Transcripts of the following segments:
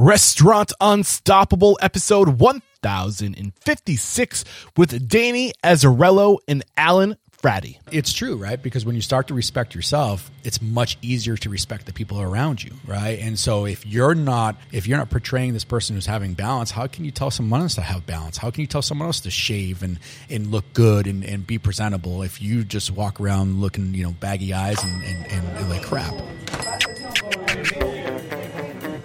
Restaurant Unstoppable, episode 1056 with Danny Azzarello and Alan Frati. It's true, right? Because when you start to respect yourself, it's much easier to respect the people around you, right? And so if you're not if you're not portraying this person who's having balance, how can you tell someone else to have balance? How can you tell someone else to shave and, and look good and, and be presentable if you just walk around looking, you know, baggy eyes and, and, and, and like crap?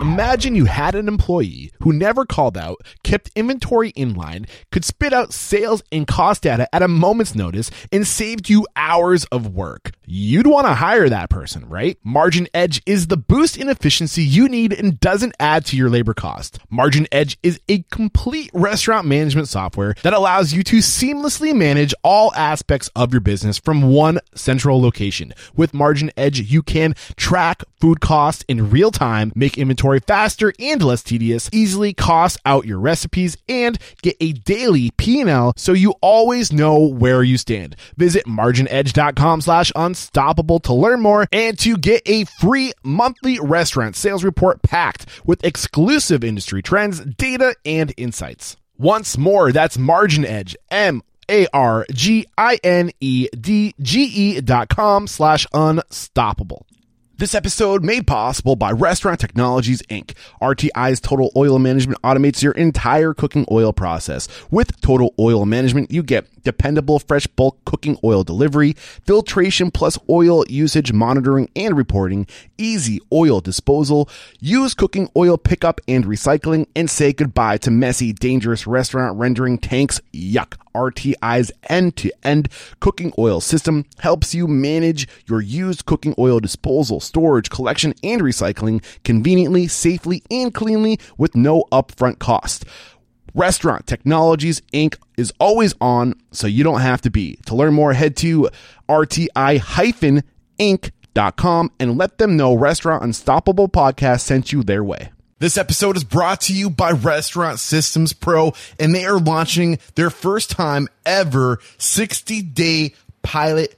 Imagine you had an employee who never called out, kept inventory in line, could spit out sales and cost data at a moment's notice, and saved you hours of work. You'd want to hire that person, right? MarginEdge is the boost in efficiency you need and doesn't add to your labor cost. MarginEdge is a complete restaurant management software that allows you to seamlessly manage all aspects of your business from one central location. With MarginEdge, you can track food costs in real time, make inventory faster and less tedious, easily cost out your recipes, and get a daily P&L so you always know where you stand. Visit marginedge.com slash unstoppable to learn more and to get a free monthly restaurant sales report packed with exclusive industry trends, data, and insights. Once more, that's MarginEdge, M A R G I N E D G E dot com slash unstoppable. This episode made possible by Restaurant Technologies Inc. RTI's Total Oil Management automates your entire cooking oil process. With Total Oil Management, you get dependable fresh bulk cooking oil delivery, filtration plus oil usage monitoring and reporting, easy oil disposal, use cooking oil pickup and recycling, and say goodbye to messy, dangerous restaurant rendering tanks. Yuck. RTI's end to end cooking oil system helps you manage your used cooking oil disposal, storage, collection, and recycling conveniently, safely, and cleanly with no upfront cost. Restaurant Technologies Inc. is always on, so you don't have to be. To learn more, head to RTI-Inc.com and let them know Restaurant Unstoppable Podcast sent you their way. This episode is brought to you by Restaurant Systems Pro, and they are launching their first time ever 60 day pilot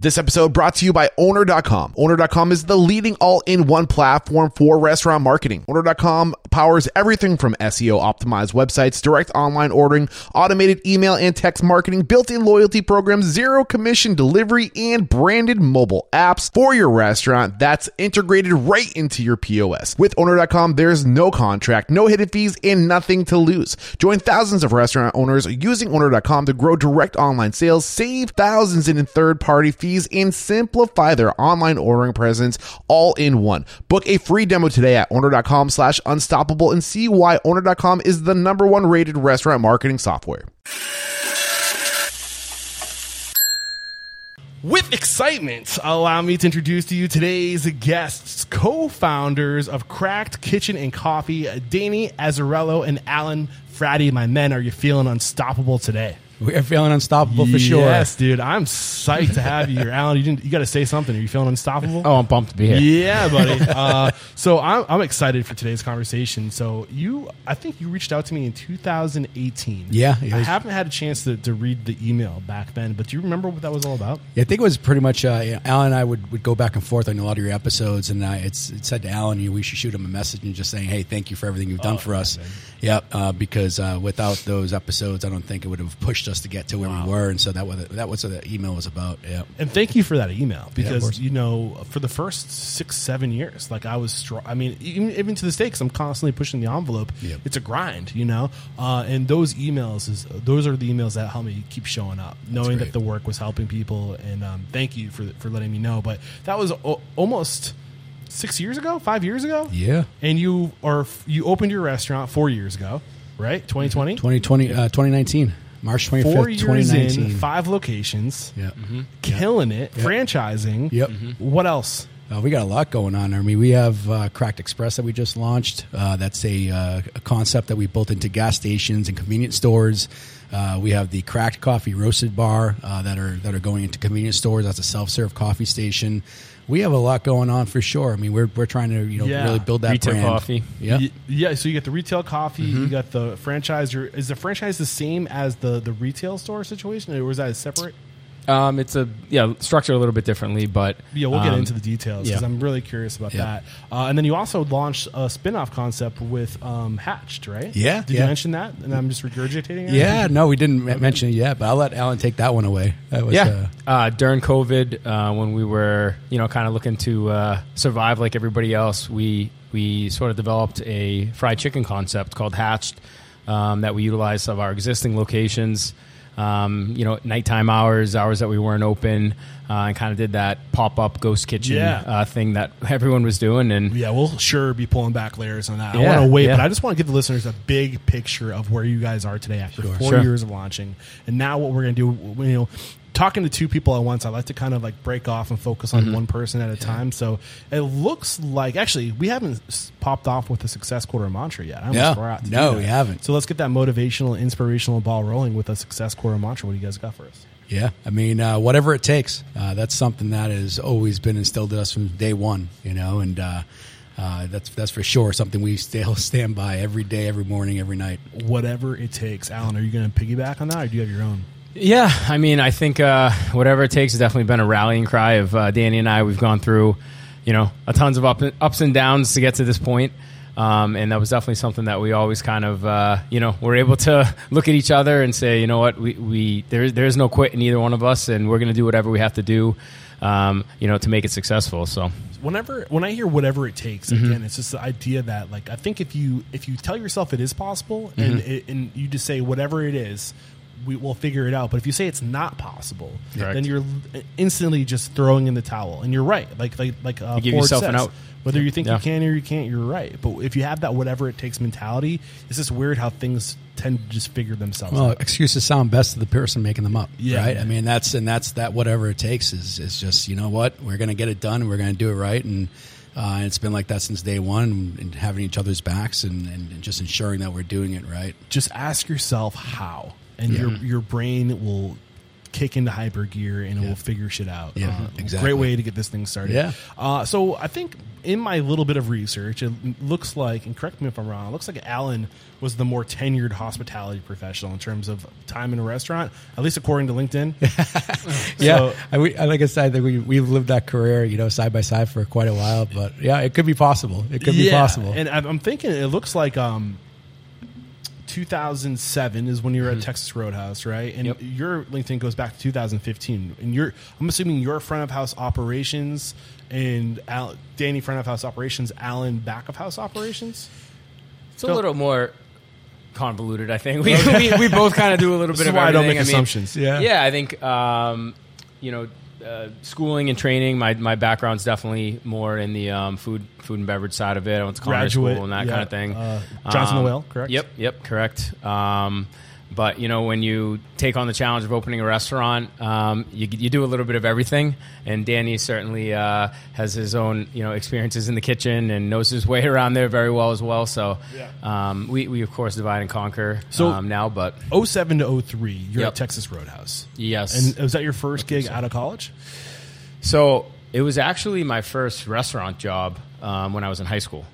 This episode brought to you by Owner.com. Owner.com is the leading all-in-one platform for restaurant marketing. Owner.com powers everything from SEO optimized websites, direct online ordering, automated email and text marketing, built-in loyalty programs, zero commission delivery, and branded mobile apps for your restaurant that's integrated right into your POS. With Owner.com, there's no contract, no hidden fees, and nothing to lose. Join thousands of restaurant owners using Owner.com to grow direct online sales, save thousands in third-party fees, and simplify their online ordering presence all in one. Book a free demo today at owner.com slash unstoppable and see why owner.com is the number one rated restaurant marketing software. With excitement, allow me to introduce to you today's guests, co-founders of CRACK'D Kitchen and Coffee, Danny Azzarello and Alan Frati. My men, are you feeling unstoppable today? We are feeling unstoppable for sure. Yes, dude. I'm psyched to have you here, Alan. You didn't. You got to say something. Are you feeling unstoppable? Oh, I'm pumped to be here. Yeah, buddy. uh, so I'm, I'm excited for today's conversation. So you, I think you reached out to me in 2018. Yeah, I haven't had a chance to, to read the email back then, but do you remember what that was all about? Yeah, I think it was pretty much uh, you know, Alan and I would, would go back and forth on a lot of your episodes, and I it's it said to Alan, you know, we should shoot him a message and just saying, hey, thank you for everything you've done Oh, for us. man. Yep, uh, because uh, without those episodes, I don't think it would have pushed us to get to where we were, and so that was that was what the email was about. Yeah, And thank you for that email because course. you know for the first six seven years, like I was, str- I mean, even, even to this day, because I'm constantly pushing the envelope. Yep. It's a grind, you know. Uh, and those emails is those are the emails that help me keep showing up, knowing that the work was helping people. And um, thank you for for letting me know. But that was o- almost six years ago, five years ago. yeah. And you are you opened your restaurant four years ago, right? 2020. 2020, uh, 2019, March 25th, Four years 2019. in, five locations, Yeah. killing it, franchising. Yep. What else? Uh, we got a lot going on. I mean, we have uh, CRACK'D Express that we just launched. Uh, that's a, uh, a concept that we built into gas stations and convenience stores. Uh, we have the CRACK'D Coffee Roasted Bar uh, that are that are going into convenience stores. That's a self serve coffee station. We have a lot going on for sure. I mean, we're we're trying to you know Yeah. really build that Retail brand. coffee. Yeah. Yeah. So you get the retail coffee. Mm-hmm. You got the franchise. Is the franchise the same as the the retail store situation, or was that separate? Um, it's a yeah structured a little bit differently, but Yeah, we'll get um, into the details because yeah. I'm really curious about Yeah. that. Uh, and then you also launched a spin-off concept with um, Hatched, right? Yeah, Did yeah. you mention that? And I'm just regurgitating it. Yeah, no, we didn't m mention it yet, but I'll let Alan take that one away. That was, Yeah, uh, uh, during COVID, uh, when we were you know kind of looking to uh, survive like everybody else, we we sort of developed a fried chicken concept called Hatched um, that we utilized of our existing locations. Um, you know, nighttime hours, hours that we weren't open, uh, and kind of did that pop up ghost kitchen Yeah. uh, thing that everyone was doing. And Yeah, we'll sure be pulling back layers on that. I Yeah, want to wait, yeah. but I just want to give the listeners a big picture of where you guys are today after four Sure. years of launching. And now what we're going to do, you know, talking to two people at once, I like to kind of like break off and focus Mm-hmm. on one person at a time. So it looks like actually we haven't s- popped off with the success quarter mantra yet. I No. forgot to do No, we haven't. So let's get that motivational, inspirational ball rolling with a success quarter mantra. What do you guys got for us? Yeah, I mean, uh, whatever it takes. Uh, that's something that has always been instilled in us from day one, you know, and uh, uh, that's that's for sure something we still stand by every day, every morning, every night. Whatever it takes. Alan, are you going to piggyback on that or do you have your own? Yeah, I mean, I think uh, whatever it takes has definitely been a rallying cry of uh, Danny and I. We've gone through, you know, a tons of up, ups and downs to get to this point. Um, and that was definitely something that we always kind of, uh, you know, were able to look at each other and say, you know what, we, we there, there's no quit in either one of us, and we're going to do whatever we have to do, um, you know, to make it successful. So, whenever when I hear whatever it takes, Mm-hmm. again, it's just the idea that like I think if you if you tell yourself it is possible Mm-hmm. and it, and you just say whatever it is, we will figure it out. But if you say it's not possible, Correct. then you're instantly just throwing in the towel. And you're right, like like like uh, You give Ford yourself an says, out. Whether you think Yeah. you can or you can't, you're right. But if you have that whatever it takes mentality, it's just weird how things tend to just figure themselves Well, out. excuses sound best to the person making them up, Yeah. right? I mean, that's and that's that. Whatever it takes is is just you know what we're going to get it done. We're going to do it right, and uh, it's been like that since day one, and having each other's backs, and, and, and just ensuring that we're doing it right. just ask yourself how, and Yeah. your your brain will kick into hyper gear and it will figure shit out. Yeah, Uh, exactly. Great way to get this thing started. Yeah. Uh, so I think in my little bit of research, it looks like, and correct me if I'm wrong, it looks like Alan was the more tenured hospitality professional in terms of time in a restaurant, at least according to LinkedIn. Yeah, So- I, we, like I said, think we we've lived that career, you know, side by side for quite a while. But yeah, it could be possible. It could be possible. And I'm I'm thinking it looks like um, 2007 is when you were Mm-hmm. at Texas Roadhouse, right? And Yep. your LinkedIn goes back to 2015. And you're, I'm assuming your front of house operations and Al, Danny front of house operations, Alan back of house operations. it's a little more convoluted, I think. We, we, we both kind of do a little This bit is of why I don't everything. make mean, assumptions. Yeah. Yeah, I think um, you know, uh, schooling and training. My my background's definitely more in the um, food food and beverage side of it. I went to culinary Graduate, school and that yeah, kind of thing. uh, Johnson Um, Noel, correct? Yep, yep, correct. Um, but you know, when you take on the challenge of opening a restaurant, um, you, you do a little bit of everything. And Danny certainly uh, has his own you know experiences in the kitchen and knows his way around there very well as well. So Yeah. um, we we of course divide and conquer So- um, now, but 07 to 03, you're Yep. at Texas Roadhouse. yes, And was that your first gig out of college? So it was actually my first restaurant job um, when I was in high school.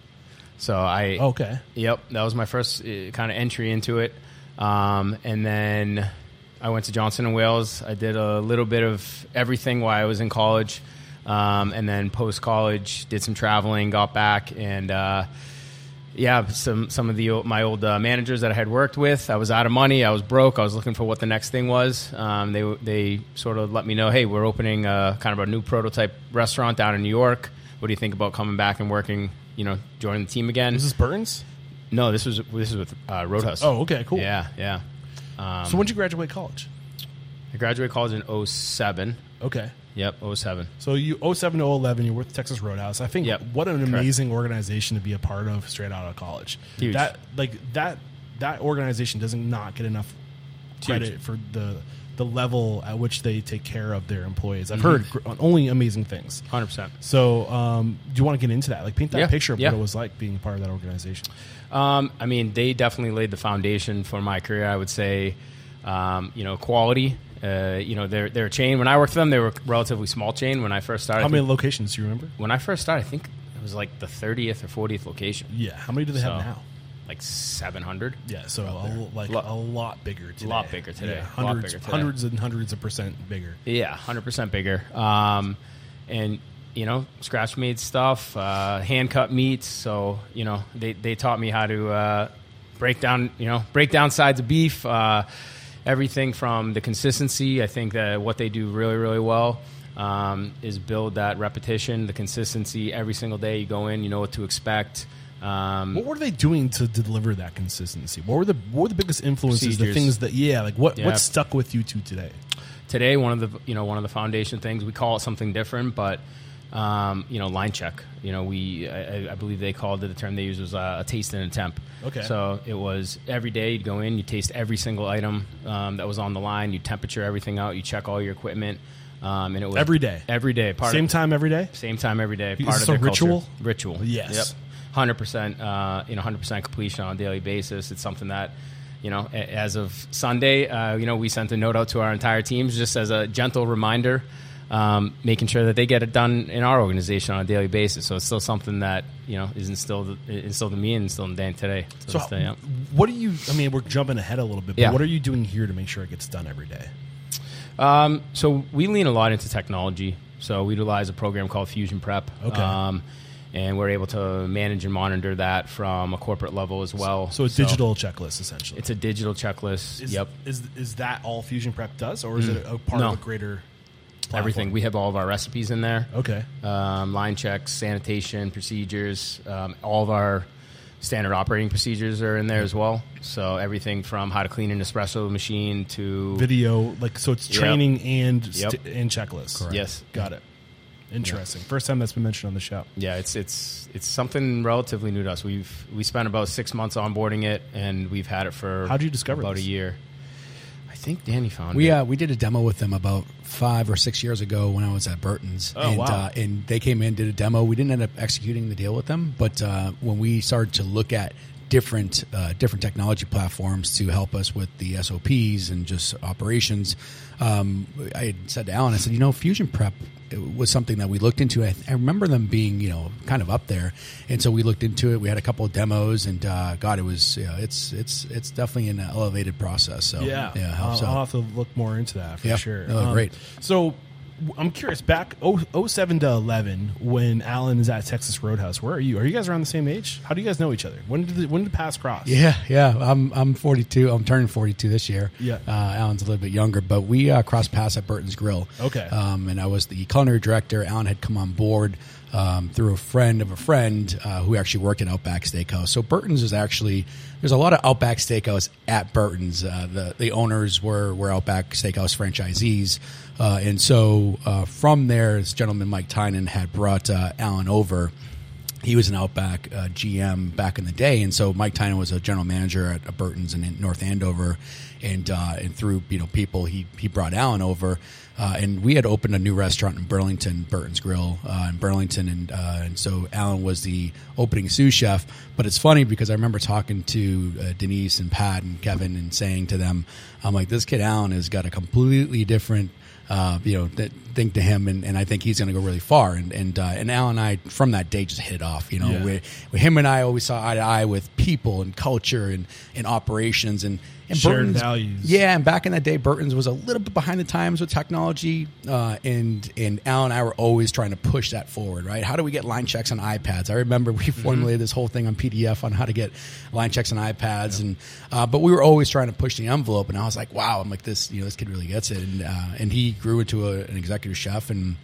So I Okay. Yep, that was my first uh, kind of entry into it. Um, and then I went to Johnson and Wales. I did a little bit of everything while I was in college. Um, and then post college, did some traveling, got back, and uh, yeah, some some of the my old uh, managers that I had worked with. I was out of money. I was broke. I was looking for what the next thing was. Um, they they sort of let me know, hey, we're opening a, kind of a new prototype restaurant down in New York. What do you think about coming back and working? You know, joining the team again? This is Burns? No, this was this is with uh, Roadhouse. Oh, okay, cool. yeah, yeah. Um, So when did you graduate college? I graduated college in 07. Okay. Yep, 07. So you 07 to 11, you're with Texas Roadhouse. I think Yep. what an Correct. amazing organization to be a part of straight out of college. Huge. That like that that organization doesn't not get enough credit for the the level at which they take care of their employees. I've heard gr- only amazing things. 100%. So, um, do you want to get into that? Like, paint that Yeah, picture of yeah. what it was like being part of that organization. Um, I mean, they definitely laid the foundation for my career. I would say, um, you know, quality. Uh, you know, they're they're a chain. When I worked for them, they were a relatively small chain. When I first started, How many locations do you remember? when I first started, I think it was like the thirtieth or fortieth location, Yeah. How many do they have now? like seven hundred. Yeah, so a, like Lot- a lot bigger today. lot bigger today. Yeah, Lot hundreds, bigger today. hundreds and hundreds of percent bigger. Yeah, hundred percent bigger. Um, and you know, scratch made stuff, uh, hand cut meats. So you know, they they taught me how to uh, break down, you know, break down sides of beef. Uh, everything from the consistency. I think that what they do really really well. Um, is build that repetition, the consistency every single day. You go in, you know what to expect. Um, What were they doing to deliver that consistency? What were the what were the biggest influences? The things that yeah, like what Yeah. what stuck with you to today? today one of the you know one of the foundation things we call it something different but um, you know line check you know we I, I believe they called it the term they used was uh, a taste and a temp Okay. so it was every day you'd go in you taste every single item um, that was on the line you temperature everything out you check all your equipment um, and it was Every day? every day part Same of, time every day. same time every day part of a their culture. ritual? ritual Yes. yep hundred percent, uh, you know, hundred percent completion on a daily basis. It's something that, you know, as of Sunday, uh, you know, we sent a note out to our entire teams just as a gentle reminder, um, making sure that they get it done in our organization on a daily basis. So it's still something that you know is instilled instilled in me and instilled in Dan today. to So day, yeah. what do you? I mean, we're jumping ahead a little bit. But Yeah. What are you doing here to make sure it gets done every day? Um, so we lean a lot into technology. So we utilize a program called Fusion Prep. Okay. Um, and we're able to manage and monitor that from a corporate level as well. So a digital checklist essentially. It's a digital checklist. is, yep. Is is that all Fusion Prep does, or is it a part No. of a greater? Platform? Everything. We have all of our recipes in there. Okay. Um, line checks, sanitation procedures, um, all of our standard operating procedures are in there as well. So everything from how to clean an espresso machine to Video, like so, it's Yep. training and Yep. st- and checklists. Yes. Got it. Interesting. First time that's been mentioned on the show. Yeah, it's it's it's something relatively new to us. We've we spent about six months onboarding it, and we've had it for How'd you discover about this? a year. I think Danny found We it. uh, we did a demo with them about five or six years ago when I was at Burton's. Oh, and, wow. Uh, and they came in, did a demo. We didn't end up executing the deal with them, but uh, when we started to look at different uh, different technology platforms to help us with the SOPs and just operations, um, I had said to Alan, I said, you know, Fusion Prep was something that we looked into. I, I remember them being, you know, kind of up there, and so we looked into it. We had a couple of demos, and uh, God, it was, yeah, it's it's it's definitely an elevated process. So Yeah, yeah, I'll. I'll have to look more into that for sure. Oh, great. So I'm curious. Back oh, 07 to 11, when Alan is at Texas Roadhouse, where are you? Are you guys around the same age? How do you guys know each other? When did the, when did the paths cross? Yeah, yeah. I'm I'm 42. I'm turning 42 this year. Yeah. Uh, Alan's a little bit younger, but we uh, crossed paths at Burton's Grill. Okay. Um, and I was the culinary director. Alan had come on board um, through a friend of a friend uh, who actually worked at Outback Steakhouse. So Burton's is actually there's a lot of Outback Steakhouse at Burton's. Uh, the the owners were were Outback Steakhouse franchisees. Uh, and so uh, from there, this gentleman Mike Tynan had brought uh, Alan over. He was an Outback uh, GM back in the day, and so Mike Tynan was a general manager at, Burton's in, North Andover, and uh, and through you know people he he brought Alan over, uh, and we had opened a new restaurant in Burlington, Burton's Grill in Burlington, and and so Alan was the opening sous chef. But it's funny because I remember talking to Denise and Pat and Kevin and saying to them, I'm like, this kid Alan has got a completely different uh, you know, that think to him, and, and I think he's going to go really far. And and uh, and Al and I from that day just hit off. You know, Yeah. we, we, him and I always saw eye to eye with people and culture and, and operations and, and Shared Burton's- values. Yeah, and back in that day, Burton's was a little bit behind the times with technology, uh, and and Al and I were always trying to push that forward. Right? How do we get line checks on iPads? I remember we Mm-hmm. formulated this whole thing on PDF on how to get line checks on iPads, and uh, but we were always trying to push the envelope. And I was like, wow, I'm like this, you know, this kid really gets it, and uh, and he grew into a, an executive chef and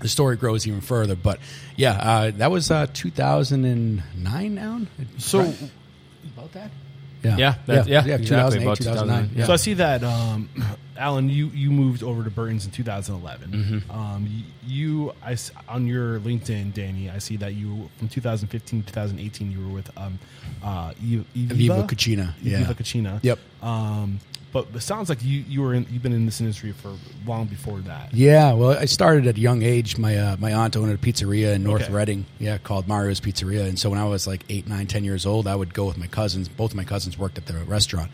the story grows even further. But yeah, uh, that was uh, 2009 now. So- about that. Yeah, that- yeah, exactly, 2008, about 2009. 2009. Yeah. So I see that, um, Alan, you, you moved over to Burton's in 2011. Mm-hmm. Um, you, I on your LinkedIn, Danny, I see that you from 2015 to 2018 you were with um, uh, E- Viva Cucina, yeah. Yep. Um, but it sounds like you you were in, you've been in this industry for long before that. Yeah, well, I started at a young age. My uh, my aunt owned a pizzeria in North Okay. Reading, yeah, called Mario's Pizzeria. And so when I was like eight, nine, ten years old, I would go with my cousins. Both of my cousins worked at the restaurant,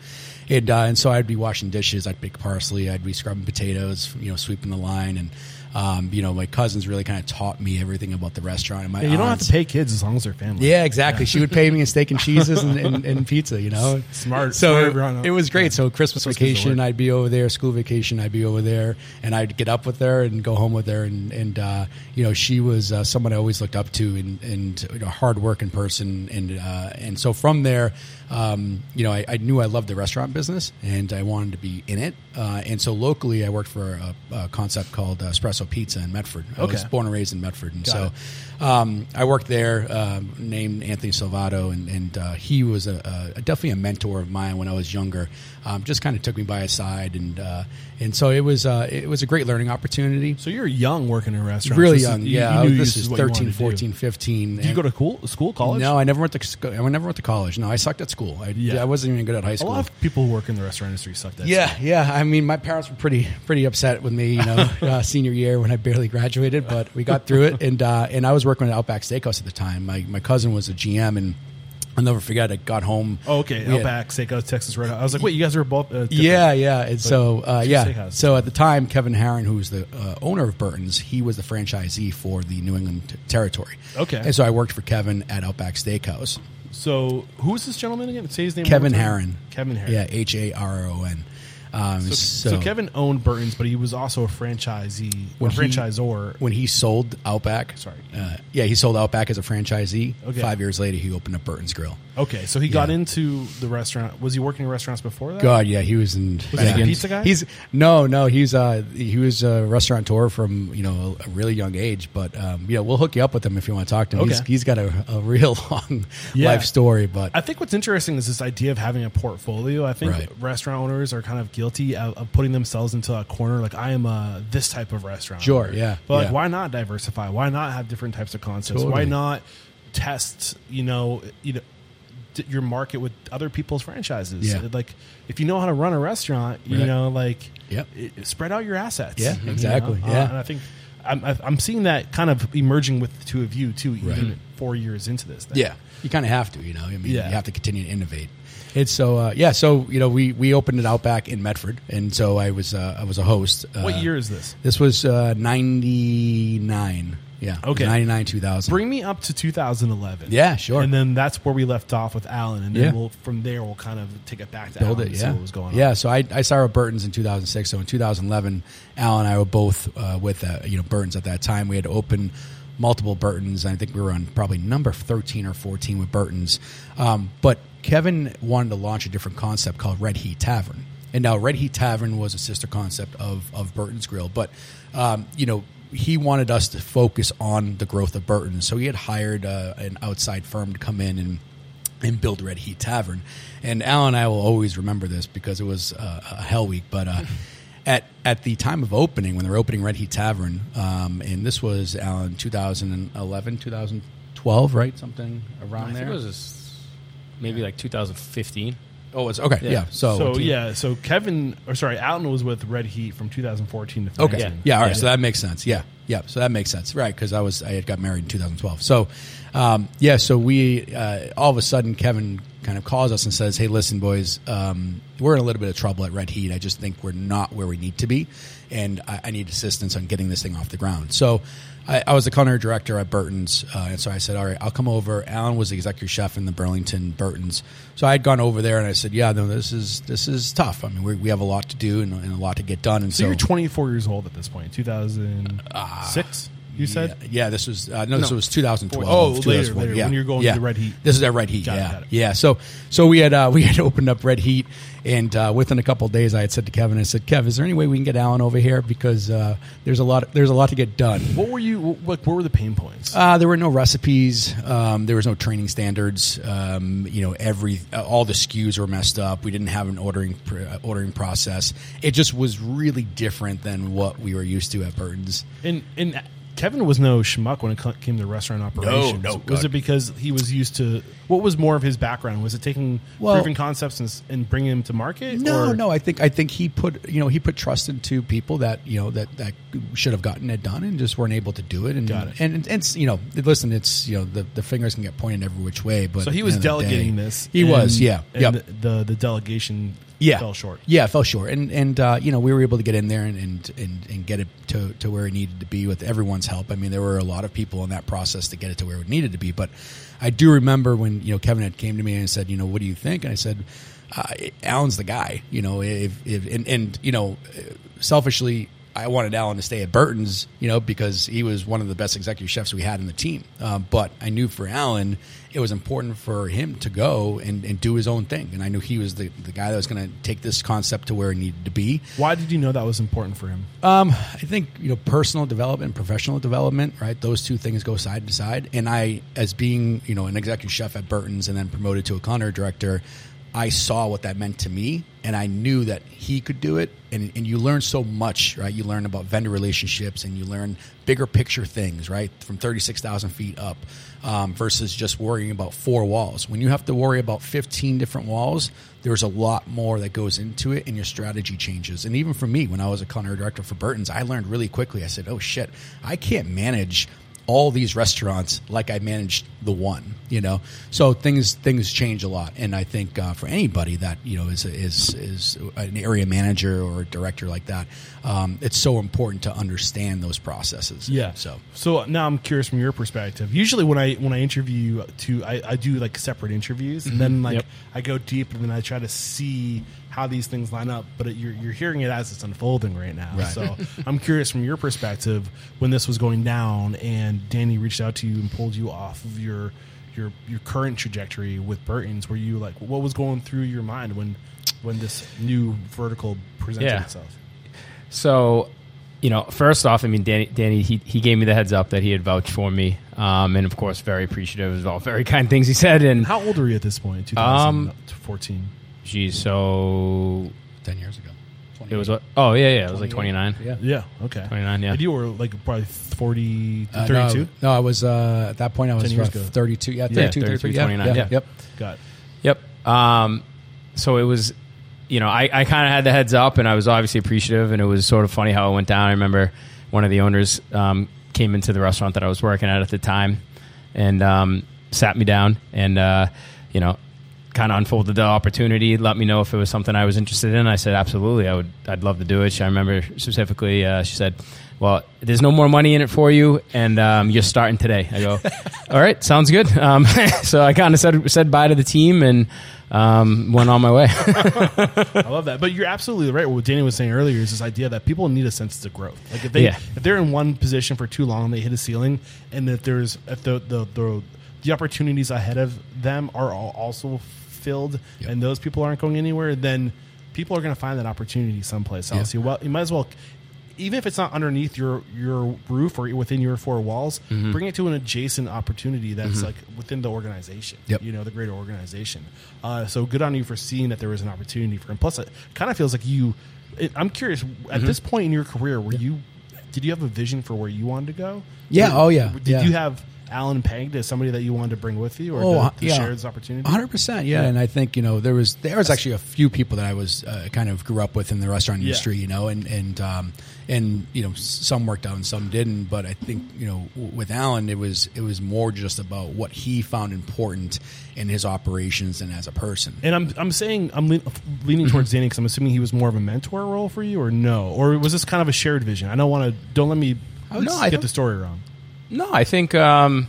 and uh, and so I'd be washing dishes, I'd pick parsley, I'd be scrubbing potatoes, you know, sweeping the line, and um, you know, my cousins really kind of taught me everything about the restaurant. And my Yeah, you don't have to pay kids as long as they're family. Yeah, exactly. She would pay me in steak and cheeses and, and, and pizza. You know, Smart- So smart it was great. So Christmas kids vacation. I'd be over there. School vacation, I'd be over there, and I'd get up with her and go home with her. And and uh, you know, she was uh, someone I always looked up to, and and a hard working person. And uh, and so from there, um, you know, I, I knew I loved the restaurant business, and I wanted to be in it. Uh, and so locally, I worked for a, a concept called uh, Espresso Pizza in Medford. I was born and raised in Medford, and Got so um, I worked there, um, named Anthony Salvato, and, and uh, he was a, a, definitely a mentor of mine when I was younger. Um, just kind of took me by his side, and uh, and so it was uh, it was a great learning opportunity. So you're young working in restaurants. really is- young, you- yeah. You knew this this is what 13, 14, 15. Did you go to school, school, college? No, I never went to sc- I never went to college. No, I sucked at school. I, Yeah. I wasn't even good at high A school. lot of people who work in the restaurant industry sucked at. Yeah, yeah. I mean, my parents were pretty pretty upset with me, you know, uh, senior year when I barely graduated, but we got through it. And uh, and I was working at Outback Steakhouse at the time. My my cousin was a GM, and I'll never forget. I got home. Oh, okay. we Outback Steakhouse, Texas Red. I was like, wait, you guys are both. Uh. Yeah, yeah. And so, uh, yeah. So at the time, Kevin Harron, who was the uh, owner of Burton's, he was the franchisee for the New England t- territory. Okay. And so I worked for Kevin at Outback Steakhouse. So who is this gentleman again? Say his name. Kevin one more time. Harron. Kevin Harron. Yeah, H A R O N. Um, So, so, so Kevin owned Burton's, but he was also a franchisee or When he- franchisor. when he sold Outback, Sorry. uh, yeah, he sold Outback as a franchisee. Okay. Five years later, he opened up Burton's Grill. okay, so he got into the restaurant. Was he working in restaurants before that? God, yeah, he was in. Was he yeah. a pizza guy? He's no, no. He's uh, he was a restaurateur from you know a really young age. But um, yeah, we'll hook you up with him if you want to talk to him. He's, Okay. he's got a, a real long Yeah. life story. But I think what's interesting is this idea of having a portfolio. I think Right. restaurant owners are kind of guilty of, of putting themselves into a corner. Like I am a this type of restaurant. Sure, yeah, But like, why not diversify? Why not have different types of concepts? Why not test? You know, you know, your market with other people's franchises. Yeah. Like if you know how to run a restaurant, you Right. know, like Yep. it- spread out your assets. Yeah, you know? exactly, Uh, yeah. and I think. I'm, I'm seeing that kind of emerging with the two of you too, even Right. four years into this. Thing. yeah, you kind of have to. You know, I mean, Yeah. you have to continue to innovate. It's so uh, yeah. So you know, we we opened it out back in Medford, and so I was uh, I was a host. Uh, What year is this? This was uh, ninety nine. Yeah. Okay. Ninety nine two thousand. Bring me up to 2011. Yeah, sure. And then that's where we left off with Alan, and then Yeah. we'll from there we'll kind of take it back to build Alan it. and Yeah, see what was going on. Yeah, so I, I started with Burton's in 2006. So in 2011, Alan and I were both uh, with uh, you know Burton's at that time. We had opened multiple Burton's. I think we were on probably number 13 or 14 with Burton's. Um, but Kevin wanted to launch a different concept called Red Heat Tavern. And now Red Heat Tavern was a sister concept of, of Burton's Grill. But, um, you know, he wanted us to focus on the growth of Burton's. So he had hired uh, an outside firm to come in and and build Red Heat Tavern. And Al and I will always remember this because it was uh, a hell week. But uh, at at the time of opening, when they were opening Red Heat Tavern, um, and this was Alan 2011, 2012, right? Something around I think there. it was just maybe like 2015. oh, it's okay. Yeah. Yeah. So, So yeah, so Kevin, or sorry, Alan was with Red Heat from 2014 to 15. Okay. Yeah. Yeah. All right. Yeah. So that makes sense. Yeah. Yeah. So that makes sense. Right. Because I was I had got married in 2012. So um, yeah. So we uh, all of a sudden Kevin kind of calls us and says, "Hey, listen, boys, um, we're in a little bit of trouble at Red Heat. I just think we're not where we need to be, and I, I need assistance on getting this thing off the ground." So. I, I was the culinary director at Burton's, uh, and so I said, "All right, I'll come over." Alan was the executive chef in the Burlington Burton's, so I had gone over there, and I said, "Yeah, no, this is this is tough. I mean, we, we have a lot to do and, and a lot to get done." And So, so, you're 24 years old at this point. 2006, you said. yeah, yeah, this was uh, no, this No. was 2012. Oh, later, 2012, later, yeah. when you're going to Red Heat. This is at Red Heat. Got it, yeah, got it. yeah. So, so we had uh, we had opened up Red Heat, and uh, within a couple of days, I had said to Kevin, I said, "Kev, is there any way we can get Alan over here because uh, there's a lot there's a lot to get done." What were you? What, what were the pain points? Uh, there were no recipes. Um, there was no training standards. Um, you know, every uh, all the SKUs were messed up. We didn't have an ordering pr- uh, ordering process. It just was really different than what we were used to at Burton's. And and Kevin was no schmuck when it came to restaurant operations. no, no. was God. it because he was used to? What was more of his background? Was it taking Well- proven concepts and, and bringing them to market? No, or- no. I think I think he put you know he put trust into people that you know that that should have gotten it done and just weren't able to do it. And Got it. and, and it's you know listen, it's you know the, the fingers can get pointed every which way. But So he was the end of the day- delegating this. He and- was, yeah, And yep. the, the the delegation yeah. fell short. Yeah, fell short, and and uh, you know we were able to get in there and and, and, and get it to, to where it needed to be with everyone's help. I mean, there were a lot of people in that process to get it to where it needed to be. But I do remember when you know Kevin had came to me and said, you know, what do you think? And I said, uh, Alan's the guy. You know, if, if and, and you know, selfishly. I wanted Alan to stay at Burton's, you know, because he was one of the best executive chefs we had in the team. Um, but I knew for Alan, it was important for him to go and, and do his own thing. And I knew he was the, the guy that was going to take this concept to where it needed to be. Why did you know that was important for him? Um, I think you know personal development, professional development, right? Those two things go side to side. And I, as being you know an executive chef at Burton's and then promoted to a culinary director, I saw what that meant to me, and I knew that he could do it. And and you learn so much, right? You learn about vendor relationships, and you learn bigger picture things, right? From thirty six thousand feet up, um, versus just worrying about four walls. When you have to worry about fifteen different walls, there's a lot more that goes into it and your strategy changes. And even for me, when I was a culinary director for Burton's, I learned really quickly. I said, oh shit, I can't manage all these restaurants like I managed the one, you know. So things things change a lot, and I think uh, for anybody that you know is is is an area manager or a director like that, um, it's so important to understand those processes. Yeah. So so now I'm curious from your perspective. Usually when I when I interview to I, I do like separate interviews and then like Yep. I go deep and then I try to see how these things line up. But it, you're you're hearing it as it's unfolding right now. Right. So I'm curious from your perspective when this was going down and Danny reached out to you and pulled you off of your your your current trajectory with Burton's. Were you like what was going through your mind when when this new vertical presented Yeah. itself? So, you know, first off, I mean, Danny, Danny he, he gave me the heads up that he had vouched for me. Um, and of course, very appreciative of all very kind things he said. And, How old were you at this point? Um, 2014. Geez, so ten years ago, it was what? Oh, yeah, yeah. It was like 29. Yeah. Yeah. Okay. 29, yeah. And you were like probably 40, Uh, 32? no, no, I was uh, at that point. I was 10 years about ago. thirty-two. Yeah, Yeah, 32, 33, 32, yeah, 29, yeah, yeah. Yep. Got it. Yep. Um, so it was, you know, I, I kind of had the heads up, and I was obviously appreciative, and it was sort of funny how it went down. I remember one of the owners um, came into the restaurant that I was working at at the time, and um, sat me down, and uh, you know, kind of unfolded the opportunity, let me know if it was something I was interested in. I said, absolutely, I would, I'd love to do it. She, I remember specifically, uh, she said. Well, there's no more money in it for you, and um, you're starting today. I go, all right, sounds good. Um, so I kind of said said bye to the team and um, went on my way. I love that. But you're absolutely right. What Danny was saying earlier is this idea that people need a sense of growth. Like if they Yeah. if they're in one position for too long, they hit a ceiling, and if there's if the the the, the opportunities ahead of them are also filled, Yep. and those people aren't going anywhere, then people are going to find that opportunity someplace else. You well, you might as well. Even if it's not underneath your your roof or within your four walls, Mm-hmm. bring it to an adjacent opportunity that's like within the organization. Yep. You know, the greater organization. Uh, so good on you for seeing that there was an opportunity for him. Plus, it kind of feels like you. It, I'm curious. Mm-hmm. At this point in your career, were you? Did you have a vision for where you wanted to go? Yeah, oh, yeah, Did yeah. you have Alan pegged as somebody that you wanted to bring with you, or Oh, to, to yeah. share this opportunity? hundred percent, yeah. And I think you know there was there was actually a few people that I was uh, kind of grew up with in the restaurant Yeah. industry, you know, and and um, and you know some worked out and some didn't. But I think you know with Alan, it was it was more just about what he found important in his operations and as a person. And I'm I'm saying I'm le- leaning towards Danny because I'm assuming he was more of a mentor role for you, or no, or was this kind of a shared vision? I don't want to. Don't let me would- No, get the story wrong. No, I think um,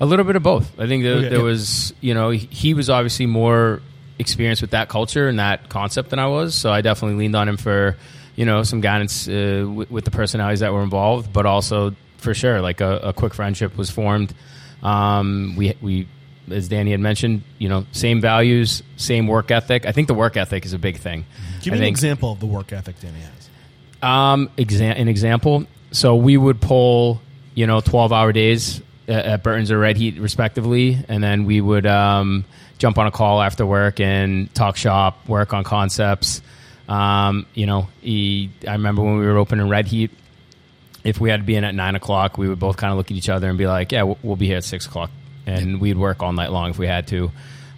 a little bit of both. I think there, Okay. there was, you know, he- was obviously more experienced with that culture and that concept than I was, so I definitely leaned on him for, you know, some guidance uh, with, with the personalities that were involved, but also for sure, like a, a quick friendship was formed. Um, we we, as Danny had mentioned, you know, same values, same work ethic. I think the work ethic is a big thing. Give me an example of the work ethic Danny has. um, exa- an example. So we would pull, you know, twelve hour days at, at Burton's or Red Heat, respectively, and then we would um, jump on a call after work and talk shop, work on concepts. Um, you know, he, I remember when we were opening Red Heat. If we had to be in at nine o'clock, we would both kind of look at each other and be like, "Yeah, we'll, we'll be here at six o'clock," and we'd work all night long if we had to.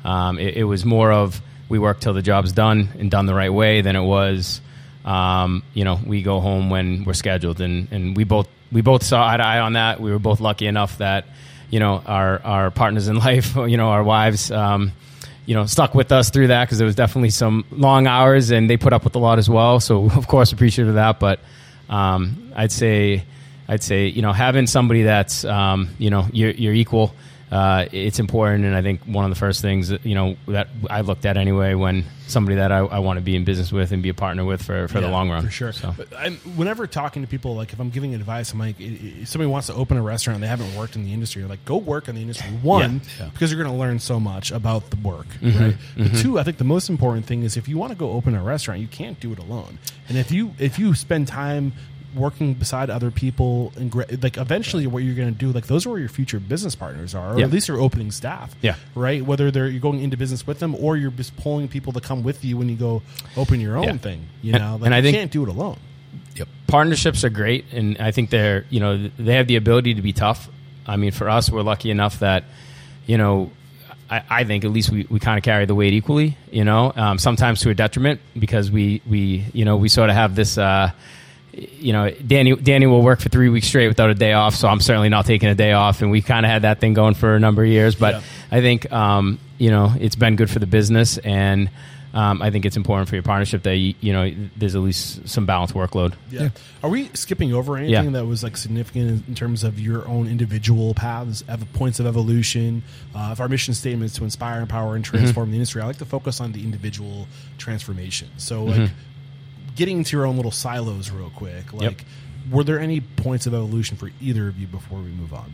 Um, it, it was more of we work till the job's done and done the right way than it was um, you know, we go home when we're scheduled, and, and we both we both saw eye to eye on that. We were both lucky enough that you know our our partners in life, you know, our wives, um, you know, stuck with us through that because there was definitely some long hours, and they put up with a lot as well. So of course appreciative of that, but um, I'd say I'd say you know having somebody that's um, you know you're, you're equal. Uh, it's important, and I think one of the first things that, you know that I looked at anyway when somebody that I, I want to be in business with and be a partner with for, for the long run. for sure. So. I'm, whenever talking to people, like if I'm giving advice, I'm like, if somebody wants to open a restaurant and they haven't worked in the industry, like go work in the industry. One, Yeah. because you're going to learn so much about the work, Mm-hmm. right? But two, I think the most important thing is if you want to go open a restaurant, you can't do it alone. And if you if you spend time working beside other people and like eventually what you're going to do like those are where your future business partners are or Yeah. at least your opening staff Yeah. right whether they're you're going into business with them or you're just pulling people to come with you when you go open your own Yeah. thing you And- know like and I you think- can't do it alone yep. partnerships are great, and I think they're you know they have the ability to be tough. I mean, for us, we're lucky enough that you know I, I think at least we, we kind of carry the weight equally. You know, um, sometimes to a detriment because we we you know we sort of have this. Uh, you know, Danny Danny will work for three weeks straight without a day off, so I'm certainly not taking a day off. And we kind of had that thing going for a number of years, but Yeah. I think um, you know it's been good for the business, and um, I think it's important for your partnership that you, you know there's at least some balanced workload. Yeah. Are we skipping over anything Yeah. that was like significant in, in terms of your own individual paths, ev- points of evolution? Uh, if our mission statement is to inspire, empower, and transform Mm-hmm. the industry, I like to focus on the individual transformation. So, Mm-hmm. Like getting into your own little silos real quick. Like, were there any points of evolution for either of you before we move on?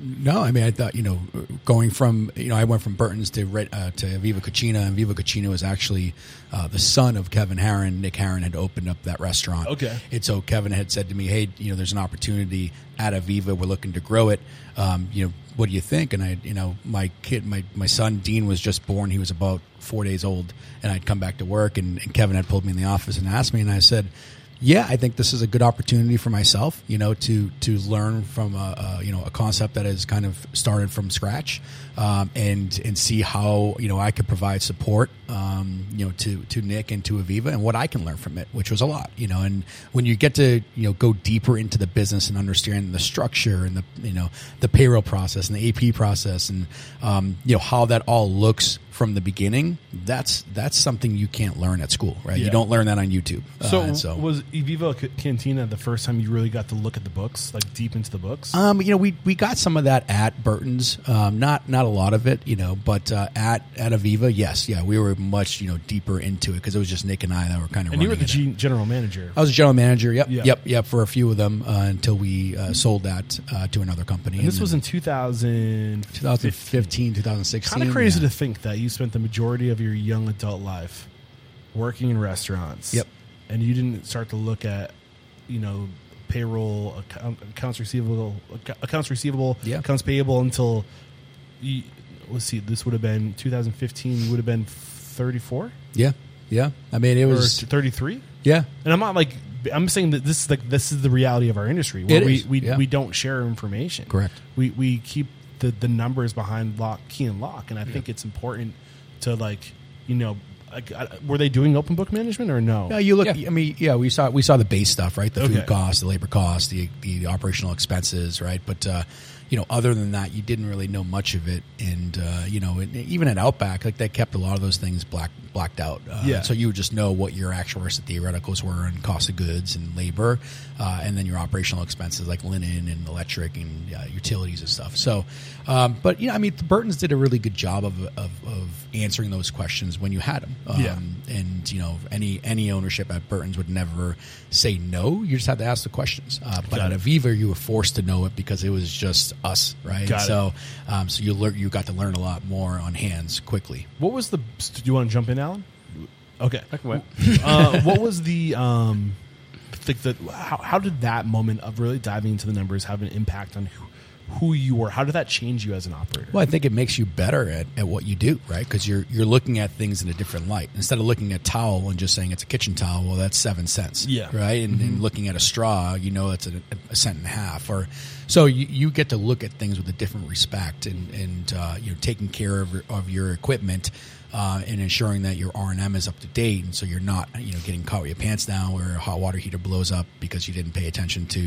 No, I mean, I thought you know, going from you know, I went from Burton's to Red, uh, to Viva Cucina, and Viva Cucina was actually uh, the son of Kevin Harron. Nick Harron had opened up that restaurant. Okay. and so Kevin had said to me, "Hey, you know, there's an opportunity at Aviva. We're looking to grow it. Um, you know, what do you think?" And I, you know, my kid, my my son Dean was just born. He was about four days old, and I'd come back to work, and, and Kevin had pulled me in the office and asked me, and I said yeah, I think this is a good opportunity for myself, you know, to to learn from a, a you know a concept that has kind of started from scratch, um, and and see how you know I could provide support, um, you know, to to Nick and to Aviva and what I can learn from it, which was a lot, you know. And when you get to you know go deeper into the business and understand the structure and the you know the payroll process and the AP process and um, you know how that all looks from the beginning, that's that's something you can't learn at school, right? Yeah. You don't learn that on YouTube. So, Uh, so was Eviva Cantina the first time you really got to look at the books, like deep into the books? Um, you know, we we got some of that at Burton's, um, not not a lot of it, you know, but uh, at at Aviva, yes, yeah, we were much you know deeper into it because it was just Nick and I that were kind of. and you were the. G- general manager. I was a general manager. Yep, Yeah. yep, yep, for a few of them uh, until we uh, sold that uh, to another company. and this then was in 2000, 2015, 2016. Kind of crazy yeah. to think that you spent the majority of your young adult life working in restaurants. Yep. And you didn't start to look at, you know, payroll, account, um, accounts receivable, accounts receivable, Yeah. accounts payable until, you, let's see, this would have been 2015. You would have been 34 Yeah, yeah. I mean, it was 33. yeah. And I'm not like I'm saying that this is like this is the reality of our industry where It we is, we, yeah. we don't share information. Correct. We we keep the the numbers behind lock key and lock, and I think it's important to like you know like were they doing open book management or no? No, you look. I mean, yeah, we saw we saw the base stuff, right? The Okay. food costs, the labor costs, the the operational expenses, right? But uh, you know, other than that, you didn't really know much of it. And uh, you know, it, even at Outback, like they kept a lot of those things black blacked out. Uh, Yeah. So you would just know what your actual versus theoreticals were and cost of goods and labor, uh, and then your operational expenses like linen and electric and uh, utilities and stuff. So, um, but you know, I mean, the Burtons did a really good job of, of, of answering those questions when you had them. Um, Yeah. And you know, any any ownership at Burton's would never say no. You just had to ask the questions. Uh, but Got at it. Aviva, you were forced to know it because it was just us, right? Got it. so, um, so you learn, you got to learn a lot more on hands quickly. What was the? Do you want to jump in, Alan? Okay. What? uh, what was the um, like the how, how did that moment of really diving into the numbers have an impact on who, who you were? How did that change you as an operator? Well, I think it makes you better at, at what you do, right? Because you're you're looking at things in a different light. Instead of looking at towel and just saying it's a kitchen towel, well, that's seven cents, Yeah. right? And, and looking at a straw, you know, it's a, a cent and a half. Or so you, you get to look at things with a different respect and and uh, you know taking care of of your equipment. Uh, and ensuring that your R and M is up to date, and so you're not, you know, getting caught with your pants down, where a hot water heater blows up because you didn't pay attention to,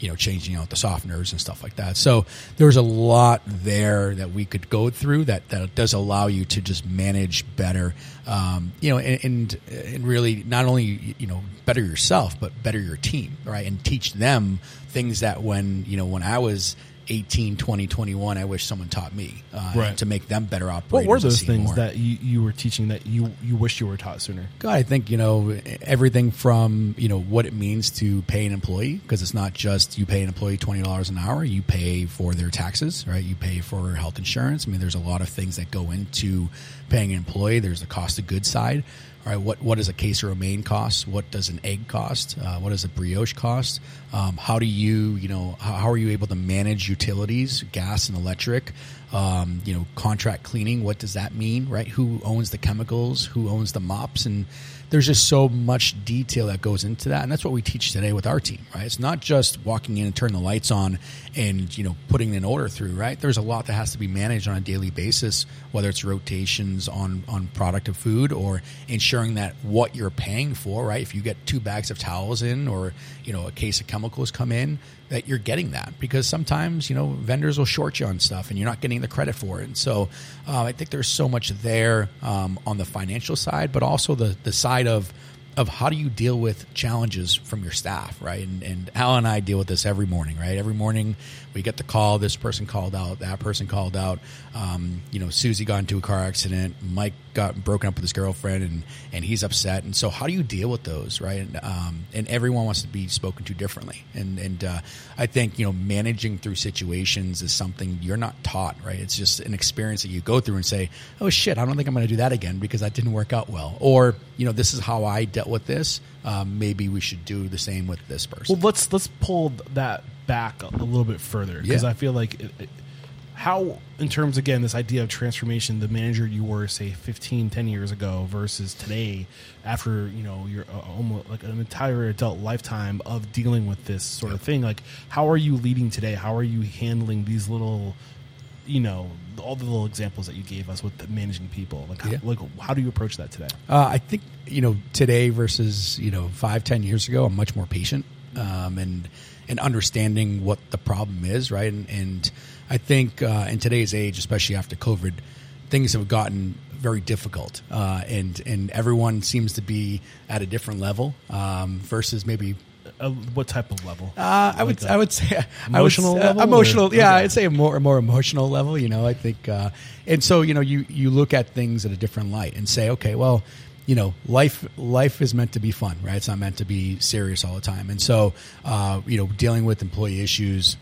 you know, changing out the softeners and stuff like that. So there's a lot there that we could go through that that does allow you to just manage better, um, you know, and, and and really not only you know better yourself but better your team, right, and teach them things that when you know when I was 18, 20, 21, I wish someone taught me uh, Right. to make them better operators. What were those things more. that you, you were teaching that you you wish you were taught sooner? God, I think you know everything from you know what it means to pay an employee because it's not just you pay an employee twenty dollars an hour. You pay for their taxes, right? You pay for health insurance. I mean, there's a lot of things that go into paying an employee. There's the cost of goods side. All right, what what does a case of romaine cost? What does an egg cost? Uh, what does a brioche cost? Um, how do you you know how, how are you able to manage utilities, gas and electric? Um, you know, contract cleaning. What does that mean? Right? Who owns the chemicals? Who owns the mops? And there's just so much detail that goes into that, and that's what we teach today with our team. Right? It's not just walking in and turning the lights on and you know putting an order through. Right? There's a lot that has to be managed on a daily basis, whether it's rotations on on product of food or ensuring that what you're paying for. Right? If you get two bags of towels in, or you know a case of chemicals come in, that you're getting that because sometimes you know vendors will short you on stuff and you're not getting the credit for it. And so uh, I think there's so much there um, on the financial side, but also the the side of of how do you deal with challenges from your staff, right? And, and Al and I deal with this every morning, right? Every morning we get the call. This person called out. That person called out. Um, you know, Susie got into a car accident. Mike got broken up with his girlfriend, and and he's upset. And so, how do you deal with those, right? And, um, and everyone wants to be spoken to differently. And and uh, I think you know managing through situations is something you're not taught, right? It's just an experience that you go through and say, oh shit, I don't think I'm going to do that again because that didn't work out well, or you know, this is how I dealt with this. Um, maybe we should do the same with this person. Well, let's let's pull that back a little bit further because Yeah. I feel like it, it, how, in terms again, this idea of transformation, the manager you were say 15, 10 years ago versus today, after you know your uh, almost like an entire adult lifetime of dealing with this sort of thing. Like, how are you leading today? How are you handling these little, you know, all the little examples that you gave us with the managing people? Like, how, Yeah. like how do you approach that today? Uh, I think you know today versus you know five ten years ago, I'm much more patient um, and and understanding what the problem is, right? And, and I think uh, in today's age, especially after COVID, things have gotten very difficult, uh, and and everyone seems to be at a different level um, versus maybe Uh, what type of level? uh, I would Like I a would say emotional would, level, uh, emotional. or- Yeah, okay. I'd say a more more emotional level. You know, I think, uh, and so you know, you you look at things at a different light and say, okay, well, you know, life life is meant to be fun, right? It's not meant to be serious all the time. And so, uh, you know, dealing with employee issues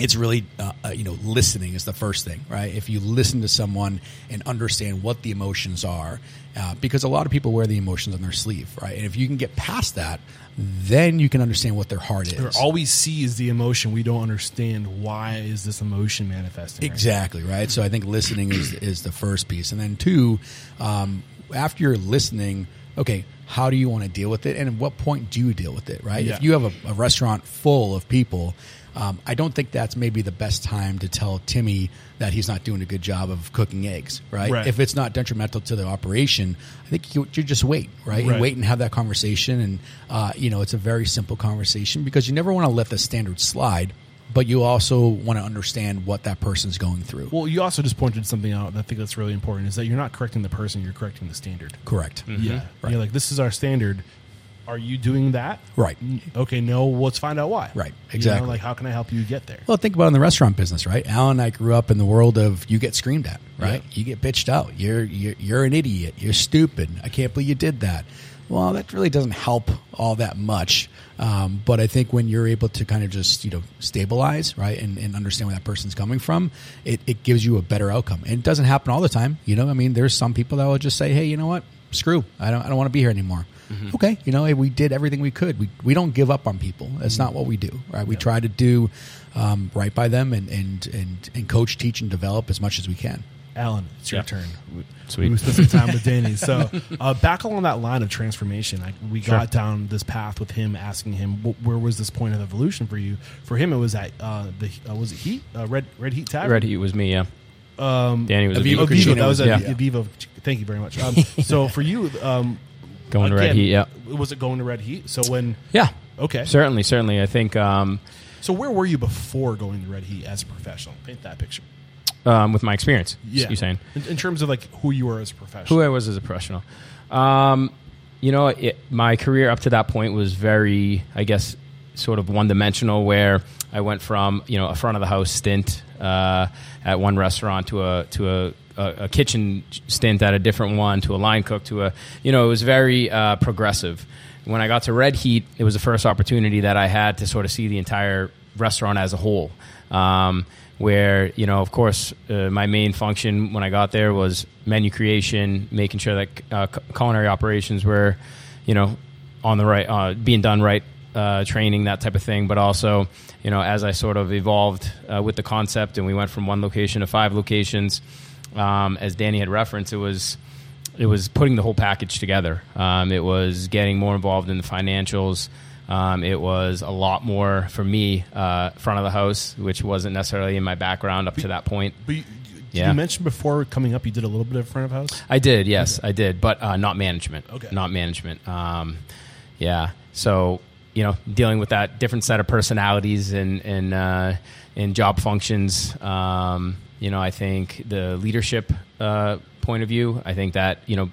it's really uh, uh, you know listening is the first thing right if you listen to someone and understand what the emotions are uh, because a lot of people wear the emotions on their sleeve right and if you can get past that then you can understand what their heart is All we see is the emotion. We don't understand why is this emotion manifesting. right Exactly right. So I think listening is is the first piece, and then two, um, after you're listening, okay, how do you want to deal with it, and at what point do you deal with it? Right. Yeah. If you have a, a restaurant full of people. Um, I don't think that's maybe the best time to tell Timmy that he's not doing a good job of cooking eggs, right? Right. If it's not detrimental to the operation, I think you, you just wait, right? Right. And wait and have that conversation. And, uh, you know, it's a very simple conversation because you never want to let the standard slide but you also want to understand what that person's going through. Well, you also just pointed something out. that I think that's really important. Is that you're not correcting the person; you're correcting the standard. Correct. Mm-hmm. Yeah, Right. you're like, this is our standard. Are you doing that? Right. Okay, no. Let's find out why. Right, You know, exactly. like, how can I help you get there? Well, think about it in the restaurant business, right? Alan and I grew up in the world of you get screamed at, right? You get bitched out. You're, you're you're an idiot. You're stupid. I can't believe you did that. Well, that really doesn't help all that much. Um, but I think when you're able to kind of just you know stabilize, right, and, and understand where that person's coming from, it, it gives you a better outcome. And it doesn't happen all the time. You know, I mean, there's some people that will just say, hey, you know what, screw, I don't I don't want to be here anymore. Okay, you know, hey, we did everything we could. We we don't give up on people. That's not what we do, right? We try to do um, right by them and, and and and coach, teach, and develop as much as we can. Alan, it's your Yeah. turn. We, Sweet. We spent some time with Danny. So uh, back along that line of transformation, I, we Sure. got down this path with him, asking him wh- where was this point of evolution for you. For him, it was at uh, the uh, was it Heat uh, Red Red Heat Tavern. Red Heat was me. Yeah. Um, Danny was Aviva Aviva. That was yeah. Vivo. Thank you very much. Um, so for you, um, Going to Red Heat. Yeah. Was it going to Red Heat? So when Yeah. okay, Certainly, certainly. I think um, so where were you before going to Red Heat as a professional? Paint that picture. Um, with my experience, Yeah, you saying in, in terms of like who you were as a professional. who I was as a professional. Um, you know, it, my career up to that point was very, I guess, sort of one dimensional. Where I went from you know a front of the house stint uh, at one restaurant to a to a, a, a kitchen stint at a different one to a line cook to a you know it was very uh, progressive. When I got to Red Heat, it was the first opportunity that I had to sort of see the entire restaurant as a whole. Um, where you know, of course, uh, my main function when I got there was menu creation, making sure that uh, culinary operations were, you know, on the right, uh, being done right, uh, training that type of thing. But also, you know, as I sort of evolved uh, with the concept, and we went from one location to five locations, um, as Danny had referenced, it was it was putting the whole package together. Um, it was getting more involved in the financials. Um, it was a lot more for me uh, front of the house, which wasn't necessarily in my background up to that point. But you, did Yeah. you mention before coming up you did a little bit of front of house? I did, yes, I did, but uh, not management. Okay. not management. Um, yeah, so you know, dealing with that different set of personalities and and uh, and job functions. Um, you know, I think the leadership uh, point of view. I think that you know,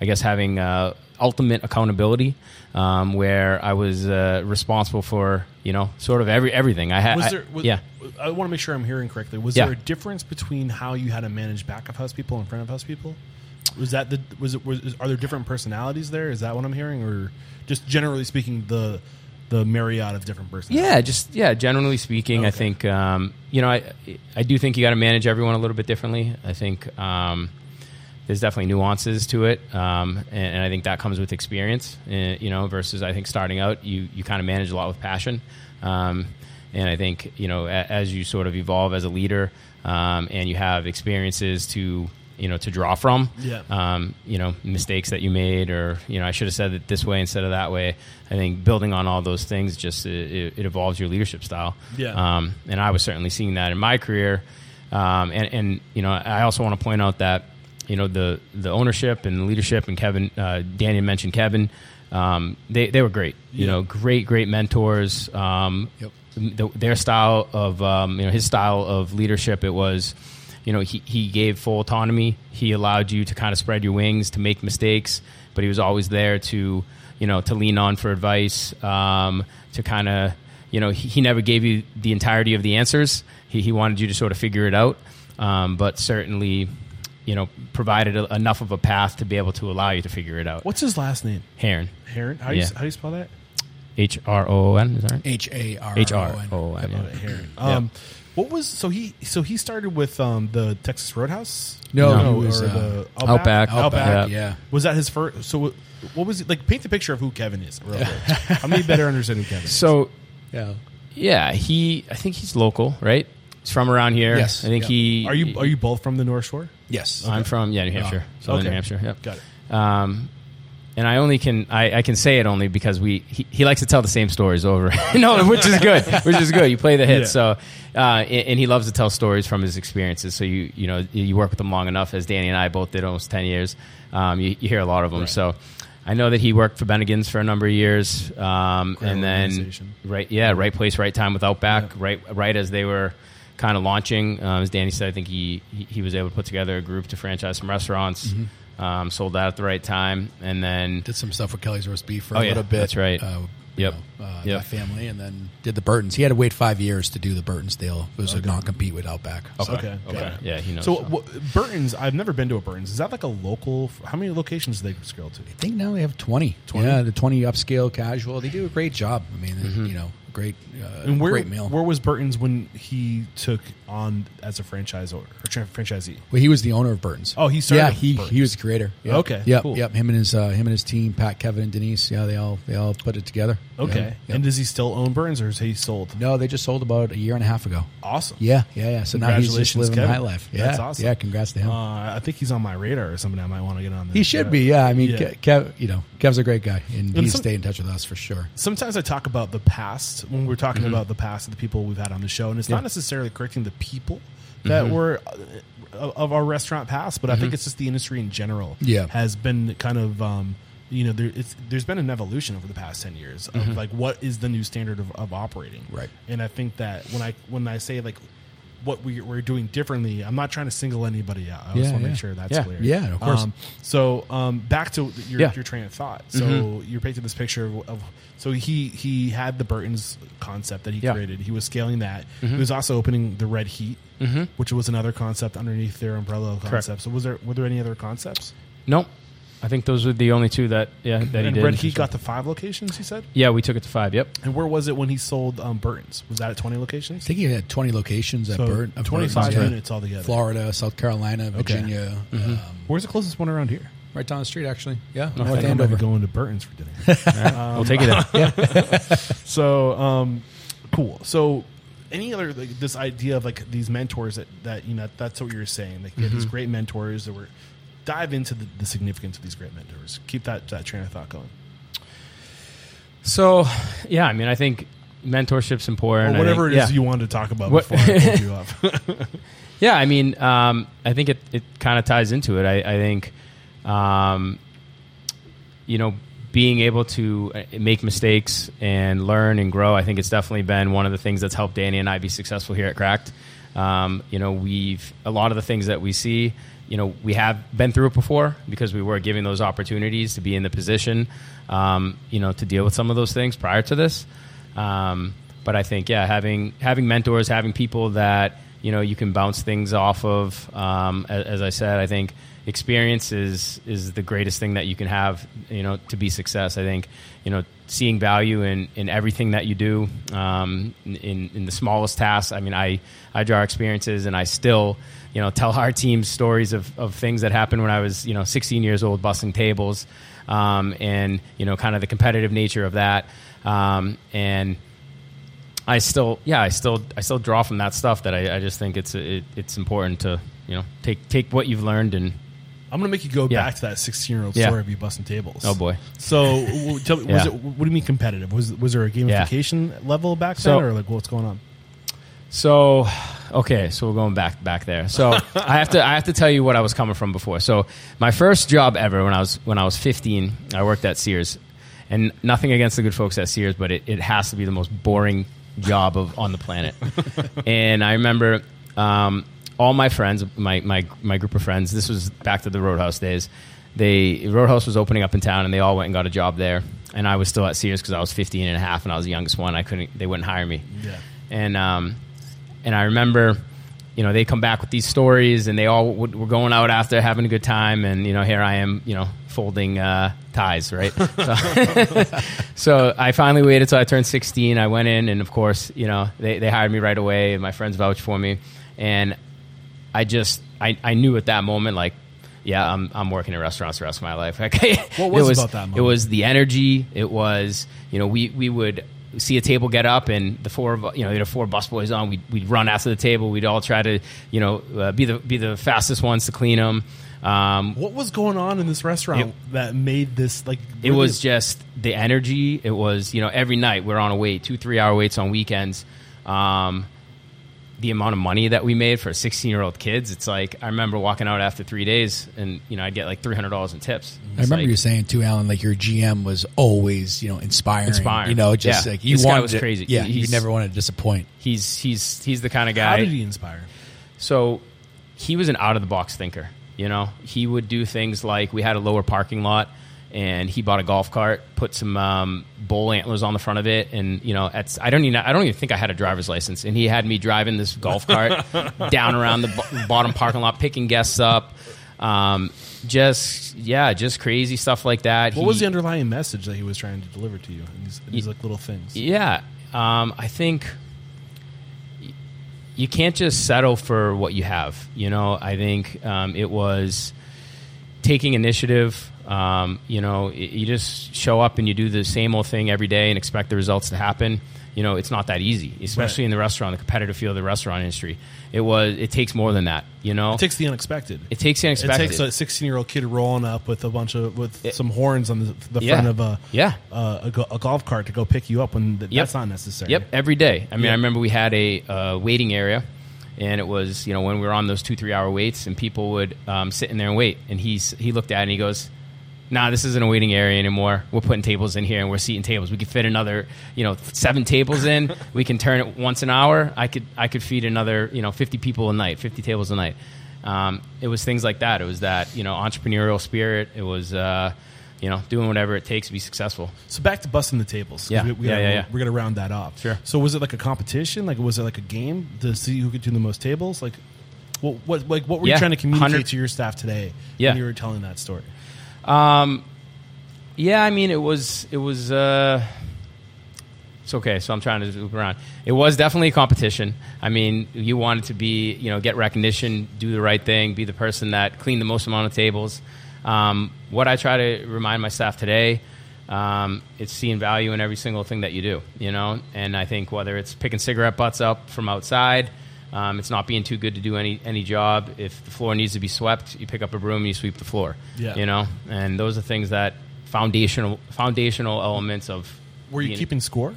I guess having uh, ultimate accountability, um, where I was uh, responsible for you know sort of every everything. I had, Was there? Was, yeah. I want to make sure I'm hearing correctly. Was Yeah. there a difference between how you had to manage back of house people and front of house people? Was that the? Was it? Was, are there different personalities there? Is that what I'm hearing, or just generally speaking, the the myriad of different personalities? Yeah, just yeah. Generally speaking, I think um, you know I I do think you got to manage everyone a little bit differently. I think um, there's definitely nuances to it, um, and, and I think that comes with experience. uh, you know, versus I think starting out, you you kind of manage a lot with passion. Um, and I think you know a, as you sort of evolve as a leader, um, and you have experiences to you know to draw from, Yeah. um, you know mistakes that you made, or you know I should have said it this way instead of that way. I think building on all those things just it, it, it evolves your leadership style. Yeah. Um, and I was certainly seeing that in my career, um, and and you know I also want to point out that you know the the ownership and leadership and Kevin, uh, Daniel mentioned Kevin. Um, they they were great. You Yeah. know, great great mentors. Um, Yep. the, their style of um, you know his style of leadership it was you know he, he gave full autonomy he allowed you to kind of spread your wings to make mistakes but he was always there to you know to lean on for advice um, to kind of you know he, he never gave you the entirety of the answers he, he wanted you to sort of figure it out um, but certainly you know provided a, enough of a path to be able to allow you to figure it out What's his last name? Heron Heron. How do you Yeah. how do you spell that? H R O O N is that right H A R H R O N. Heron. Um, What was so he so he started with um, the Texas Roadhouse? No, No, no, or was, uh, the Outback. Outback, Yeah. yeah. Was that his first? So what was it like? Paint the picture of who Kevin is. Real quick. How many better understand who Kevin is? so yeah. Yeah, he. I think he's local, right? He's from around here. Yes, I think yeah. he. Are you are you both from the North Shore? Yes. I'm from yeah, New Hampshire, Southern Okay. New Hampshire. Yep. Got it. Um, and I only can I, I can say it only because we he, he likes to tell the same stories over. no, which is good. Which is good. You play the hits, Yeah. so uh, and, and he loves to tell stories from his experiences. So you you know you work with him long enough, as Danny and I both did almost ten years. Um, you, you hear a lot of them. So I know that he worked for Bennigan's for a number of years, um, and then right, yeah, right place, right time with Outback, right, right as they were kind of launching. Um, as Danny said, I think he, he he was able to put together a group to franchise some restaurants. Mm-hmm. Um, sold that at the right time, and then Did some stuff with Kelly's roast beef for Oh, a yeah, little bit. that's right. Uh, you Yep. know, uh, Yep. family, and then did the Burtons. He had to wait five years to do the Burtons deal. It was a non-compete with Outback. So- Okay. okay, yeah, he knows. So, so. what, Burton's, I've never been to a Burton's. Is that like a local? How many locations do they scale to? I think now they have 20. 20? Yeah, the 20 upscale casual. They do a great job. I mean, you know, great, uh, And where, great meal. where was Burton's when he took on as a franchise or, franchisee? well, he was the owner of Burton's. Oh, he started Yeah, he Burton's. he was the creator. Yep. Okay, Yep. cool. Yep. Him and his uh, him and his team, Pat, Kevin, and Denise. Yeah, they all they all put it together. Okay. Yep. And does he still own Burton's or is he sold? no, they just sold about a year and a half ago. Awesome. Yeah, yeah, yeah. So now he's just living Kevin. high life. Yeah, That's awesome. Yeah, congrats to him. Uh, I think he's on my radar or something. I might want to get on. This. he should be. Yeah, I mean, Yeah. Kev, you know, Kev's a great guy, and, And he's some- stayed in touch with us for sure. sometimes I talk about the past when we're talking Mm-hmm. about the past of the people we've had on the show, and it's not necessarily correcting the people that Mm-hmm. were uh, of our restaurant past, but I think it's just the industry in general. Yeah. has been kind of. Um, you know, there, it's, there's been an evolution over the past ten years of like what is the new standard of, of operating, Mm-hmm. Right. And I think that when I when I say like what we, we're doing differently, I'm not trying to single anybody out. I just want to yeah. make sure that's Yeah. clear. Yeah, of course. Um, so um, back to your, Yeah. your train of thought. So you're painting this picture of, of so he he had the Burton's concept that he Yeah. created. He was scaling that. He was also opening the Red Heat, which was another concept underneath their umbrella concept. So was there were there any other concepts? nope, I think those were the only two that yeah that he did. Red Heat got the five locations. He said. yeah, we took it to five. Yep. And where was it when he sold um, Burton's? Was that at 20 locations? I locations? think he had 20 locations at So Burton. of 25 Burton's, yeah. units altogether. Florida, South Carolina, Virginia, Mm-hmm. um, Where's the closest one around here? right down the street, actually. Yeah, I North think I be Andover. going to Burton's for dinner. we'll take it. There. So, um, cool. So, any other like, this idea of like these mentors that that you know that's what you're saying. Like you have these Mm-hmm. great mentors that were dive into the, the significance of these great mentors. Keep that that train of thought going. So, yeah, I mean, I think mentorship's important. Or whatever I it think, is yeah. you wanted to talk about What- before I pulled you up. Yeah, I mean, um, I think it, it kind of ties into it. I, I think, um, you know, being able to uh, make mistakes and learn and grow, I think it's definitely been one of the things that's helped Danny and I be successful here at CRACK'D. Um, you know, we've, a lot of the things that we see, you know, we have been through it before because we were given those opportunities to be in the position, um, you know, to deal with some of those things prior to this. Um, but I think, yeah, having having mentors, having people that you know you can bounce things off of. Um, as, as I said, I think experience is is the greatest thing that you can have. You know, to be success. I think you know seeing value in in everything that you do, um, in in the smallest tasks. I mean, I I draw experiences, and I still you know tell our team stories of of things that happened when I was you know 16 years old, busting tables, um, and you know kind of the competitive nature of that, um, and I still, yeah, I still, I still draw from that stuff. That I, I just think it's it, it's important to you know take take what you've learned and I'm gonna make you go Yeah. back to that 16 year old Yeah. story of you busting tables. oh boy. So, tell me, was Yeah. it? What do you mean competitive? Was was there a gamification level back So- then, or like what's going on? So, okay, so we're going back back there. So I have to I have to tell you what I was coming from before. So my first job ever when I was when I was 15, I worked at Sears, and nothing against the good folks at Sears, but it, it has to be the most boring job of on the planet. and I remember um, all my friends, my, my my group of friends. This was back to the Roadhouse days. They Roadhouse was opening up in town, and they all went and got a job there. And I was still at Sears because I was 15 and a half, and I was the youngest one. I couldn't. They wouldn't hire me. Yeah. And um, and I remember, you know, they come back with these stories, and they all would, were going out after having a good time, and you know, here I am, you know, folding uh, ties, right? so, so I finally waited till I turned 16. I went in, and of course, you know, they they hired me right away. and My friends vouched for me, and I just I, I knew at that moment like. Yeah, I'm, I'm working in restaurants the rest of my life. Okay. What was it about that It was the energy. It was, you know, we, we would see a table get up and the four of, you know, there four busboys on. We'd, we'd run after the table. We'd all try to, you know, uh, be the, be the fastest ones to clean them. Um, What was going on in this restaurant It- that made this like? it was just the energy. It was, you know, every night we're on a wait, two, three hour waits on weekends. Um, the amount of money that we made for 16 year old kids, it's like I remember walking out after three days, and you know I'd get like $300 in tips. I remember like, you saying too, Alan, like your GM was always, you know, inspiring. Inspiring. You know, just Yeah. like you This guy was to- crazy. Yeah, you never wanted to disappoint. He's he's he's the kind of guy. How did he inspire? So he was an out of the box thinker. You know, he would do things like we had a lower parking lot, and he bought a golf cart, put some um, bull antlers on the front of it, and you know, at, I don't even I don't even think I had a driver's license, and he had me driving this golf cart down around the bo- bottom parking lot, picking guests up. Um, just yeah, just crazy stuff like that. What He- was the underlying message that he was trying to deliver to you in these, these like little things? Yeah, um, I think y- you can't just settle for what you have. You know, I think um, it was taking initiative. Um, you know, you just show up and you do the same old thing every day and expect the results to happen. You know, it's not that easy, especially in the restaurant, the competitive field of the restaurant industry. It was. It takes more than that. You know, It takes the unexpected. it takes the unexpected. It takes a 16 year old kid rolling up with a bunch of with some horns on the, the Yeah. front of a Yeah. uh, a, a golf cart to go pick you up when th- Yep. that's not necessary. Yep, every day. I mean, Yeah. I remember we had a uh, waiting area, and it was you know when we were on those two three hour waits, and people would um, sit in there and wait, and he's he looked at it and he goes. Nah, this isn't a waiting area anymore. We're putting tables in here, and we're seating tables. We could fit another, you know, seven tables in. We can turn it once an hour. I could, I could feed another, you know, fifty people a night, fifty tables a night. Um, it was things like that. It was that, you know, entrepreneurial spirit. It was, uh, you know, doing whatever it takes to be successful. So back to busting the tables. Yeah. we, we Yeah, gotta, yeah, yeah. We're gonna round that off. Sure. So was it like a competition? Like was it like a game to see who could do the most tables? Like what what like what were you trying to communicate to your staff today Yeah. when you were telling that story? Um, yeah, I mean, it was it was. Uh, it's okay. So I'm trying to loop around. It was definitely a competition. I mean, you wanted to be, you know, get recognition, do the right thing, be the person that cleaned the most amount of tables. Um, what I try to remind my staff today, um, it's seeing value in every single thing that you do. You know, and I think whether it's picking cigarette butts up from outside. Um, it's not being too good to do any any job. If the floor needs to be swept, you pick up a broom and you sweep the floor. Yeah. You know, and those are things that foundational foundational elements of. Were you being- keeping score?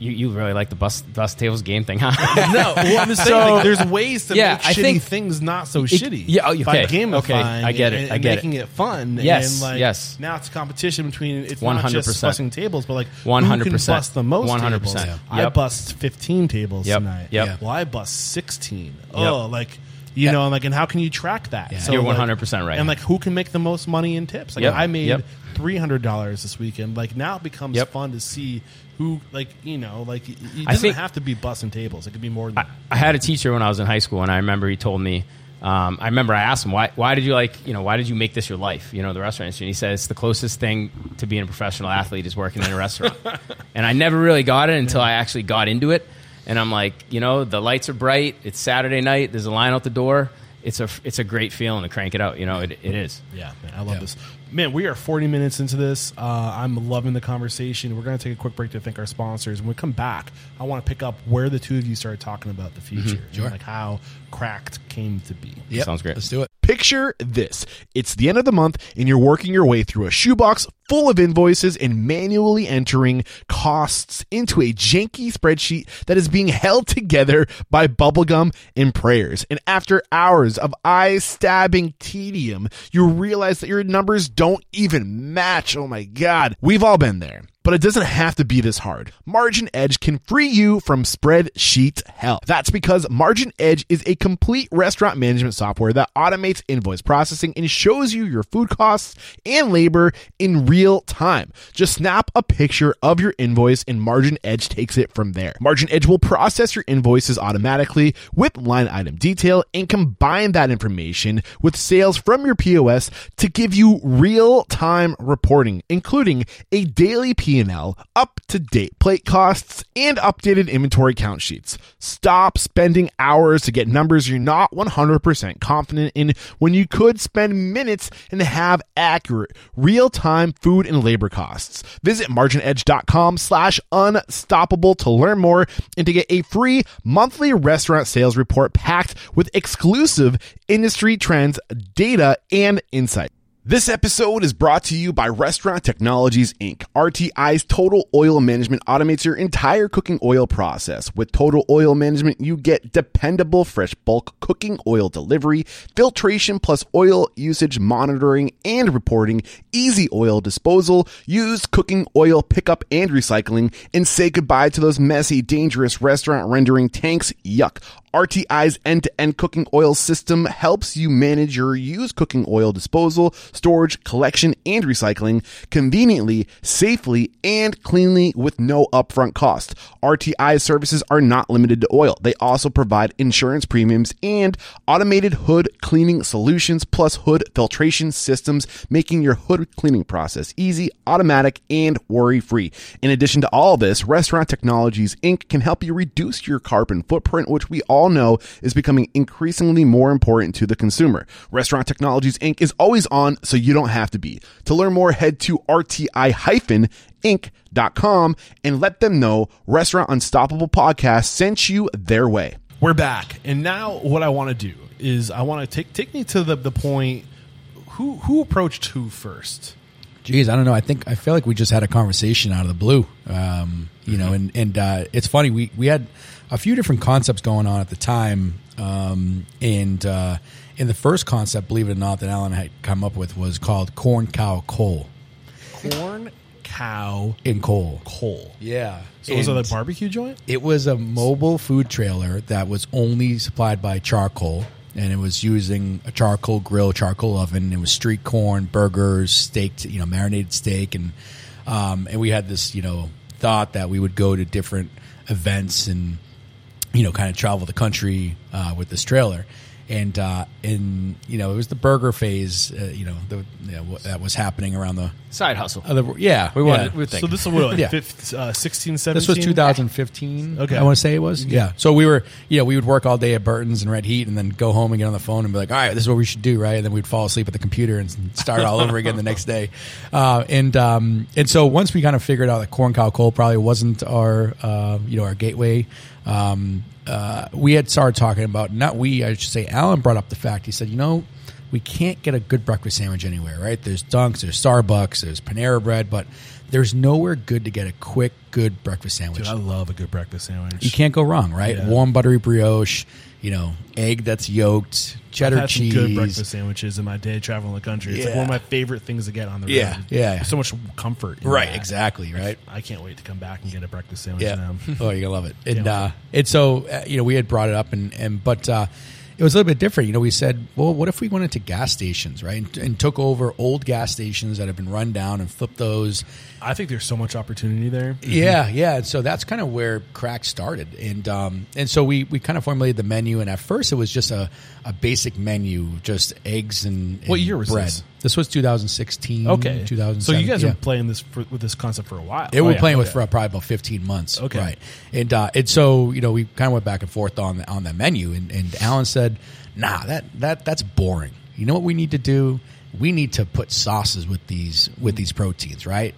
You, you really like the bus bus tables game thing, huh? No, well, I'm just saying, like, there's ways to Yeah, make I shitty think- things not so shitty. yeah, oh, by okay, gamifying okay, I get it, and, I get it. making it, fun. Yes, and like, yes. Now it's a competition between it's not just busting tables, but like 100%. can bust the most 100%. tables. Yeah. I Yep. bust 15 tables Yep, tonight. yep. Well, I bust 16. Oh, like. You know, and like, and how can you track that? So you're like- 100% right. And like, who can make the most money in tips? Like, Yep, I made yep. Three hundred dollars this weekend. Like, now it becomes Yep. fun to see who, like, you know, like it it I doesn't think- have to be busting tables. It could be more than I, I had a teacher when I was in high school, and I remember he told me. Um, I remember I asked him why. Why did you like? You know, why did you make this your life? You know, the restaurant industry. And he said it's the closest thing to being a professional athlete is working in a restaurant. and I never really got it until I actually got into it. And I'm like, you know, the lights are bright. It's Saturday night. There's a line out the door. It's a it's a great feeling to crank it out. You know, it, it is. Yeah, man, I love Yeah. this. Man, we are 40 minutes into this. Uh, I'm loving the conversation. We're going to take a quick break to thank our sponsors. When we come back, I want to pick up where the two of you started talking about the future, and, Sure. like how CRACK'D came to be. Yep. Sounds great. Let's do it. Picture this. It's the end of the month and you're working your way through a shoebox full of invoices and manually entering costs into a janky spreadsheet that is being held together by bubblegum and prayers. And after hours of eye stabbing tedium, you realize that your numbers don't even match. Oh my God. We've all been there. But it doesn't have to be this hard. MarginEdge can free you from spreadsheet hell. That's because MarginEdge is a complete restaurant management software that automates invoice processing and shows you your food costs and labor in real time. Just snap a picture of your invoice and MarginEdge takes it from there. MarginEdge will process your invoices automatically with line item detail and combine that information with sales from your POS to give you real-time reporting, including a daily P&L, up-to-date plate costs, and updated inventory count sheets. Stop spending hours to get numbers you're not 100% confident in when you could spend minutes and have accurate, real-time food and labor costs. Visit marginedge.com slash unstoppable to learn more and to get a free monthly restaurant sales report packed with exclusive industry trends, data, and insight. This episode is brought to you by Restaurant Technologies Inc. RTI's Total Oil Management automates your entire cooking oil process. With Total Oil Management, you get dependable fresh bulk cooking oil delivery, filtration plus oil usage monitoring and reporting, easy oil disposal, used cooking oil pickup and recycling, and say goodbye to those messy, dangerous restaurant rendering tanks. Yuck. RTI's end to end cooking oil system helps you manage your used cooking oil disposal, storage, collection, and recycling conveniently, safely, and cleanly with no upfront cost. RTI services are not limited to oil. They also provide insurance premiums and automated hood cleaning solutions plus hood filtration systems, making your hood cleaning process easy, automatic, and worry free. In addition to all this, Restaurant Technologies Inc. can help you reduce your carbon footprint, which we all know is becoming increasingly more important to the consumer. Restaurant Technologies Inc. is always on, so you don't have to be. To learn more, head to RTI-Inc.com and let them know Restaurant Unstoppable Podcast sent you their way. We're back, and now what I want to do is I want to take take me to the the point. Who who approached who first? Geez, I don't know. I think I feel like we just had a conversation out of the blue. Um, you know, and and uh, it's funny. We we had a few different concepts going on at the time, um, and uh, in the first concept, believe it or not, that Alan had come up with was called corn cow coal Corn, cow, in coal. coal. Yeah. So was it And a barbecue joint? It was a mobile food trailer that was only supplied by charcoal, and it was using a charcoal grill, charcoal oven. It was street corn, burgers, steak, you know, marinated steak, and um, and we had this, you know, thought that we would go to different events and you know, kind of travel the country uh, with this trailer. And uh, and you know, it was the burger phase, uh, you know, the, you know, what- that was happening around the Side hustle. other. Yeah, We wanted- yeah. we So this is what, like Yeah. fifth, uh, 16, 17? This was 2015. Okay. I want to say it was. Yeah. So we were, you know, we would work all day at Burton's and Red Heat, and then go home and get on the phone and be like, "All right, this is what we should do," right? And then we'd fall asleep at the computer and start all over again the next day. Uh, and um, and so once we kind of figured out that corn cow coal probably wasn't our, uh, you know, our gateway. Um, uh, we had started talking about not we, I should say. Alan brought up the fact. He said, you know. We can't get a good breakfast sandwich anywhere, right? There's Dunks, there's Starbucks, there's Panera Bread, but there's nowhere good to get a quick, good breakfast sandwich. Dude, I love a good breakfast sandwich. You can't go wrong, right? Yeah. Warm buttery brioche, you know, egg that's yolked, cheddar I've had cheese. good breakfast sandwiches in my day traveling the country. It's like one of my favorite things to get on the road. Yeah, yeah. There's so much comfort. Right, that. exactly, right? I can't wait to come back and get a breakfast sandwich Yeah. now. oh, you're gonna love it. And uh, and so uh, you know, we had brought it up, and and but uh, it was a little bit different. You know, we said, well, what if we went into gas stations, right, and, and took over old gas stations that have been run down and flipped those. I think there's so much opportunity there. Yeah, yeah. And so that's kind of where crack started, and um, and so we we kind of formulated the menu, and at first it was just a, a basic menu, just eggs and, What year was bread. this? This was 2016. Okay, 2007. So you guys yeah. been playing this for, with this concept for a while. They Oh, were yeah, playing with okay. for probably about 15 months. Okay. Right. And uh, and so, you know, we kind of went back and forth on the, on that menu and, and Alan said, "Nah, that that that's boring. You know what we need to do? We need to put sauces with these with these proteins, right?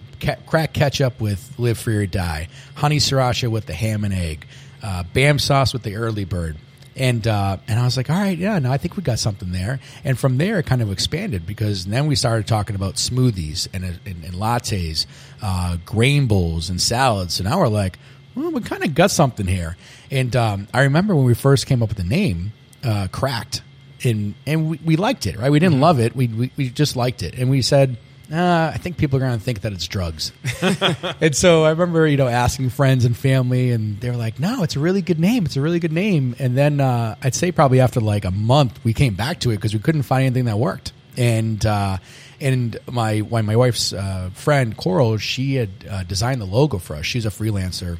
Crack ketchup with live free or die, honey sriracha with the ham and egg, uh, bam sauce with the early bird." And uh, and I was like, all right, yeah, no, I think we got something there. And from there, it kind of expanded because then we started talking about smoothies and and, and lattes, uh, grain bowls and salads. So now we're like, well, we kind of got something here. And um, I remember when we first came up with the name, uh, CRACK'D, and and we, we liked it, right? We didn't love it, we, we we just liked it, and we said. Uh, I think people are going to think that it's drugs. and so I remember, you know, asking friends and family, and they were like, "No, it's a really good name. It's a really good name." And then uh, I'd say probably after like a month, we came back to it because we couldn't find anything that worked. And uh, and my when my wife's uh, friend Coral, she had uh, designed the logo for us. She's a freelancer,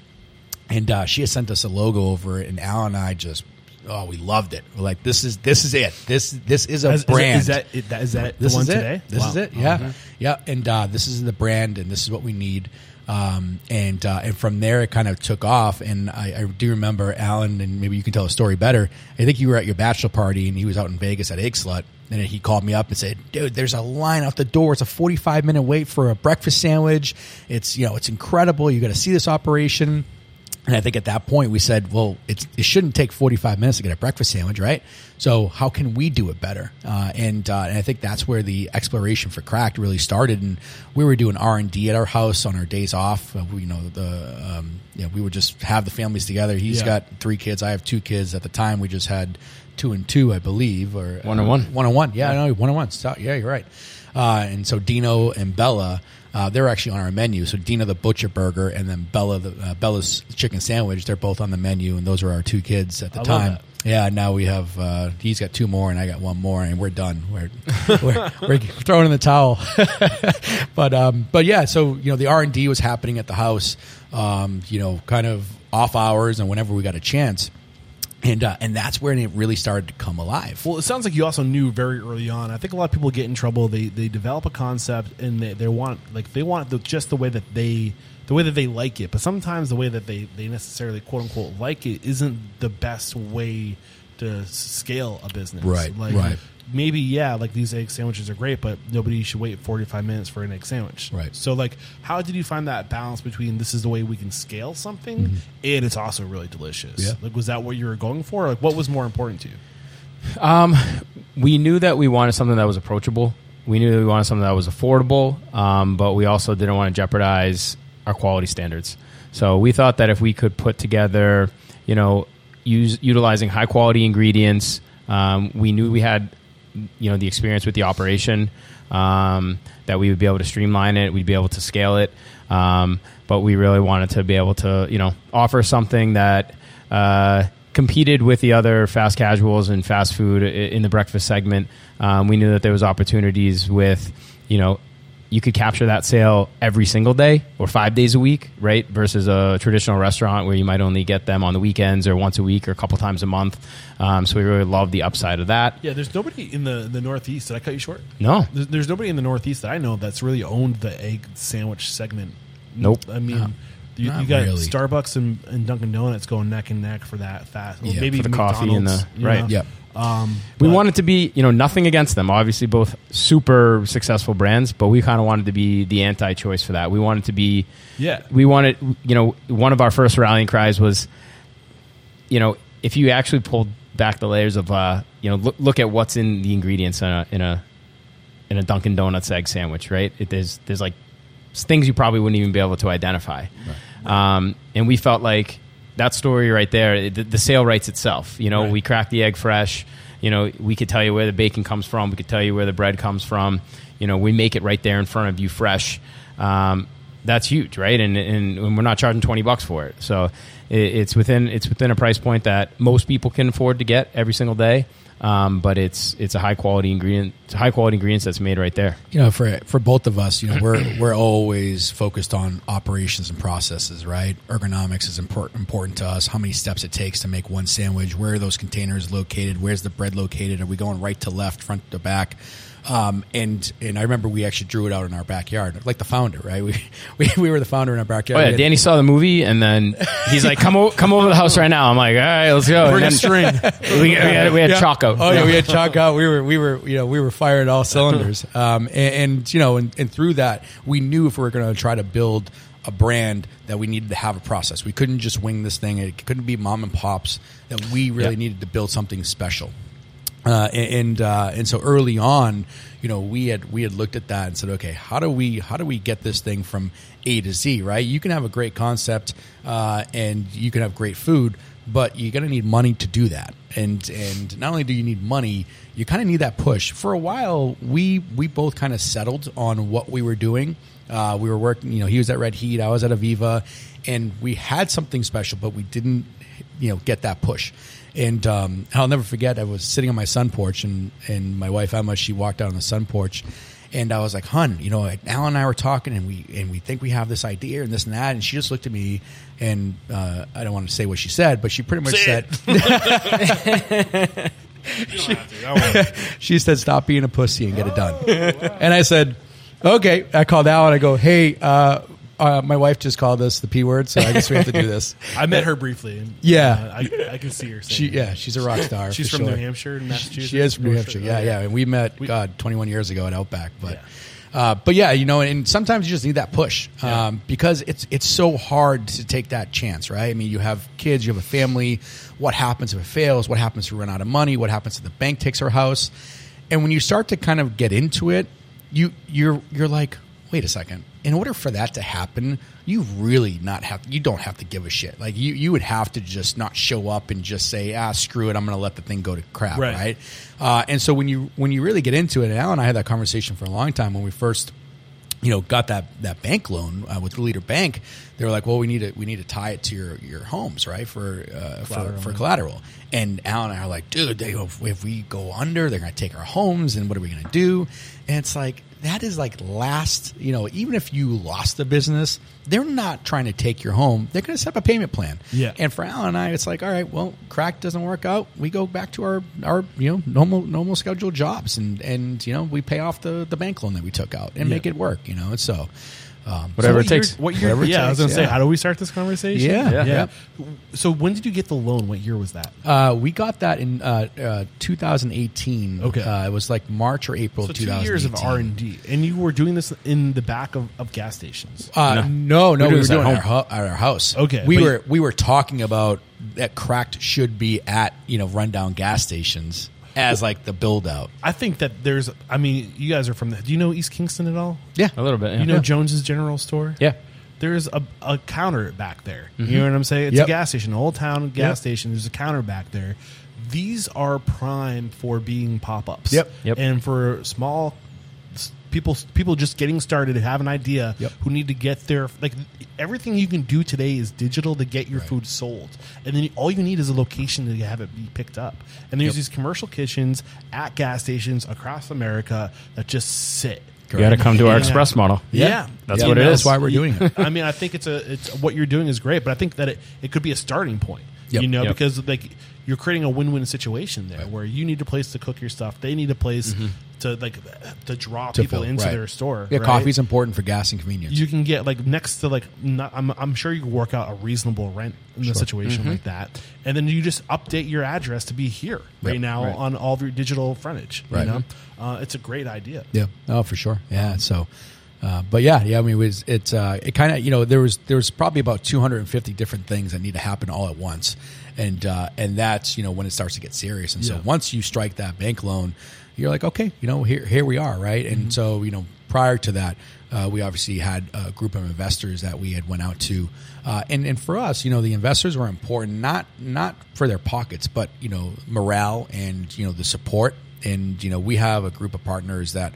and uh, she had sent us a logo over it. And Al and I just, oh, we loved it. We're like, this is this is it. This this is a Is- brand. Is that, is that, is that This the one is it. today? This Wow. is it. Yeah, yeah. And uh, this is the brand, and this is what we need. Um, and uh, and from there, it kind of took off. And I, I do remember Alan, and maybe you can tell a story better. I think you were at your bachelor party, and he was out in Vegas at Eggslut. And he called me up and said, "Dude, there's a line out the door. It's a 45 minute wait for a breakfast sandwich. It's you know, it's incredible. You got to see this operation." And I think at that point we said, well, it's, it shouldn't take 45 minutes to get a breakfast sandwich, right? So how can we do it better? Uh, and, uh, and I think that's where the exploration for CRACK'D really started. And we were doing R and D at our house on our days off. Uh, we, you know, the, um, you know, we would just have the families together. He's Yeah. got three kids. I have two kids. At the time, we just had two and two, I believe, or One and one. one on one. Yeah, I know one on one. So, yeah, you're right. Uh, and so Dino and Bella, uh, they're actually on our menu. So Dina the butcher burger, and then Bella the uh, Bella's chicken sandwich. They're both on the menu, and those were our two kids at the I time. Yeah, now we have uh, he's got two more, and I got one more, and we're done. We're we're, we're throwing in the towel. but um, but yeah, so you know the R and D was happening at the house, um, you know, kind of off hours and whenever we got a chance. And, uh, and that's where it really started to come alive. Well, it sounds like you also knew very early on. I think a lot of people get in trouble. They they develop a concept and they, they want like they want the, just the way that they the way that they like it. But sometimes the way that they they necessarily quote unquote like it isn't the best way to scale a business. Right, Like right. Maybe yeah, like these egg sandwiches are great, but nobody should wait forty five minutes for an egg sandwich. Right. So like, how did you find that balance between this is the way we can scale something and it's also really delicious? Mm-hmm. Yeah. Like, was that what you were going for? Like, what was more important to you? Um, we knew that we wanted something that was approachable. We knew that we wanted something that was affordable, um, but we also didn't want to jeopardize our quality standards. So we thought that if we could put together, you know, use utilizing high quality ingredients, um, we knew we had, you know, the experience with the operation, um, that we would be able to streamline it, we'd be able to scale it. Um, but we really wanted to be able to, you know, offer something that uh, competed with the other fast casuals and fast food in the breakfast segment. Um, we knew that there was opportunities with, you know, you could capture that sale every single day or five days a week, right? Versus a traditional restaurant where you might only get them on the weekends or once a week or a couple times a month. Um, so we really love the upside of that. Yeah, there's nobody in the the Northeast. Did I cut you short? No, There's, there's nobody in the Northeast that I know that's really owned the egg sandwich segment. Nope. I mean, No. you, you got really. Starbucks and, and Dunkin' Donuts going neck and neck for that fast. Well, Yeah, maybe for the coffee and the- right. know? Yep. Um, we wanted to be, you know, nothing against them. Obviously, both super successful brands, but we kind of wanted to be the anti-choice for that. We wanted to be, Yeah. we wanted, you know, one of our first rallying cries was, you know, if you actually pulled back the layers of, uh, you know, look, look at what's in the ingredients in a in a in a Dunkin' Donuts egg sandwich, right? It, there's there's like things you probably wouldn't even be able to identify. Um, and we felt like that story right there, the, the sale writes itself. You know, Right. we crack the egg fresh. You know, we could tell you where the bacon comes from. We could tell you where the bread comes from. You know, we make it right there in front of you fresh. Um, that's huge, right? And, and, and we're not charging twenty bucks for it. So it, it's within it's within a price point that most people can afford to get every single day. Um, but it's it's a high quality ingredient, high quality ingredients that's made right there. you know for for both of us you know we're we're always focused on operations and processes right? Ergonomics is important important to us. How many steps it takes to make one sandwich. Where are those containers located? Where's the bread located? Are we going right to left front to back um, and and I remember we actually drew it out in our backyard, like the founder, right? We we, we were the founder in our backyard. Oh yeah, Danny saw the movie and then he's like, "Come over, come over to the house right now." I'm like, "All right, let's go." Bring a string. we, we had, we had Yeah. chalk out. Oh yeah, we had chalk out. We were we were you know we were firing all cylinders. Um, and, and you know and, and through that we knew if we were going to try to build a brand that we needed to have a process. We couldn't just wing this thing. It couldn't be mom and pops. That we really Yeah. needed to build something special. Uh, and uh, and so early on, you know, we had we had looked at that and said, okay, how do we how do we get this thing from A to Z? Right? You can have a great concept uh, and you can have great food, but you're going to need money to do that. And and not only do you need money, you kind of need that push. For a while, we we both kind of settled on what we were doing. Uh, we were working, you know, he was at Red Heat, I was at Aviva, and we had something special, but we didn't, you know, get that push. And um, I'll never forget, I was sitting on my sun porch, and, and my wife Emma, she walked out on the sun porch, and I was like, "Hun, you know, Alan and I were talking, and we and we think we have this idea and this and that." And she just looked at me, and uh, I don't want to say what she said, but she pretty much Say said, she said, "Stop being a pussy and get it done." and I said, "Okay." I called Alan. I go, "Hey, uh, uh, my wife just called us the p word, so I guess we have to do this." I met her briefly. And, Yeah. uh, I, I can see her. She, saying yeah, she's a rock star. She's for from sure. New Hampshire, and Massachusetts. She is from New Hampshire. Yeah, yeah. And we met God 21 years ago at Outback, but. Uh, but yeah, you know, and sometimes you just need that push um, because it's it's so hard to take that chance, right? I mean, you have kids, you have a family. What happens if it fails? What happens if we run out of money? What happens if the bank takes our house? And when you start to kind of get into it, you you're you're like, wait a second. In order for that to happen, you really not have you don't have to give a shit. Like you you would have to just not show up and just say, ah, screw it, I'm going to let the thing go to crap, Right. right? Uh, and so when you when you really get into it, and Al and I had that conversation for a long time when we first you know got that that bank loan uh, with the Leader Bank, they were like, "Well, we need to we need to tie it to your your homes, right? For uh, for, for collateral." And Al and I are like, "Dude, they, if, if we go under, they're going to take our homes, and what are we going to do?" And it's like that is like last, you know, even if you lost the business, they're not trying to take your home. They're going to set up a payment plan. Yeah. And for Alan and I, it's like, all right, well, crack doesn't work out. We go back to our, our you know normal normal scheduled jobs, and and you know we pay off the the bank loan that we took out and Yeah. make it work. You know, and so um, Whatever what it takes. Year, what year? Whatever it yeah, I was going to say, how do we start this conversation? Yeah, Yeah. So when did you get the loan? What year was that? Uh, we got that in uh, uh, 2018. Okay. uh, it was like March or April So of two 2018. years of R and D, and you were doing this in the back of, of gas stations. Uh, no, no, We're we were doing doing it at at our, at our house. Okay, we but- were we were talking about that CRACK'D should be at you know rundown gas stations as like the build out. I think that there's. I mean, you guys are from. The, do you know East Kingston at all? Yeah, A little bit. Yeah. You know Yeah. Jones's General Store. Yeah. There's a, a counter back there. Mm-hmm. You know what I'm saying? It's Yep. a gas station, old town gas Yep. station. There's a counter back there. These are prime for being pop ups. Yep. Yep. And for small s- people, people just getting started, have an idea, Yep. who need to get their like everything you can do today is digital to get your food sold, and then all you need is a location to have it be picked up. And there's Yep. these commercial kitchens at gas stations across America that just sit. You got to come to our Yeah. express model. Yeah, That's Yeah, what it that's is. why we're doing it. I mean, I think it's a it's what you're doing is great, but I think that it, it could be a starting point. Yep. You know, Yep. because like you're creating a win-win situation there, where you need a place to cook your stuff, they need a place to like to draw To people fill, into right. their store. Yeah, right? coffee's important for gas and convenience. You can get like next to like not, I'm I'm sure you can work out a reasonable rent in a situation Mm-hmm. like that, and then you just update your address to be here right Yep. now Right. on all of your digital frontage. Right. You know, uh, it's a great idea. Yeah. Oh, for sure. Yeah. So, uh, but yeah, yeah. I mean, it was it's uh, it kind of you know there was there was probably about 250 different things that need to happen all at once, and uh, and that's you know when it starts to get serious. And so once you strike that bank loan, you're like, okay, you know, here here we are, right? Mm-hmm. And so you know prior to that. Uh, we obviously had a group of investors that we had went out to, uh, and and for us, you know, the investors were important not not for their pockets, but you know, morale and you know the support, and you know, we have a group of partners that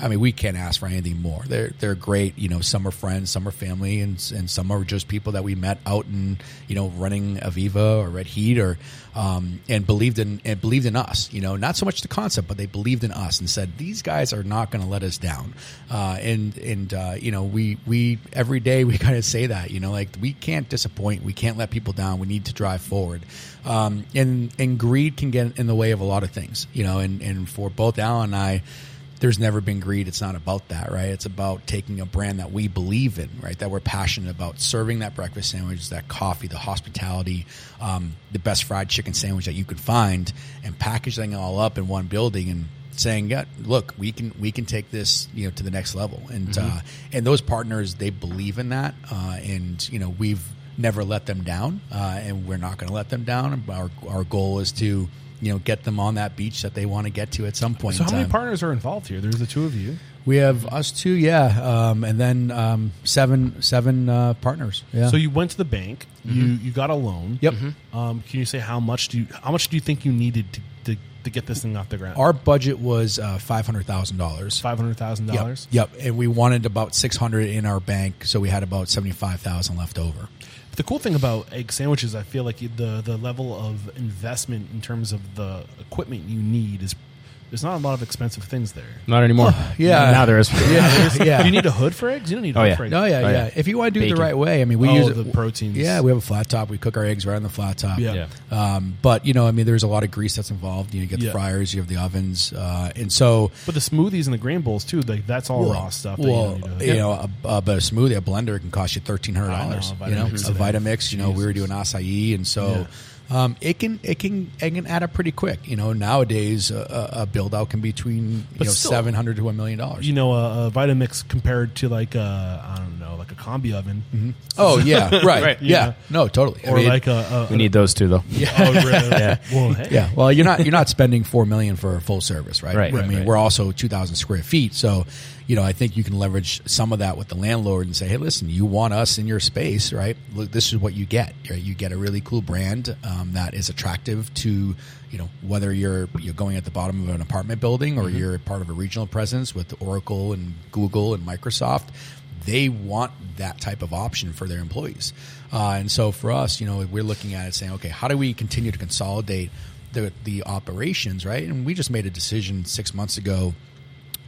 I mean, we can't ask for anything more. They're they're great. You know, some are friends, some are family, and and some are just people that we met out in you know running Aviva or Red Heat or um, and believed in and believed in us. You know, not so much the concept, but they believed in us and said these guys are not going to let us down. Uh, and and uh, you know, we we every day we kind of say that. You know, like we can't disappoint. We can't let people down. We need to drive forward. Um, and and greed can get in the way of a lot of things. You know, and and for both Alan and I there's never been greed. It's not about that, right? It's about taking a brand that we believe in, right? That we're passionate about, serving that breakfast sandwich, that coffee, the hospitality, um, the best fried chicken sandwich that you could find, and packaging it all up in one building and saying, "Yeah, look, we can we can take this you know to the next level." And uh, and those partners they believe in that, uh, and you know we've never let them down, uh, and we're not going to let them down. Our our goal is to you know get them on that beach that they want to get to at some point. So in how many partners are involved here? There's the two of you. We have us two, yeah, um, and then um, seven seven uh, partners. Yeah. So you went to the bank. You you got a loan. Yep. Um, can you say how much do you how much do you think you needed to to, to get this thing off the ground? our budget was uh, five hundred thousand dollars. five hundred thousand Yep. dollars. Yep. And we wanted about six hundred in our bank, so we had about seventy five thousand left over. The cool thing about egg sandwiches, I feel like the the level of investment in terms of the equipment you need is there's not a lot of expensive things there. Not anymore. yeah. Now there is. Yeah. yeah. Do you need a hood for eggs? You don't need a Oh, hood yeah. for eggs. Oh yeah, Oh, yeah, yeah. If you want to do it Bacon. the right way, I mean, we Oh, use the proteins. Yeah, we have a flat top. We cook our eggs right on the flat top. Yeah. Yeah. Um, but you know, I mean, there's a lot of grease that's involved. You, know, you get the Yeah. fryers, you have the ovens, uh, and so But the smoothies and the grain bowls too, like that's all raw stuff. That Well, you, don't need to- you know, a, a, but a smoothie, a blender can cost you thirteen hundred dollars. I know, You know, Vitamix a today. Vitamix. You know, we were doing acai, and so um, it can it can it can add up pretty quick. You know, nowadays uh, uh, a, a build out can be between But you know still- seven hundred to a million dollars. You know, a, a Vitamix compared to like a I don't know, like a combi oven, mm-hmm. Oh yeah, right, Right. yeah, Yeah. no, totally. I or mean, like a, a We need those two though. Oh, really? Yeah. Well, hey. yeah. Well, you're not you're not spending four million for a full service, right? Right, I right, mean, right. we're also two thousand square feet, so you know, I think you can leverage some of that with the landlord and say, hey, listen, you want us in your space, right? Look, this is what you get. Right? You get a really cool brand um, that is attractive to you know whether you're you're going at the bottom of an apartment building or you're part of a regional presence with Oracle and Google and Microsoft. They want that type of option for their employees, uh, and so for us, you know, we're looking at it saying, okay, how do we continue to consolidate the the operations, right? And we just made a decision six months ago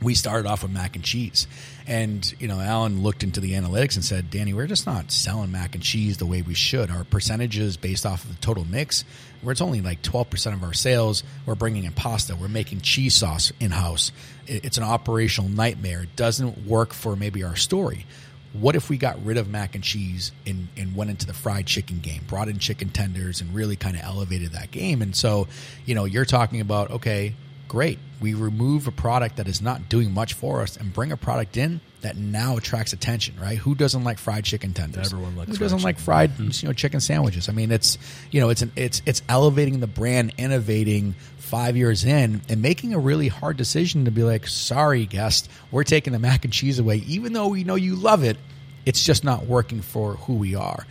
we started off with mac and cheese. And, you know, Alan looked into the analytics and said, Danny, we're just not selling mac and cheese the way we should. Our percentages based off of the total mix, where it's only like 12% of our sales, we're bringing in pasta. We're making cheese sauce in house. It's an operational nightmare. It doesn't work for maybe our story. What if we got rid of mac and cheese and, and went into the fried chicken game, brought in chicken tenders and really kind of elevated that game? And so, you know, you're talking about, okay, great. We remove a product that is not doing much for us and bring a product in that now attracts attention, right? Who doesn't like fried chicken tenders? Everyone likes Who fried doesn't like chicken. fried, mm-hmm. you know, chicken sandwiches? I mean, it's you know, it's an it's it's elevating the brand, innovating five years in, and making a really hard decision to be like, sorry, guest, we're taking the mac and cheese away, even though we know you love it. It's just not working for who we are.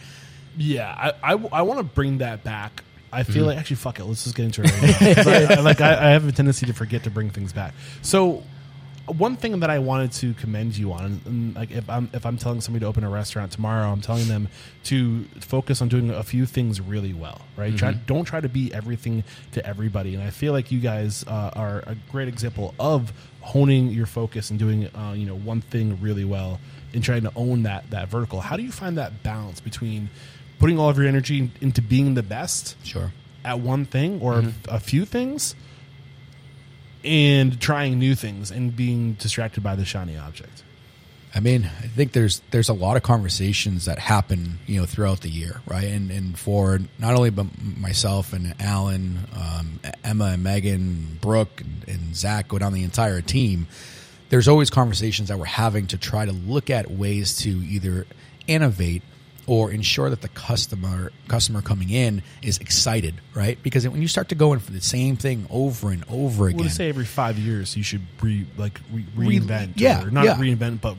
Yeah, I, I, want to bring that back. I feel like actually, fuck it. Let's just get into it. Right now. I, I- like I, I have a tendency to forget to bring things back. So, one thing that I wanted to commend you on, and like if I'm if I'm telling somebody to open a restaurant tomorrow, I'm telling them to focus on doing a few things really well. Right? Try, don't try to be everything to everybody. And I feel like you guys uh, are a great example of honing your focus and doing uh, you know one thing really well and trying to own that that vertical. How do you find that balance between putting all of your energy into being the best Sure. at one thing or a few things and trying new things and being distracted by the shiny object. I mean, I think there's there's a lot of conversations that happen, you know, throughout the year, right? And and for not only but myself and Alan, um, Emma and Megan, Brooke and, and Zach go down the entire team. There's always conversations that we're having to try to look at ways to either innovate or ensure that the customer customer coming in is excited, right? Because when you start to go in for the same thing over and over again, Well, say every five years you should re, like re, Re- reinvent, yeah, or not yeah. reinvent, but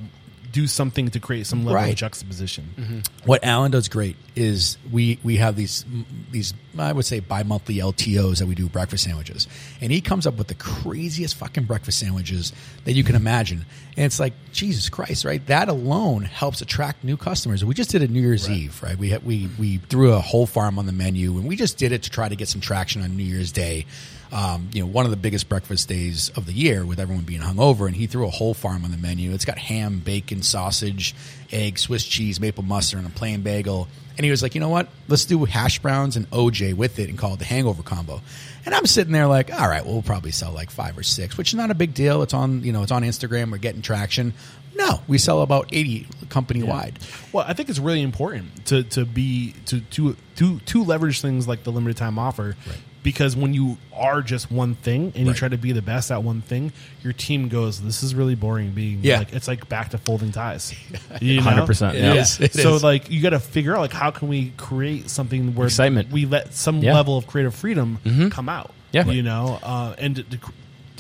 do something to create some level Right. of juxtaposition. Mm-hmm. what Alan does great is we we have these these I would say bi-monthly LTOs that we do breakfast sandwiches, and he comes up with the craziest fucking breakfast sandwiches that you can imagine, and it's like Jesus Christ, right? That alone helps attract new customers. We just did a New Year's Eve, right? We we we threw a whole farm on the menu, and we just did it to try to get some traction on New Year's Day. Um, you know, one of the biggest breakfast days of the year with everyone being hungover, and he threw a whole farm on the menu. It's got ham, bacon, sausage, egg, Swiss cheese, maple mustard, and a plain bagel. And he was like, you know what? Let's do hash browns and OJ with it and call it the hangover combo. And I'm sitting there like, all right, well, we'll probably sell like five or six, which is not a big deal. It's on, you know, it's on Instagram. We're getting traction. No, we sell about 80 company wide. Well, I think it's really important to to be to to to to leverage things like the limited time offer. Because when you are just one thing and you try to be the best at one thing, your team goes, "This is really boring." Being Yeah. like it's like back to folding ties. You know? 100%, It yeah. is. So is. like you got to figure out like how can we create something where Excitement. we let some Yeah. level of creative freedom come out. Yeah. you know, uh, and to, to,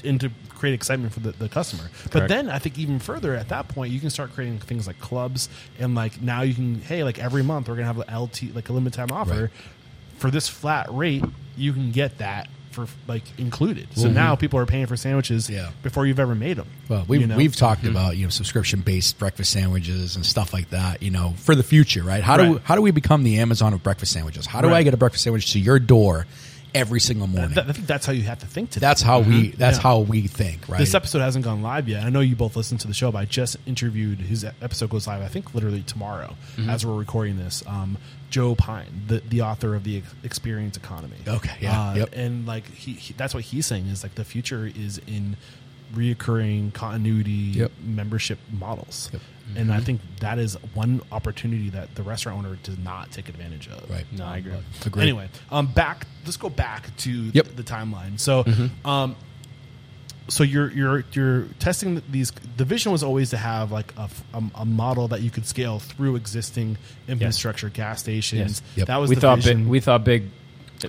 and to create excitement for the, the customer. But Correct. then I think even further at that point, you can start creating things like clubs and like now you can hey like every month we're gonna have a LT like a limited time offer Right. For this flat rate. You can get that for like included. So mm-hmm. now people are paying for sandwiches Yeah. before you've ever made them. Well, we've, you know? we've talked mm-hmm. about you know subscription based breakfast sandwiches and stuff like that. You know, for the future, right? How do Right. how do we become the Amazon of breakfast sandwiches? How do Right. I get a breakfast sandwich to your door every single morning? Th- I think that's how you have to think today. that's how we that's Yeah. how we think, right? This episode hasn't gone live yet. I know you both listened to the show, but I just interviewed his episode goes live. I think literally tomorrow, Mm-hmm. as we're recording this. Um, Joe Pine, the the author of the Experience Economy. Okay, yeah, Uh, yep. and like he, he, that's what he's saying is like the future is in reoccurring continuity Yep. membership models. And I think that is one opportunity that the restaurant owner does not take advantage of. Right. No, I agree. Agreed. Anyway, um, back. Let's go back to Yep. the timeline. So, um, so you're you're you're testing these. The vision was always to have like a a model that you could scale through existing infrastructure, gas stations. Yep. That was we the thought vision. big, we thought big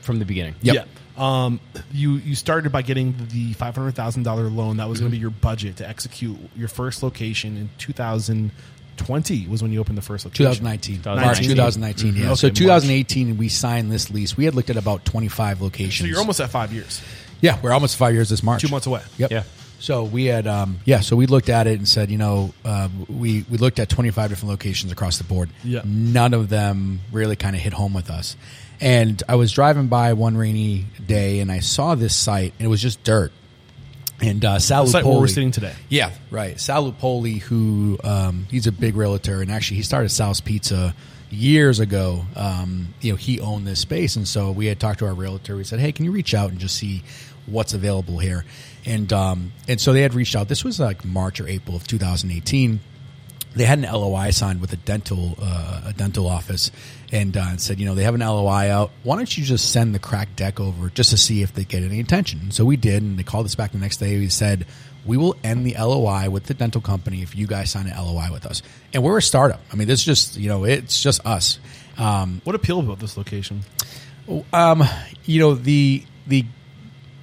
from the beginning. Yep. Yeah. Um, you you started by getting the five hundred thousand dollar loan. That was going to be your budget to execute your first location in two thousand twenty. Was when you opened the first location. 2019, 2019. March 2019. Yeah. Okay, so March. 2018, we signed this lease. We had looked at about 25 locations. So you're almost at five years. yeah, we're almost five years this March. Two months away. Yep. Yeah. So we had, um, yeah. So we looked at it and said, you know, uh, we we looked at 25 different locations across the board. Yeah. None of them really kind of hit home with us. And I was driving by one rainy day and I saw this site and it was just dirt. And uh, Sal like where we're sitting today. yeah, right. Sal Lupoli, who um, he's a big realtor, and actually he started Sal's Pizza years ago. Um, you know, he owned this space, and so we had talked to our realtor. We said, "Hey, can you reach out and just see what's available here?" And um, and so they had reached out. This was like March or April of 2018 they had an LOI signed with a dental uh, a dental office, and, uh, and said, you know, they have an LOI out. Why don't you just send the CRACK'D deck over just to see if they get any attention? And so we did, and they called us back the next day. We said, we will end the LOI with the dental company if you guys sign an LOI with us. And we're a startup. I mean, this is just you know, it's just us. Um, What appealed about this location? um, you know the the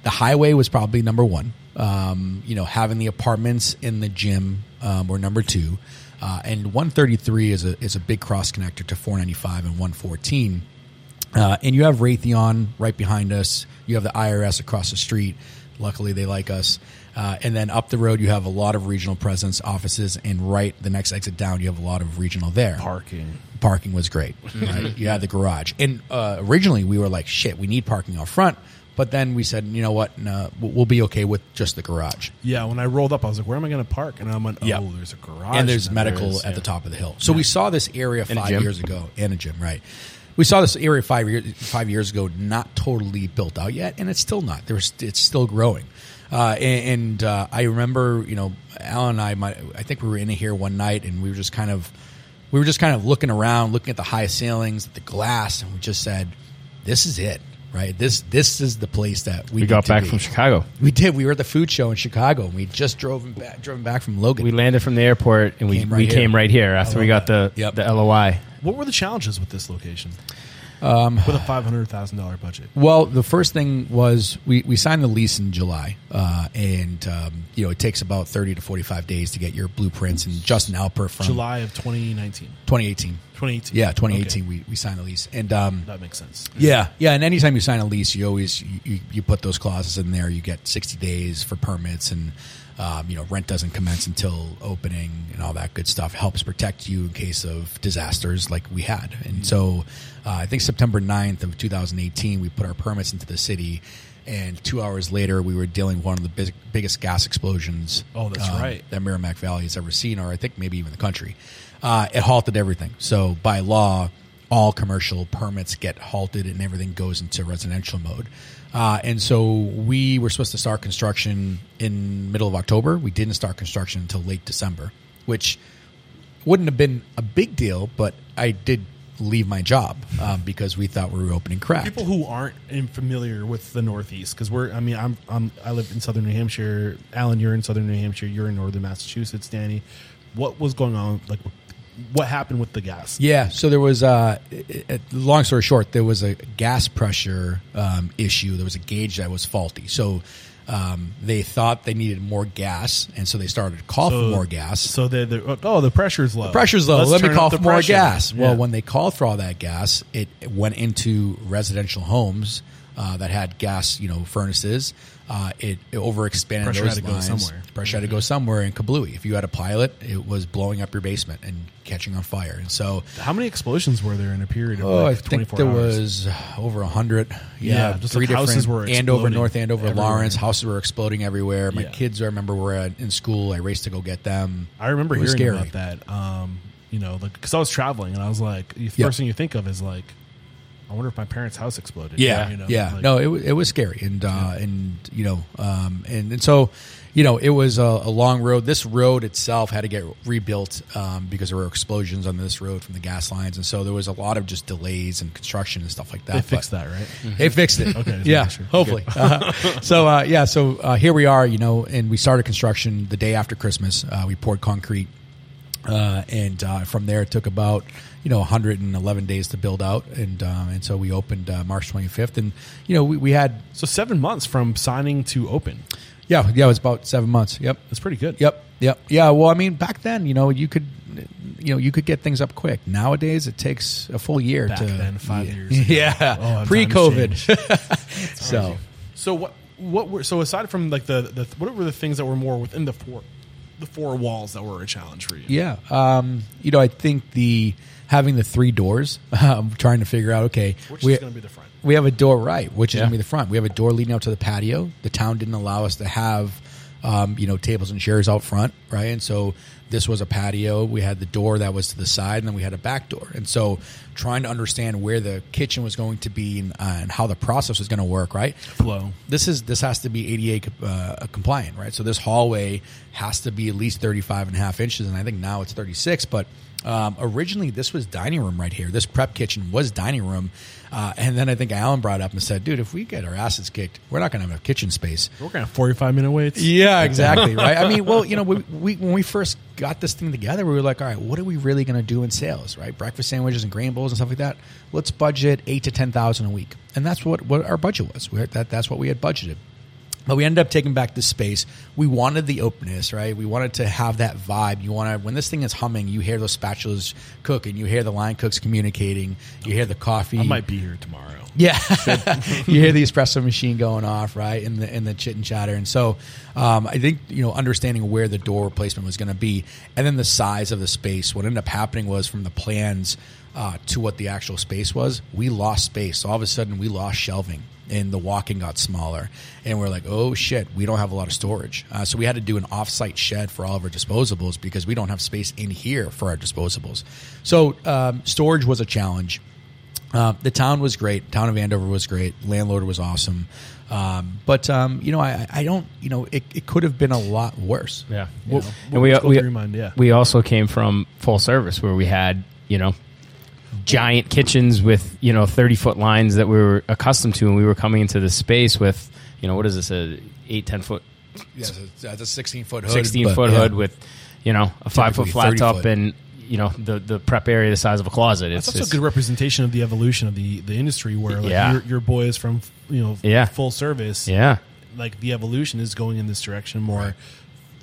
the highway was probably number one. Um, you know, having the apartments in the gym um, were number two, uh, and 133 is a is a big cross connector to 495 and 114. Uh, and you have Raytheon right behind us. You have the IRS across the street. Luckily, they like us. Uh, and then up the road, you have a lot of regional presence offices, and right the next exit down, you have a lot of regional there Parking. parking was great. Right? you had the garage, and uh, originally we were like, "Shit, we need parking out front." But then we said, "You know what? No, we'll we'll be okay with just the garage." Yeah, when I rolled up, I was like, "Where am I going to park?" And I went, "Oh, Yeah. there's a garage, and there's then medical there is- at the top of the hill. So we saw this area And a five gym. years ago, and a gym, right? We saw this area five years five years ago, not totally built out yet, and it's still not. There's it's still growing. Uh, and and uh, I remember, you know, Alan and I, might, I think we were in here one night, and we were just kind of, we were just kind of looking around, looking at the high ceilings, at the glass, and we just said, "This is it." Right. This this is the place that we, We got back be. from Chicago. We did. We were at the food show in Chicago. and We just drove back, driven back from Logan. We landed from the airport and we, Came right we here. came right here after we got the Yep. the LOI. What were the challenges with this location? Um, with a five hundred thousand dollar budget. Well, the first thing was we, we signed the lease in July, uh, and um, you know it takes about thirty to forty five days to get your blueprints. And Justin Alper from July of 2019. 2018, 2018. yeah, twenty eighteen, Okay. we, we signed the lease, and um, That makes sense. yeah, yeah. And anytime you sign a lease, you always you, you, you put those clauses in there. You get sixty days for permits, and um, you know rent doesn't commence until opening, and all that good stuff helps protect you in case of disasters like we had. And so, uh, I think September 9th of two thousand eighteen, we put our permits into the city. And two hours later, we were dealing with one of the big, biggest gas explosions. Oh, that's um, right. That Merrimack Valley has ever seen, or I think maybe even the country. Uh, it halted everything. So by law, all commercial permits get halted and everything goes into residential mode. Uh, and so we were supposed to start construction in middle of October. We didn't start construction until late December, which wouldn't have been a big deal, but I did leave my job um, because we thought we were opening crack. People who aren't familiar with the Northeast, because we're, I mean, I'm, I'm, I live in Southern New Hampshire. Alan, you're in Southern New Hampshire. You're in Northern Massachusetts. Danny, what was going on? Like, what happened with the gas? Yeah, so there was uh, long story short, there was a gas pressure um, issue. There was a gauge that was faulty. So um, they thought they needed more gas, and so they started to call for more gas. So they, they oh, the pressure's low. Pressure's low. Let's Let me call for more pressure. gas. Well, when they called for all that gas, it went into residential homes uh, that had gas, you know, furnaces. Uh, it, it overexpanded Pressure those had to go somewhere. Pressure had to go somewhere in Kablooey. If you had a pilot, it was blowing up your basement and catching on fire. And so how many explosions were there in a period of Oh, like I think there hours? was over a hundred. Yeah, Yeah, just three like houses different were Andover, North Andover, everywhere. Lawrence. Houses were exploding everywhere. My Yeah. kids, I remember, were at, in school. I raced to go get them. I remember hearing scary. about that. Um, you know, like because I was traveling and I was like, the first Yeah. thing you think of is like, I wonder if my parents' house exploded. Yeah, you know, yeah. like- no, it it was scary, and uh, and you know, um, and and so, you know, it was a, a long road. This road itself had to get rebuilt um, because there were explosions on this road from the gas lines, and so there was a lot of just delays and construction and stuff like that. they fixed that, right? They fixed it. Okay, yeah, sure. hopefully. Uh, so uh, yeah, so uh, here we are, you know, and we started construction the day after Christmas. Uh, we poured concrete, uh, and uh, from there it took about you know 111 days to build out, and um, and so we opened uh, March 25th, and you know we, we had So seven months from signing to open. yeah yeah it was about seven months. Yep. That's pretty good. Yep. Yep. Yeah. Well, I mean, back then, you know, you could, you know, you could get things up quick. Nowadays, it takes a full year Back to. then, five yeah. years ago. Yeah. Oh, Pre-COVID. so So what? What were so aside from like the, the what were the things that were more within the four the four walls that were a challenge for you? yeah, um, you know, I think the having the three doors. I'm trying to figure out. Okay, Which we, is going to be the front? we have a door right, which is going to be the front. We have a door leading out to the patio. The town didn't allow us to have, um, you know, tables and chairs out front, right? And so this was a patio. We had the door that was to the side, and then we had a back door. And so trying to understand where the kitchen was going to be and, uh, and how the process was going to work, right? Flow. this is this has to be ADA uh, compliant, right? So this hallway has to be at least 35 and a half inches, and I think now it's 36. But um, originally, this was dining room right here. This prep kitchen was dining room, uh, and then I think Alan brought up and said, "Dude, if we get our asses kicked, we're not going to have a kitchen space." We're going to have forty five minute waits. Yeah, exactly. right. I mean, well, you know, we, we when we first got this thing together, we were like, all right, what are we really going to do in sales, right? Breakfast sandwiches and grain bowls and stuff like that. Let's budget eight to ten thousand a week, and that's what what our budget was. That that's what we had budgeted. But we ended up taking back the space. We wanted the openness, right? We wanted to have that vibe. You want to, when this thing is humming, you hear those spatulas cooking, you hear the line cooks communicating, you hear the coffee. I might be here tomorrow. Yeah, you hear the espresso machine going off, right, and the and the chit and chatter, and so um, I think you know understanding where the door replacement was going to be, and then the size of the space. What ended up happening was from the plans uh, to what the actual space was, we lost space. So all of a sudden, we lost shelving, and the walking got smaller, and we're like, oh shit, we don't have a lot of storage. Uh, so we had to do an off-site shed for all of our disposables because we don't have space in here for our disposables. So um, storage was a challenge. Uh, the town was great. Town of Andover was great. Landlord was awesome. Um, but um, you know, I, I don't. You know, it, it could have been a lot worse. Yeah. Well, and what we we, mind? Yeah. we also came from full service where we had you know giant kitchens with you know 30 foot lines that we were accustomed to and we were coming into this space with you know what is this a 8 10 foot Yes, that's a sixteen foot hood. 16 foot yeah. hood with you know a 5 foot flat top foot. and you know the the prep area the size of a closet That's it's also a good representation of the evolution of the, the industry where like Yeah. your, your boys from you know Yeah. full service yeah like the evolution is going in this direction more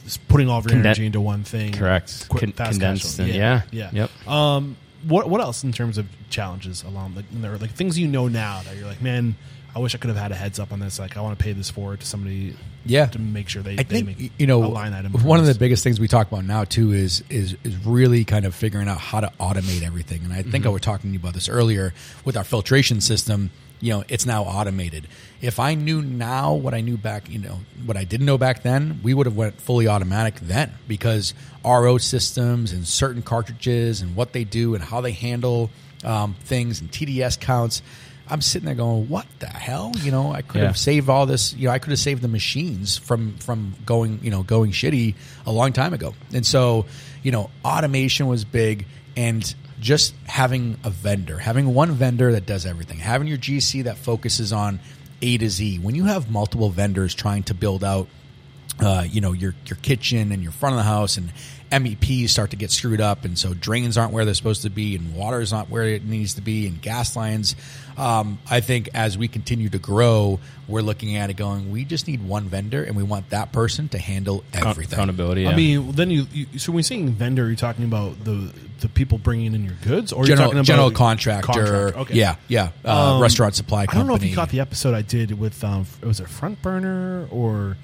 just putting all of your Conden- energy into one thing correct Quick, Con- condensed casual. and yeah yeah yep um what what else in terms of challenges along like there are, like things you know now that you're like man I wish I could have had a heads up on this like I want to pay this forward to somebody Yeah. to make sure they, I they think make you know a line item one of the biggest things we talk about now too is is is really kind of figuring out how to automate everything. And I think Mm-hmm. I was talking to you about this earlier with our filtration system. You know, it's now automated. If I knew now what I knew back, you know, what I didn't know back then, we would have went fully automatic then because RO systems and certain cartridges and what they do and how they handle um, things and TDS counts. I'm sitting there going, "What the hell?" You know, I could Yeah. have saved all this. You know, I could have saved the machines from from going, you know, going shitty a long time ago. And so, you know, automation was big, and just having a vendor, having one vendor that does everything, having your GC that focuses on A to Z. When you have multiple vendors trying to build out uh, you know your your kitchen and your front of the house and MEPs start to get screwed up and so drains aren't where they're supposed to be and water is not where it needs to be and gas lines um, I think as we continue to grow we're looking at it going we just need one vendor and we want that person to handle everything accountability yeah. I mean, then you, you so when you're saying vendor, you're talking about the the people bringing in your goods, or you're general talking about general contractor contract? Okay. yeah yeah uh, Um, restaurant supply company. I don't know if you caught the episode I did with um, was a Front Burner or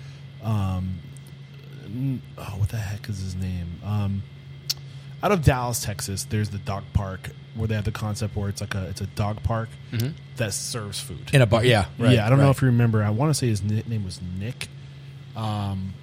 um, oh, what the heck is his name? Um, out of Dallas, Texas, there's the dog park where they have the concept where it's like a it's a dog park that serves food. in a bar yeah right, yeah, I don't know if you remember. I want to say his ni- name was Nick. Um,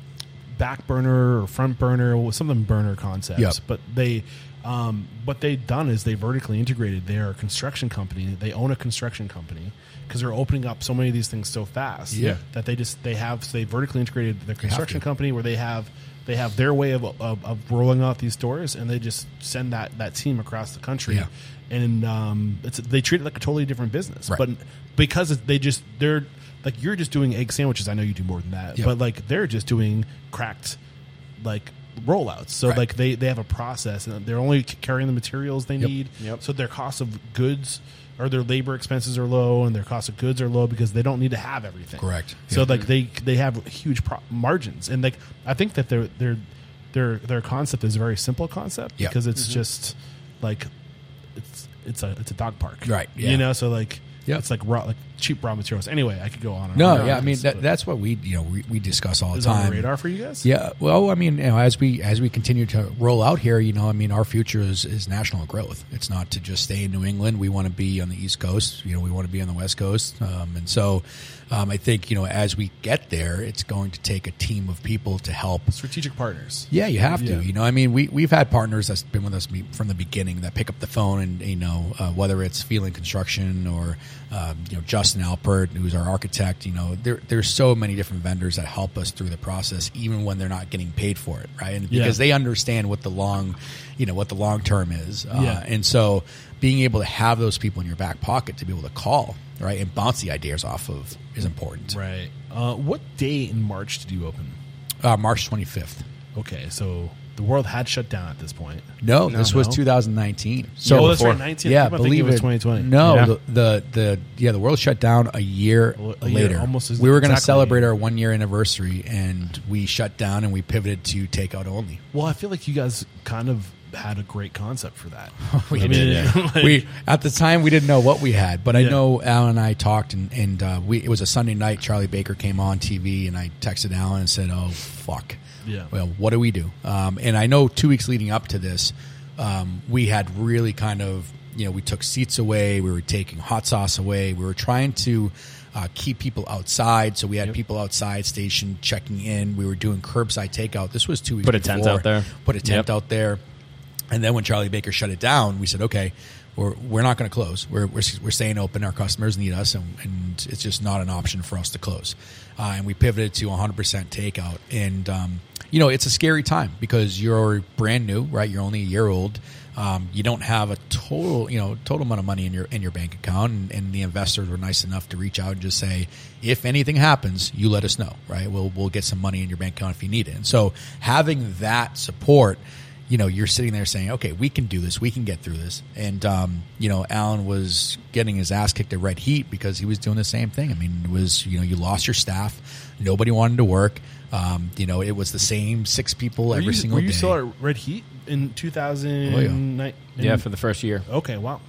back burner or front burner, or something burner concepts. Yep. But they, um, what they've done is they vertically integrated. They are a construction company. They own a construction company because they're opening up so many of these things so fast. Yeah. that they just they have so they vertically integrated their construction company where they have they have their way of, of, of rolling out these stores and they just send that that team across the country Yeah. and um, it's they treat it like a totally different business Right. but because they just they're like you're just doing egg sandwiches i know you do more than that Yep. but like they're just doing CRACK'D like rollouts so Right. like they they have a process and they're only carrying the materials they Yep. need Yep. so their cost of goods or their labor expenses are low and their cost of goods are low because they don't need to have everything Correct. so Yep. like they they have huge pro- margins and like i think that their their their their concept is a very simple concept Yep. because it's mm-hmm. just like it's it's a it's a dog park Right, yeah. you know so like Yep. it's like raw like cheap raw materials anyway i could go on and No, on yeah, I mean that, that's what we you know we, we discuss all the is that on time. the radar for you guys Yeah, well, I mean, you know, as we as we continue to roll out here, you know, I mean, our future is, is national growth. It's not to just stay in New England. We want to be on the East Coast. You know, we want to be on the West Coast. Um, and so, um, I think you know, as we get there, it's going to take a team of people to help. strategic partners Yeah, you have to. Yeah. You know, I mean, we we've had partners that's been with us from the beginning that pick up the phone and you know uh, whether it's Feeling Construction or um, you know Justin Alpert, who's our architect. You know, there there's so many different vendors that help us through the process, even when they're not getting paid for it, right? And Yeah. because they understand what the long, you know, what the long term is, uh, Yeah. and so being able to have those people in your back pocket to be able to call, right, and bounce the ideas off of is important. right uh, what day in march did you open Uh, March 25th. okay so the world had shut down at this point No, this was 2019. so So oh, that's right 19 yeah, I keep on thinking believe it was 2020 No, Yeah. the, the the yeah the world shut down a year A year, later. almost as- we were going to exactly. celebrate our one year anniversary, and we shut down and we pivoted to takeout only. well i feel like you guys kind of had a great concept for that We I did, yeah. like- we at the time we didn't know what we had, but I Yeah. know Alan and I talked, and and uh, we it was a Sunday night. Charlie Baker came on TV, and I texted Alan and said, "Oh fuck, Yeah. Well, what do we do?" Um, and I know two weeks leading up to this, um, we had really kind of you know we took seats away, we were taking hot sauce away, we were trying to. Uh, keep people outside, so we had people outside station checking in. We were doing curbside takeout. This was two weeks. Put a tent out there. Put a tent Yep. out there. And then when Charlie Baker shut it down, we said, okay, we're, we're not going to close. We're, we're, we're staying open. Our customers need us, and, and it's just not an option for us to close. Uh, and we pivoted to 100% takeout. And, um, you know, it's a scary time because you're brand new, right? You're only a year old. Um, you don't have a total, you know, total amount of money in your in your bank account, and, and the investors were nice enough to reach out and just say, if anything happens, you let us know, right? We'll we'll get some money in your bank account if you need it. And so having that support, you know, you're sitting there saying, okay, we can do this, we can get through this. And um, you know, Alan was getting his ass kicked at Red Heat because he was doing the same thing. I mean, it was you know, you lost your staff, nobody wanted to work. Um, you know, it was the same six people were every you, single were you day. still at red heat in 2009 Yeah, for the first year. okay wow Yep.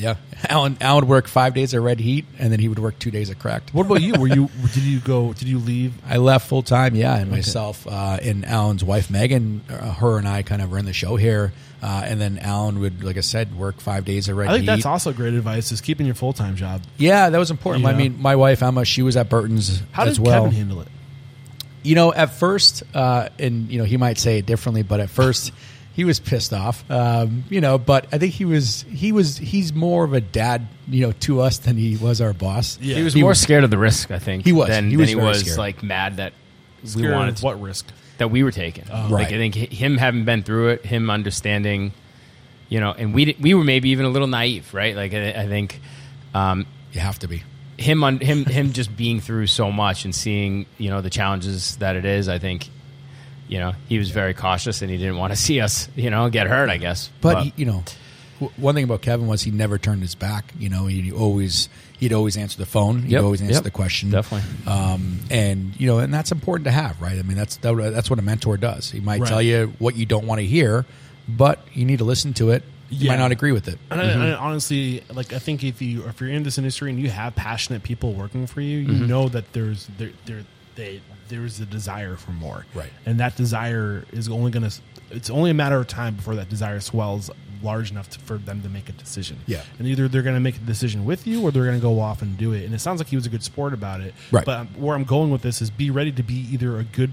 Yeah. Alan Alan would work five days at Red Heat, and then he would work two days at CRACK'D. what about you were you did you go did you leave I left full time, yeah, and myself uh, and Alan's wife Megan, uh, her and I kind of run the show here, uh, and then Alan would, like I said, work five days at Red I think Heat. that's also great advice is keeping your full time job. yeah, that was important. You I know? mean, my wife Emma, she was at Burton's How as did well. Kevin handle it? you know, at first, uh, and you know, he might say it differently, but at first, he was pissed off. Um, you know, but I think he was he was he's more of a dad, you know, to us than he was our boss. Yeah. He was He more was- scared of the risk, I think. He was. Than, He than was he was like mad that we wanted of what risk? that we were taking. Like Right. I think him having been through it, him understanding, you know, and we we were maybe even a little naive, right? Like I, I think um, You have to be. him on him him just being through so much and seeing you know the challenges that it is. I think you know he was very cautious and he didn't want to see us you know get hurt. I guess, But he, you know, w- one thing about Kevin was he never turned his back. You know, he always he'd always answer the phone. He'd Yep, always answer yep, the question. definitely. Um, and you know, and that's important to have, right? I mean, that's that, that's what a mentor does. He might Right. tell you what you don't want to hear, but you need to listen to it. You Yeah. might not agree with it. And, I, and honestly, like I think if you if you're in this industry and you have passionate people working for you, you know that there's there there they there's a desire for more, Right. And that desire is only going to it's only a matter of time before that desire swells large enough to, for them to make a decision. Yeah. and either they're going to make a decision with you or they're going to go off and do it. And it sounds like he was a good sport about it. Right. But where I'm going with this is be ready to be either a good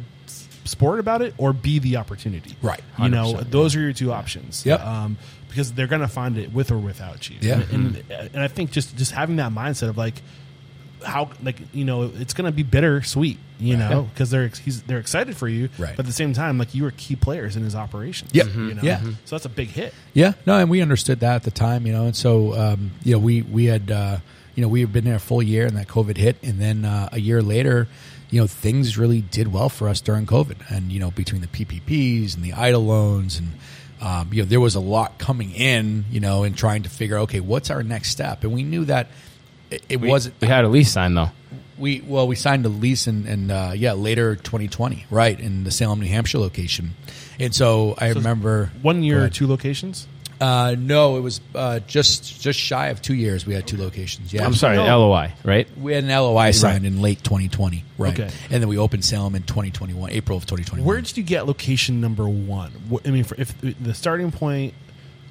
sport about it or be the opportunity. Right. You know, those are your two options. Yep. Um, because they're going to find it with or without you. Yeah. And, and, and I think just just having that mindset of like how like you know it's going to be bitter sweet you know because they're he's, they're excited for you Right. but at the same time like you were key players in his operations Yep. you know Yeah. so that's a big hit Yeah, no, and we understood that at the time, you know, and so um, you know we we had uh, you know we had been there a full year and that COVID hit, and then uh, a year later, you know, things really did well for us during COVID, and you know between the PPPs and the EIDL loans and. Um, you know, there was a lot coming in, you know, and trying to figure, okay, what's our next step? And we knew that it, it We, wasn't. we had a lease signed though. We well, we signed a lease in, in uh, yeah later 2020, right in the Salem, New Hampshire location, and so I remember one year ahead. two locations uh, no, it was uh, just just shy of two years. We had two locations. Yeah, I'm sorry, No. LOI, right? We had an LOI signed in late 2020, right? Okay. And then we opened Salem in 2021, April of 2021. where did you get location number one i mean for, if the starting point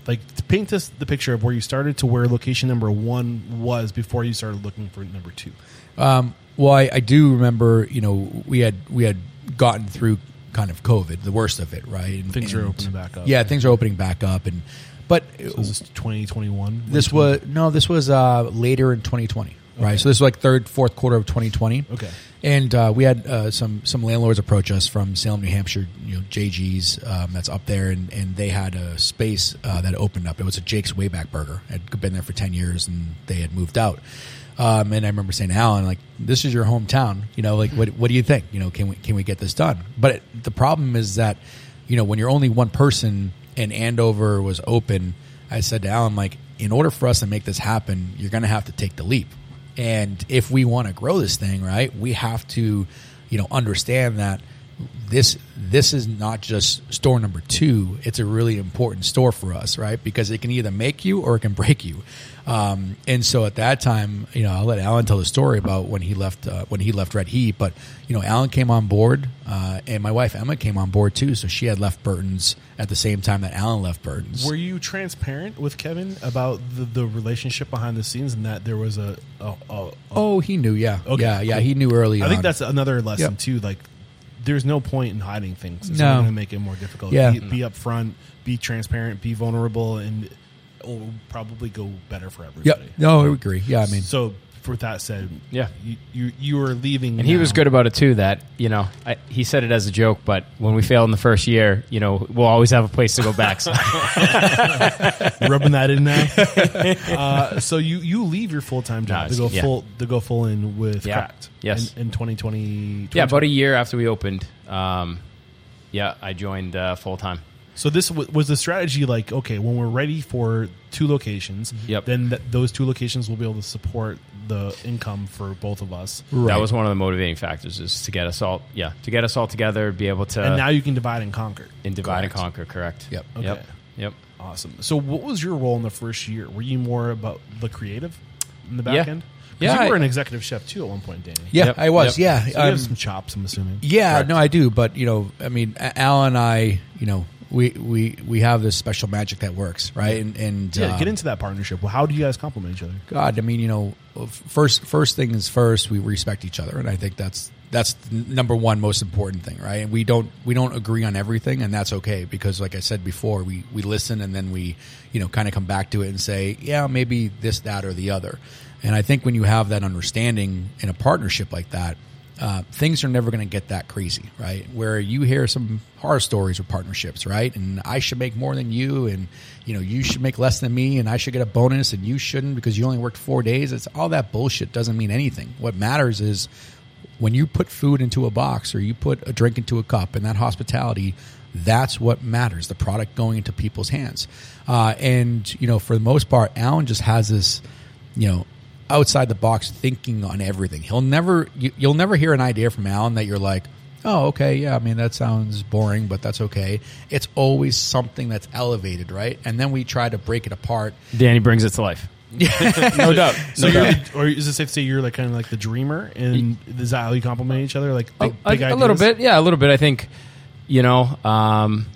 like paint us the picture of where you started to where location number one was before you started looking for number two Um, well, I, I do remember, you know, we had we had gotten through kind of COVID, the worst of it, right? And, Things are opening back up. Yeah, things are opening back up, and but so this 2021 this was no, this was uh, later in 2020, right? So this was like third, fourth quarter of 2020. Okay. And uh, we had uh, some some landlords approach us from Salem, New Hampshire, you know, JG's um, that's up there, and, and they had a space uh, that opened up. It was a Jake's Wayback Burger. Had been there for ten years, and they had moved out. Um, and I remember saying, to Alan, like, this is your hometown. You know, like, what what do you think? You know, can we can we get this done? But the problem is that, you know, when you're only one person and Andover was open, I said to Alan, like, in order for us to make this happen, you're going to have to take the leap. And if we want to grow this thing, right, we have to, you know, understand that this this is not just store number two. It's a really important store for us, right? Because it can either make you or it can break you. Um, and so at that time, you know, I'll let Alan tell the story about when he left uh, when he left Red Heat. But you know, Alan came on board, uh, and my wife Emma came on board too. So she had left Burton's at the same time that Alan left Burton's. Were you transparent with Kevin about the, the relationship behind the scenes and that there was a, a, a, a oh, he knew, yeah, Okay, yeah, yeah. cool. He knew early. I think that's another lesson Yep. too. Like, there's no point in hiding things. It's No. going to make it more difficult. Yeah. Be, be upfront, be transparent, be vulnerable, and it will probably go better for everybody. Yep. No, I agree. Yeah, I mean, so with that said, Yeah. you you, you were leaving, And he was good about it too. That you know, I, he said it as a joke, but when we fail in the first year, you know, we'll always have a place to go back. So. rubbing that in now. uh, so you you leave your full time job No, to go yeah. full to go full in with Yeah. CRACK'D. Yes. in, in 2020. yeah, about a year after we opened, um, yeah, I joined uh, full time. So this w- was the strategy. Like, okay, when we're ready for two locations, Yep. then th- those two locations will be able to support the income for both of us. That was one of the motivating factors is to get us all, yeah, to get us all together, be able to and now you can divide and conquer. in divide and conquer. Correct. Yep. Okay. Yep. Yep. Awesome. So, what was your role in the first year? Were you more about the creative in the back Yeah. end? 'Cause Yeah, you were I- an executive chef too at one point, Danny. yeah, Yep, I was. yep. Yeah, So you um, have some chops, I'm assuming. Yeah, Correct. no, I do. But you know, I mean, A- Al and I, you know, we we we have this special magic that works, right? And and Yeah, um, get into that partnership. Well, how do you guys complement each other? God, I mean, you know, first first thing is first, we respect each other, and I think that's that's the number one most important thing, right? And we don't we don't agree on everything, and that's okay because, like I said before, we we listen and then we you know kind of come back to it and say, yeah, maybe this, that, or the other. And I think when you have that understanding in a partnership like that, uh, things are never going to get that crazy, right? Where you hear some horror stories with partnerships, right? And I should make more than you, and you know you should make less than me, and I should get a bonus, and you shouldn't because you only worked four days. It's all that bullshit doesn't mean anything. What matters is when you put food into a box or you put a drink into a cup, and that hospitality. That's what matters. The product going into people's hands, uh, and you know, for the most part, Alan just has this, you know, outside the box thinking on everything. He'll never you, you'll never hear an idea from Alan that you're like, "Oh, okay, yeah, I mean that sounds boring, but that's okay." It's always something that's elevated, right? And then we try to break it apart. Danny brings it to life. no doubt. So No you're, doubt. or is it safe to say you're like kind of like the dreamer, and is that how you complement each other? Like big, a, big a ideas? little bit, yeah, a little bit. I think, you know, um,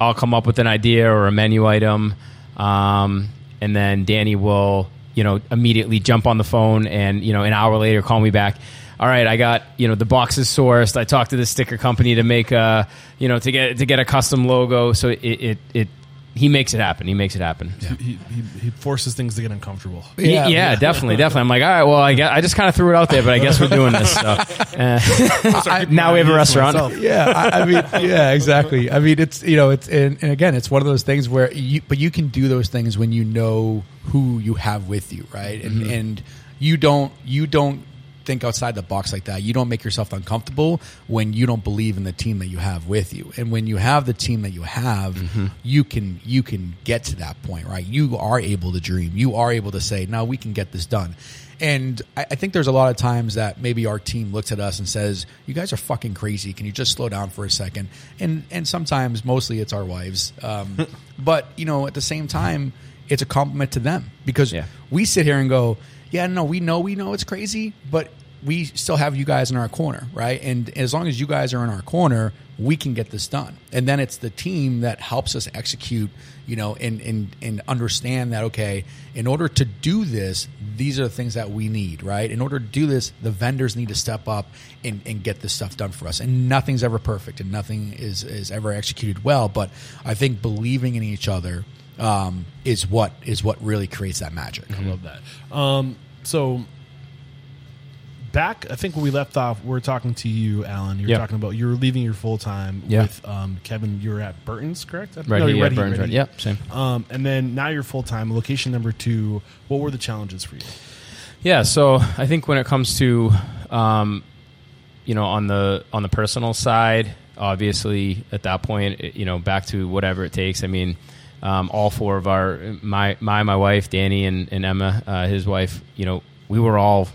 I'll come up with an idea or a menu item, um, and then Danny will, you know, immediately jump on the phone and you know, an hour later call me back. all right, I got you know the boxes sourced. I talked to the sticker company to make a you know to get to get a custom logo. So it it, it he makes it happen. He makes it happen. He, he, he forces things to get uncomfortable. Yeah, yeah, definitely, definitely. I'm like, all right, well, I guess, I just kind of threw it out there, but I guess we're doing this. So, uh, now we have a restaurant. yeah, I, I mean, yeah, exactly. I mean, it's you know, it's and, and again, it's one of those things where you, but you can do those things when you know who you have with you, right? And and you don't you don't think outside the box like that. You don't make yourself uncomfortable when you don't believe in the team that you have with you. And when you have the team that you have, you can you can get to that point, right? You are able to dream. You are able to say, "No, we can get this done." And I, I think there's a lot of times that maybe our team looks at us and says, "You guys are fucking crazy. Can you just slow down for a second? And and sometimes, mostly, it's our wives. Um, but you know, at the same time, it's a compliment to them because Yeah. we sit here and go, "Yeah, no, we know, we know it's crazy, but we still have you guys in our corner, right? And as long as you guys are in our corner, we can get this done. And then it's the team that helps us execute, you know, and and and understand that okay, in order to do this, these are the things that we need, right? In order to do this, the vendors need to step up and, and get this stuff done for us. And nothing's ever perfect, and nothing is is ever executed well. But I think believing in each other um, is what is what really creates that magic. I love that. Um, so back, I think when we left off, we are talking to you, Alan. You were Yeah. talking about you were leaving your full time Yeah. with um, Kevin. You were at Burton's, correct? Right No, here, you're yeah, Red Heat, Burns, Red right. Yep, same. Um, and then now you're full time. Location number two. What were the challenges for you? Yeah, so I think when it comes to, um, you know, on the on the personal side, obviously at that point, it- you know, back to whatever it takes. I mean, um, all four of our my my my wife, Danny, and, and Emma, uh, his wife, you know, we were all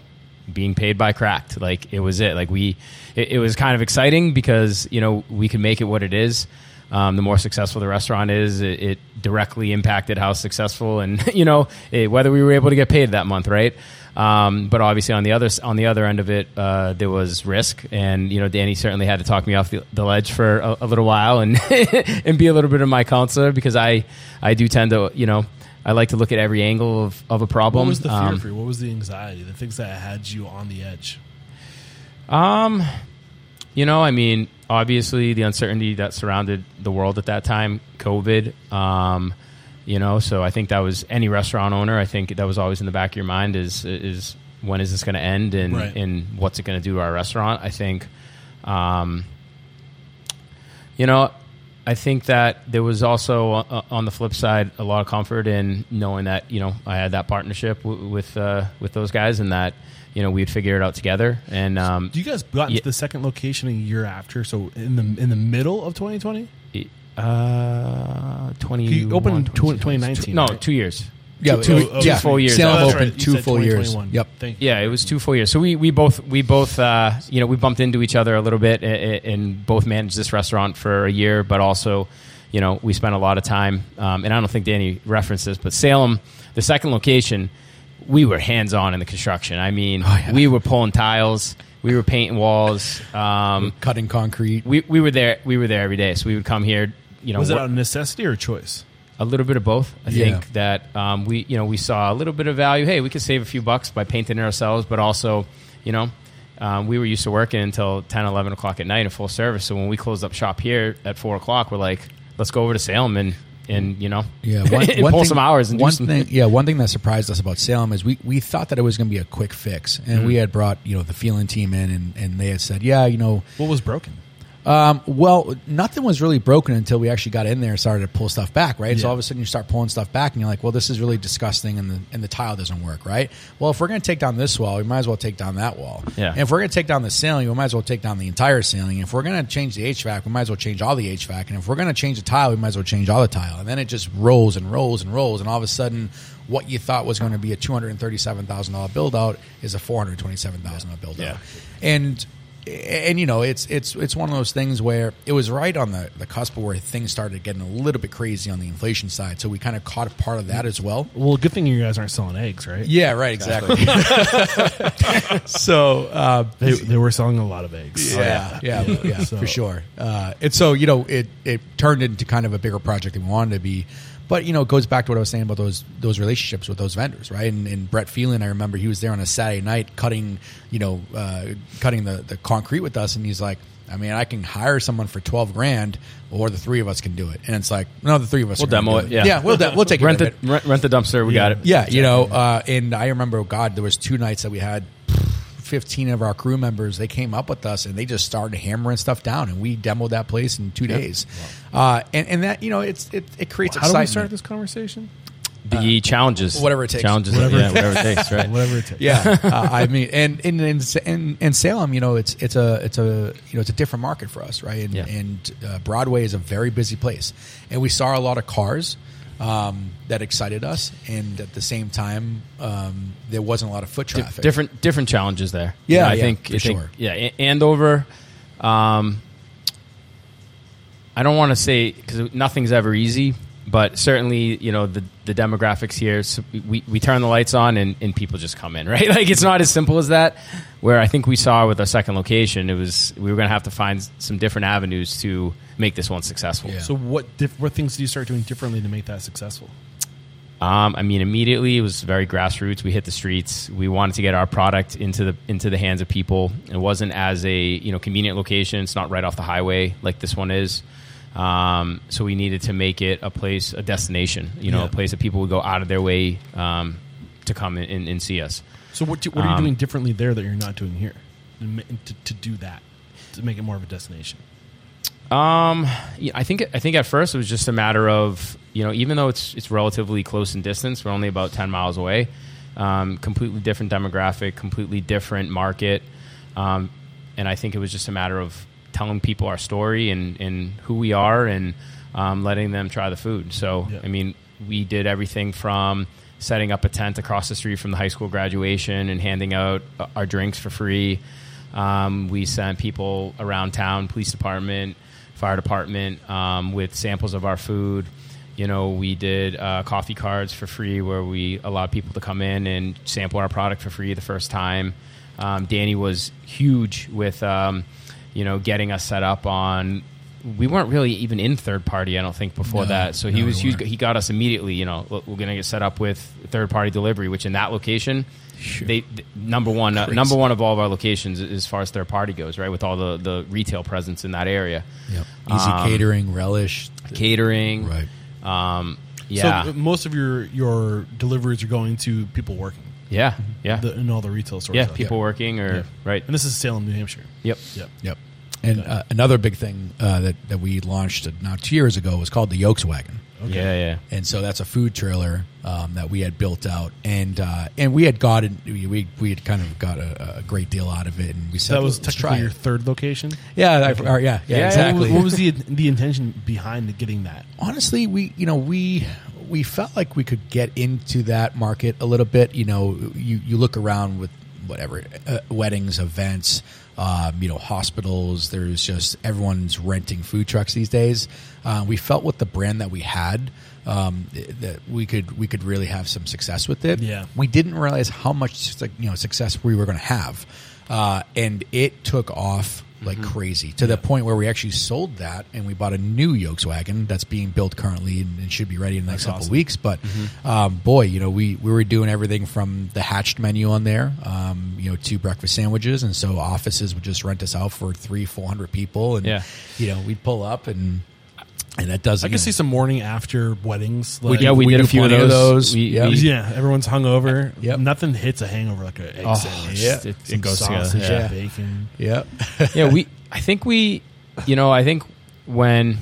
being paid by CRACK'D. Like it was it. Like we, it, it was kind of exciting because you know we could make it what it is. Um, the more successful the restaurant is, it, it directly impacted how successful and you know eh, whether we were able to get paid that month, right? Um, but obviously on the other on the other end of it, uh, there was risk, and you know Danny certainly had to talk me off the, the ledge for a, a little while and and be a little bit of my counselor because I I do tend to you know I like to look at every angle of, of a problem. What was the fear Um, for you? What was the anxiety? The things that had you on the edge? Um, you know, I mean, obviously the uncertainty that surrounded the world at that time, COVID. Um, you know, so I think that was any restaurant owner. I think that was always in the back of your mind is is when is this going to end and Right. and what's it going to do to our restaurant? I think, um, you know, I think that there was also uh, on the flip side a lot of comfort in knowing that you know I had that partnership w- with uh, with those guys and that you know we'd figure it out together and um, Do you guys got into Yeah. the second location a year after? So in the in the middle of 2020. uh, 20 You opened in 2019, No, right? two years. Yeah, two, oh, two yeah. full years. Salem out. opened right. Two full years. Yep. Thank you. Yeah, it was two full years. So we, we both we both uh, you know we bumped into each other a little bit a- a- and both managed this restaurant for a year, but also you know we spent a lot of time. Um, and I don't think Danny referenced this, but Salem, the second location, we were hands on in the construction. I mean, Oh, yeah. we were pulling tiles, we were painting walls. Um, Cutting concrete. we we were there we were there every day. So we would come here. You know, Was it work- out of necessity or choice? A little bit of both. I Yeah. think that um, we, you know, we saw a little bit of value. Hey, we could save a few bucks by painting it ourselves, but also, you know, um, we were used to working until 10, 11 o'clock at night in full service. So when we closed up shop here at four o'clock, we're like, let's go over to Salem and, and you know, Yeah, one, and one pull thing, some hours and one do some thing. Yeah, one thing that surprised us about Salem is we, we thought that it was going to be a quick fix, and Mm-hmm. we had brought you know the feeling team in, and, and they had said, yeah, you know, What was broken? Um, well, nothing was really broken until we actually got in there and started to pull stuff back, right? So all of a sudden you start pulling stuff back, and you're like, well, this is really disgusting, and the and the tile doesn't work, right? Well, if we're going to take down this wall, we might as well take down that wall. Yeah. And if we're going to take down the ceiling, we might as well take down the entire ceiling. If we're going to change the HVAC, we might as well change all the HVAC. And if we're going to change the tile, we might as well change all the tile. And then it just rolls and rolls and rolls, and all of a sudden, what you thought was going to be a two hundred and thirty-seven thousand dollar build out is a four hundred twenty-seven thousand dollar build out. And and you know it's it's it's one of those things where it was right on the, the cusp where things started getting a little bit crazy on the inflation side so we kind of caught a part of that as well Well, good thing you guys aren't selling eggs, right? yeah right exactly so uh, They, they were selling a lot of eggs. yeah, yeah, yeah, So- for sure. Uh, and so you know, it it turned into kind of a bigger project than we wanted to be. But you know, it goes back to what I was saying about those those relationships with those vendors, right? And, and Brett Phelan, I remember he was there on a Saturday night cutting, you know, uh, cutting the the concrete with us, and he's like. I mean, I can hire someone for twelve grand, or the three of us can do it. And it's like, no, the three of us. We'll demo do it, yeah. yeah, we'll de- we'll take rent the it. rent, rent the dumpster. We got it. Yeah, you know, uh, and I remember, God, there was two nights that we had fifteen of our crew members. They came up with us and they just started hammering stuff down, and we demoed that place in two days. Uh, and and that you know, it's it, it creates How do we start this conversation? The challenges, whatever it takes. Challenges, Whatever yeah, it whatever it takes, right? Whatever it takes. Yeah, uh, I mean, and in in, in in Salem, you know, it's it's a it's a you know it's a different market for us, right? And, Yeah. and uh, Broadway is a very busy place, and we saw a lot of cars um, that excited us, and at the same time, um, there wasn't a lot of foot traffic. different different challenges there. Yeah, I yeah, think for I think, sure. Yeah, Andover. Um, I don't want to say because nothing's ever easy, but certainly you know the the demographics here. So we we turn the lights on and, and people just come in, right? Like it's not as simple as that. Where I think we saw with our second location, it was we were going to have to find some different avenues to make this one successful. Yeah. So what diff- what things did you start doing differently to make that successful? Um, I mean, immediately it was very grassroots. We hit the streets. We wanted to get our product into the into the hands of people. It wasn't as a you know convenient location. It's not right off the highway like this one is. Um, so we needed to make it a place, a destination. You know, Yeah. a place that people would go out of their way um, to come and, and see us. So what do, what are you Um, doing differently there that you're not doing here to, to, do that to make it more of a destination? Um, yeah, I think I think at first it was just a matter of you know even though it's it's relatively close in distance, we're only about ten miles away. Um, completely different demographic, completely different market, um, and I think it was just a matter of telling people our story and, and who we are and um, letting them try the food. So Yeah. I mean, we did everything from setting up a tent across the street from the high school graduation and handing out uh, our drinks for free. Um, we sent people around town, police department, fire department, um, with samples of our food. You know, we did uh, coffee cards for free where we allowed people to come in and sample our product for free the first time. Um, Danny was huge with, um, you know, getting us set up on. We weren't really even in third party, I don't think, before No, that. So he no, we was huge. He got us immediately. You know, we're going to get set up with third party delivery, which in that location, they th- number one, uh, number one of all of our locations as far as third party goes, right? With all the the retail presence in that area, Yep. Easy Um, catering, relish. catering, Right. Um, yeah, So uh, most of your your deliveries are going to people working yeah, yeah, the, in all the retail stores. yeah. out there. People working or Yeah. right. And this is Salem, New Hampshire. Yep. Yep. Yep. And uh, another big thing uh, that that we launched now two years ago was called the Yolks Wagon. Yeah, yeah. and so that's a food trailer um, that we had built out, and uh, and we had gotten we we had kind of got a, a great deal out of it, and we said that was technically try your it." third location. yeah, I, or, yeah, yeah, Yeah, exactly. What was, what was the the intention behind getting that? honestly, we you know we we felt like we could get into that market a little bit. You know, you you look around with whatever uh, weddings, events, um, you know, hospitals. There's just everyone's renting food trucks these days. Uh, we felt with the brand that we had. Um, that we could we could really have some success with it. Yeah. we didn't realize how much you know success we were going to have, uh, and it took off like crazy to the point where we actually sold that and we bought a new Yolks wagon that's being built currently and, and should be ready in the next That's couple awesome. weeks. But um, boy, you know, we, we were doing everything from the hatched menu on there, um, you know, to breakfast sandwiches, and so offices would just rent us out for three, four hundred people, and Yeah. you know, we'd pull up and and that does. I can see some morning after weddings. Like, do- yeah, we, we did a few of plenty of those. those. We, Yeah. we- yeah, everyone's hungover. Yep. Nothing hits a hangover like a egg Oh, sandwich. yeah. It, it goes sausage, together. Yeah. bacon. yeah, yeah, we. I think we, you know, I think when,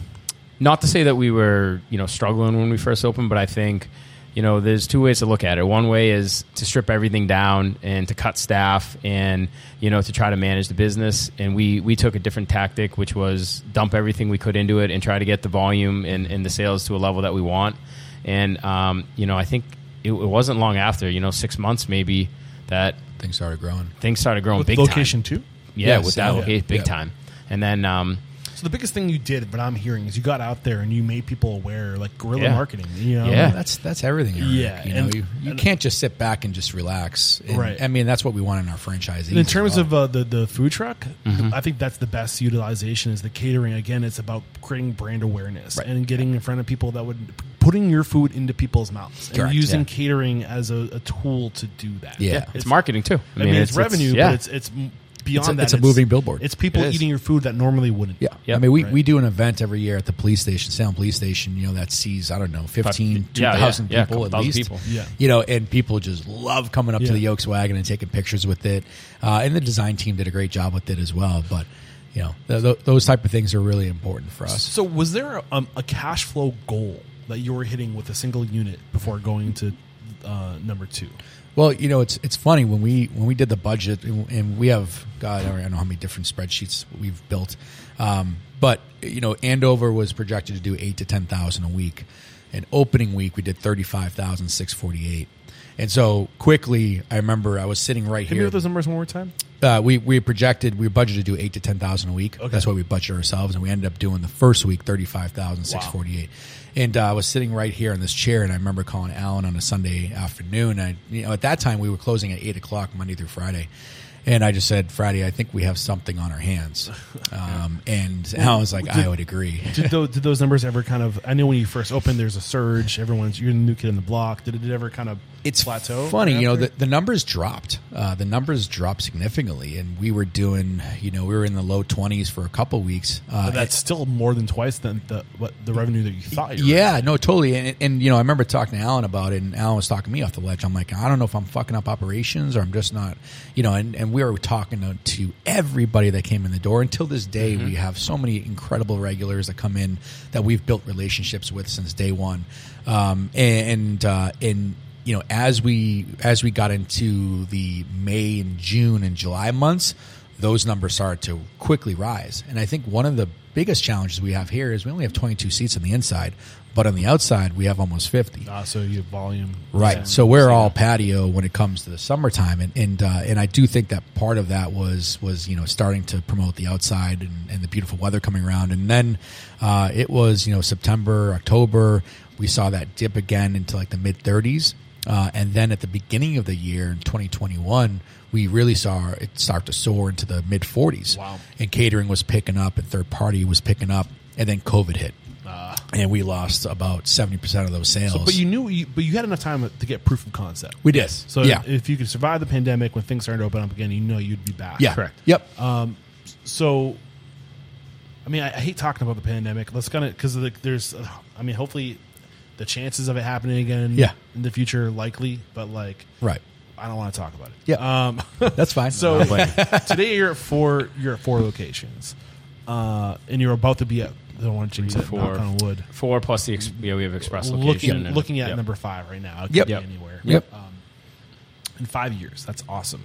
not to say that we were, you know, struggling when we first opened, but I think, you know, there's two ways to look at it. One way is to strip everything down and to cut staff and you know to try to manage the business. And we we took a different tactic, which was dump everything we could into it and try to get the volume and, and the sales to a level that we want. And um, you know, I think it, it wasn't long after, you know, six months maybe that things started growing. things started growing With big time. location too. Yeah, Yes, with that yeah. location, big Yeah. time. And then, um, So the biggest thing you did, what I'm hearing, is you got out there and you made people aware, like guerrilla Yeah. marketing. You know, Yeah. that's that's everything. Eric. Yeah, you know, and- you, you and- can't just sit back and just relax. And, Right. I mean, that's what we want in our franchisees. And in as terms well. of uh, the the food truck, Mm-hmm. I think that's the best utilization is the catering. Again, it's about creating brand awareness Right. and getting in front of people that would putting your food into people's mouths and Correct, using yeah. catering as a, a tool to do that. Yeah. It's marketing too. I mean, it's, revenue, yeah. but it's it's m- beyond It's a- that. it's a moving billboard. It's people It is. eating your food that normally wouldn't. Yeah. Yep. I mean, we, Right. we do an event every year at the police station, Salem Police Station, you know, that sees, I don't know, 15, Yeah, yeah, 2,000 yeah, people at least. people. Yeah. You know, and people just love coming up Yeah. to the Yolks wagon and taking pictures with it. Uh, and the design team did a great job with it as well. But, you know, th- th- those type of things are really important for us. So, was there a, um, a cash flow goal that you were hitting with a single unit before going to uh, number two? Well, you know, it's it's funny when we when we did the budget, and and we have God, I don't know how many different spreadsheets we've built, um, but you know, Andover was projected to do eight to ten thousand a week, and opening week we did thirty five thousand six forty eight, and so quickly, I remember I was sitting right me here. with those numbers one more time. Uh, we we projected we budgeted to do eight to ten thousand a week. Okay. That's what we budget ourselves, and we ended up doing the first week thirty five thousand six forty eight. And uh, I was sitting right here in this chair, and I remember calling Alan on a Sunday afternoon. I you know at that time we were closing at eight o'clock Monday through Friday, and I just said Friday I think we have something on our hands. Um, and Alan was like, I would agree. Did those, did those numbers ever kind of? I know when you first opened, there's a surge. Everyone's you're the new kid in the block. Did it ever kind of it's plateau? Funny, you know, the, the numbers dropped. Uh, the numbers dropped significantly, and we were doing, you know, we were in the low twenties for a couple weeks. Uh, But that's still more than twice than the what the revenue that you thought. You were Yeah, no, totally. And, and you know, I remember talking to Alan about it, and Alan was talking me off the ledge. I'm like, I don't know if I'm fucking up operations or I'm just not, you know. And, and we were talking to, to everybody that came in the door. Until this day, we have so many incredible regulars that come in that we've built relationships with since day one. Um, and uh, and you know, as we as we got into the May and June and July months, those numbers started to quickly rise. And I think one of the biggest challenges we have here is we only have 22 seats on the inside, but on the outside we have almost 50. Ah, so you have volume, Right. Yeah. So we're all patio when it comes to the summertime, and and uh, and I do think that part of that was was you know starting to promote the outside and, and the beautiful weather coming around, and then uh, it was you know September, October, we saw that dip again into like the mid 30s, uh, and then at the beginning of the year in 2021, we really saw it start to soar into the mid 40s. Wow. And catering was picking up, and third party was picking up, and then COVID hit. and we lost about seventy percent of those sales. So, but you knew, you, but you had enough time to get proof of concept. we did. So yeah, if you could survive the pandemic when things started to open up again, you know you'd be back. yeah, correct. Yep. Um, So, I mean, I, I hate talking about the pandemic. Let's kind of because the, there's, uh, I mean, hopefully, the chances of it happening again, Yeah. in the future likely, but like, right. I don't want to talk about it. Yeah. Um, That's fine. so today you're at four. You're at four locations, uh, and you're about to be at. I don't want to jinx it. four. Knock on wood. Four plus the ex- yeah, we have express location. Looking, and- looking at yep. number five right now. It could Yep. be anywhere. Yep. Um, in five years, that's awesome.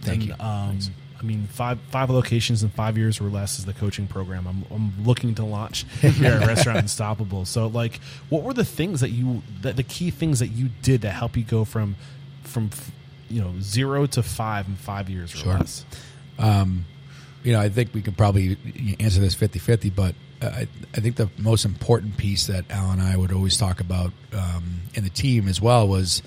Thank And, you. Um, I mean, five five locations in five years or less is the coaching program I'm, I'm looking to launch here at Restaurant Unstoppable. So, like, what were the things that you, that the key things that you did to help you go from, from, you know, zero to five in five years or Sure. less? you know, I think we could probably answer this 50 50, but uh, I, I think the most important piece that Al and I would always talk about um, in the team as well was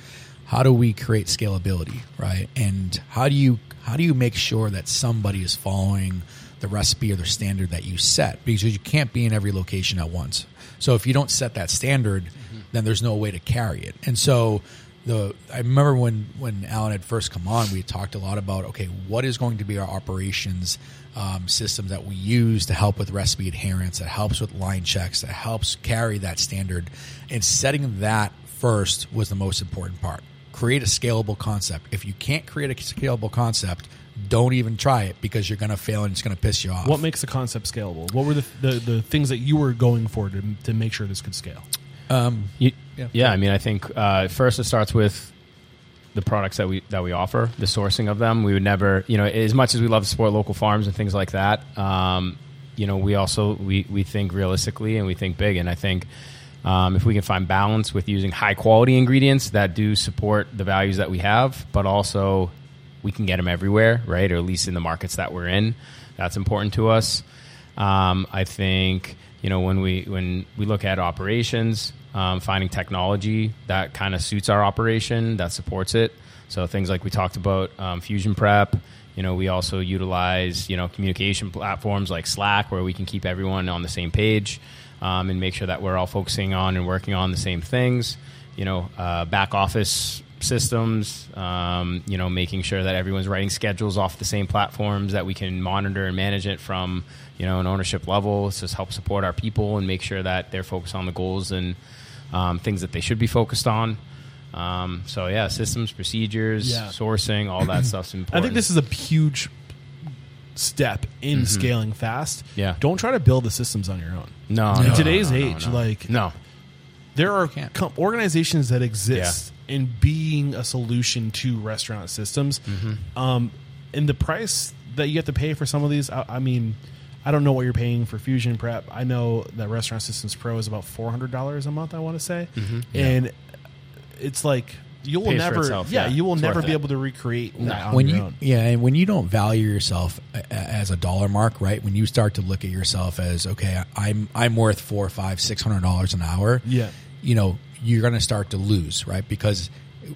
how do we create scalability, right? And how do you how do you make sure that somebody is following the recipe or the standard that you set? Because you can't be in every location at once. So if you don't set that standard, then there's no way to carry it. And so the I remember when when Alan had first come on, we talked a lot about okay, what is going to be our operations um, system that we use to help with recipe adherence, that helps with line checks, that helps carry that standard, and setting that first was the most important part. Create a scalable concept. If you can't create a scalable concept, don't even try it because you're going to fail and it's going to piss you off. What makes the concept scalable? What were the, the, the things that you were going for to, to make sure this could scale? You- Yeah. yeah. I mean, I think uh, first it starts with the products that we that we offer, the sourcing of them. We would never, you know, as much as we love to support local farms and things like that. Um, you know, we also we we think realistically and we think big, and I think. Um, if we can find balance with using high quality ingredients that do support the values that we have, but also we can get them everywhere, right? Or at least in the markets that we're in. That's important to us. Um, I think you know when we when we look at operations, um, finding technology that kind of suits our operation that supports it. So things like we talked about um, Fusion Prep. You know, we also utilize you know communication platforms like Slack where we can keep everyone on the same page. Um, and make sure that we're all focusing on and working on the same things. You know, uh, back office systems. Um, you know, making sure that everyone's writing schedules off the same platforms that we can monitor and manage it from. You know, an ownership level. It's just help support our people and make sure that they're focused on the goals and um, things that they should be focused on. Um, so yeah, systems, procedures, Yeah. sourcing, all that stuff's important. I think this is a huge step in scaling fast. Mm-hmm. Yeah. Don't try to build the systems on your own. no, In no, today's no, no, age, no. like no, there are com- organizations that exist in being a solution to restaurant systems. Mm-hmm. Um, and the price that you have to pay for some of these, I, I mean, I don't know what you're paying for Fusion Prep. I know that Restaurant Systems Pro is about four hundred dollars a month. I want to say, and it's like you will. Pays for never, itself, yeah, yeah. you will never be it. able to recreate that on when your you own. yeah and when you don't value yourself a- a- as a dollar mark right when you start to look at yourself as okay i'm i'm worth four five six hundred dollars an hour Yeah. you know you're going to start to lose right because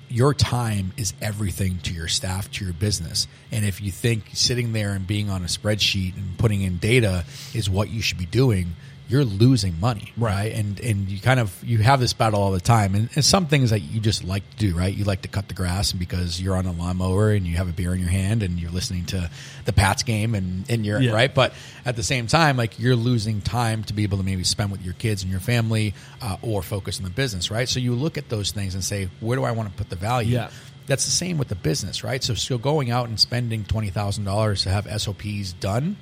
your time is everything to your staff to your business and if you think sitting there and being on a spreadsheet and putting in data is what you should be doing you're losing money right, and and you kind of you have this battle all the time. And, and some things that you just like to do right? You like to cut the grass and because you're on a lawnmower and you have a beer in your hand and you're listening to the pats game and and you're Yeah. right? But at the same time like you're losing time to be able to maybe spend with your kids and your family uh, or focus on the business right? So you look at those things and say where do i want to put the value? Yeah. that's the same with the business right? So so going out and spending $20000 to have sops done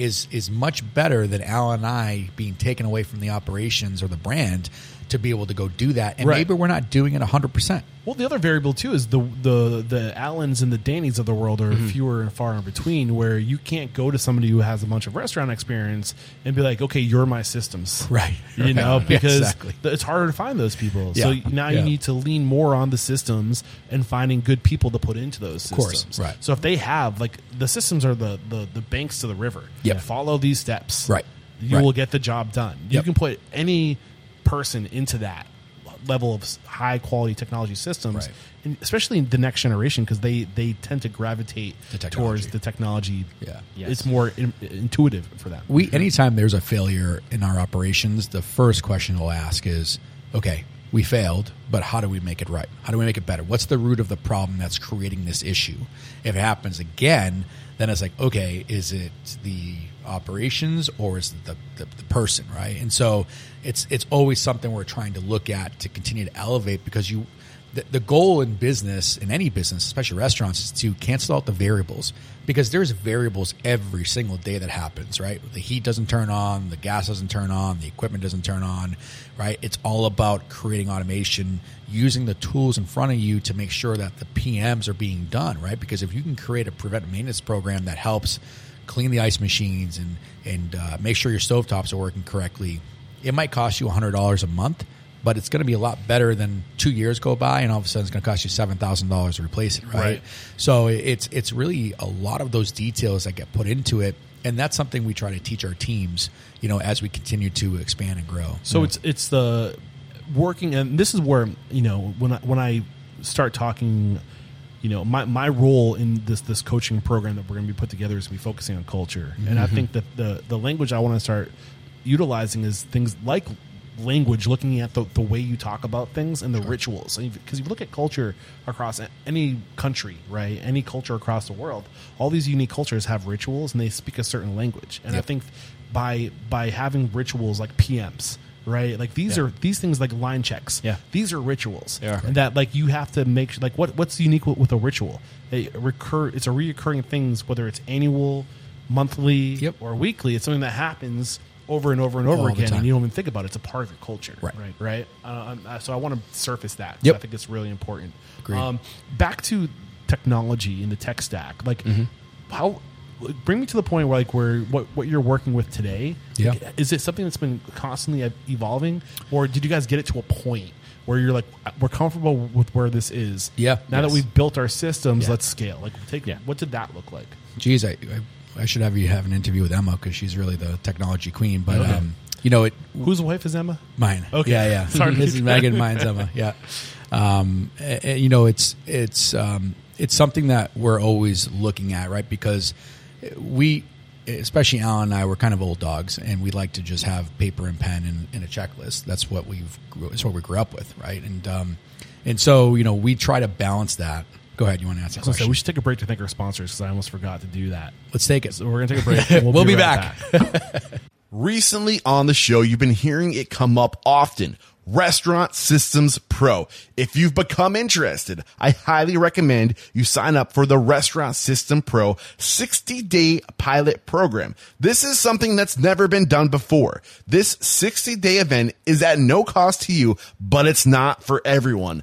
is is much better than Al and I being taken away from the operations or the brand to be able to go do that. And Right. maybe we're not doing it 100%. Well, the other variable too is the the the Allens and the Dannies of the world are mm-hmm. fewer and far in between. Where you can't go to somebody who has a bunch of restaurant experience and be like, "Okay, you're my systems," Right. You know, because Exactly. it's harder to find those people. Yeah. So now you need to lean more on the systems and finding good people to put into those systems. course. Right. So if they have like the systems are the the, the banks to the river. Yep. Follow these steps. Right. You Right. will get the job done. You Yep. can put any person into that level of high quality technology systems Right. and especially in the next generation because they they tend to gravitate The towards the technology Yeah. it's more in, intuitive for them We mm-hmm. anytime there's a failure in our operations, the first question we'll ask is, okay, we failed, but how do we make it right? How do we make it better? What's the root of the problem that's creating this issue? If it happens again, then it's like, okay, is it the operations or is it the, the, the person, right? And so it's it's always something we're trying to look at to continue to elevate because you the, the goal in business, in any business, especially restaurants, is to cancel out the variables because there's variables every single day that happens, right? The heat doesn't turn on, the gas doesn't turn on, the equipment doesn't turn on, right? It's all about creating automation, using the tools in front of you to make sure that the PMs are being done, right? Because if you can create a preventive maintenance program that helps clean the ice machines and and uh, make sure your stovetops are working correctly, it might cost you $100 a month but it's going to be a lot better than two years go by and all of a sudden it's going to cost you seven thousand dollars to replace it, right? Right. So it's it's really a lot of those details that get put into it, and that's something we try to teach our teams, you know, as we continue to expand and grow. so it's it's the working and this is where you know when I when I start talking you know my, my role in this this coaching program that we're going to be put together is to be focusing on culture and I mm-hmm. think that the the language I want to start utilizing is things like language looking at the, the way you talk about things and the rituals because if you look at culture across any country right any culture across the world all these unique cultures have rituals and they speak a certain language and i think by by having rituals like pms right like these Yeah. are these things like line checks Yeah. these are rituals are. and that like you have to make like what what's unique with, with a ritual a recur it's a reoccurring things whether it's annual monthly Yep. or weekly it's something that happens over and over and over All again and you don't even think about it it's a part of your culture Right. right right uh, um, uh, so i want to surface that Yep. i think it's really important Agreed. um, back to technology in the tech stack like Mm-hmm. how bring me to the point where like where what, what you're working with today Yeah. like, is it something that's been constantly evolving or did you guys get it to a point where you're like we're comfortable with where this is Yeah. now that we've built our systems Yeah. let's scale like take Yeah. what did that look like Geez, I, I I should have you have an interview with Emma because she's really the technology queen. But Okay. um, you know, it whose wife is emma Mine. Okay. Yeah, yeah. Sorry. this is Megan. Mine's Emma. Yeah. Um, eh, eh, you know, it's it's um, it's something that we're always looking at, right? Because we especially Alan and I, we're kind of old dogs, and we like to just have paper and pen and, and a checklist. That's what we've it's what we grew up with, right? And um, and so you know we try to balance that. Go ahead. You want to answer? Say, we should take a break to thank our sponsors because I almost forgot to do that. Let's take it. So we're gonna take a break. and We'll be right back. Recently on the show, you've been hearing it come up often. Restaurant Systems Pro. If you've become interested, I highly recommend you sign up for the Restaurant System Pro 60 day pilot program. This is something that's never been done before. This 60 day event is at no cost to you, but it's not for everyone.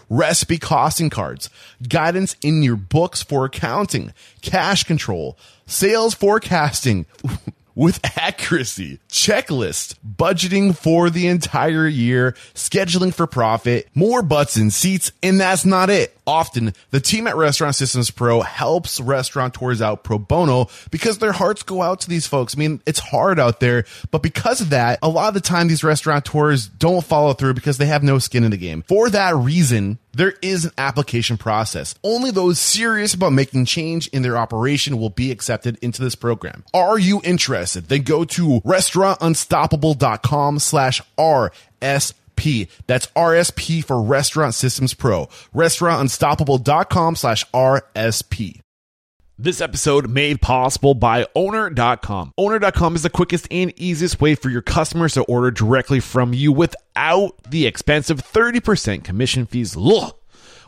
recipe costing cards, guidance in your books for accounting, cash control, sales forecasting with accuracy, checklist, budgeting for the entire year, scheduling for profit, more butts in seats, and that's not it. Often, the team at Restaurant Systems Pro helps restaurateurs out pro bono because their hearts go out to these folks. I mean, it's hard out there, but because of that, a lot of the time these restaurateurs don't follow through because they have no skin in the game. For that reason, there is an application process. Only those serious about making change in their operation will be accepted into this program. Are you interested? Then go to restaurantunstoppable.com slash RSP. That's RSP for Restaurant Systems Pro. Restaurantunstoppable.com slash RSP. This episode made possible by owner.com. Owner.com is the quickest and easiest way for your customers to order directly from you without the expensive 30% commission fees. Ugh.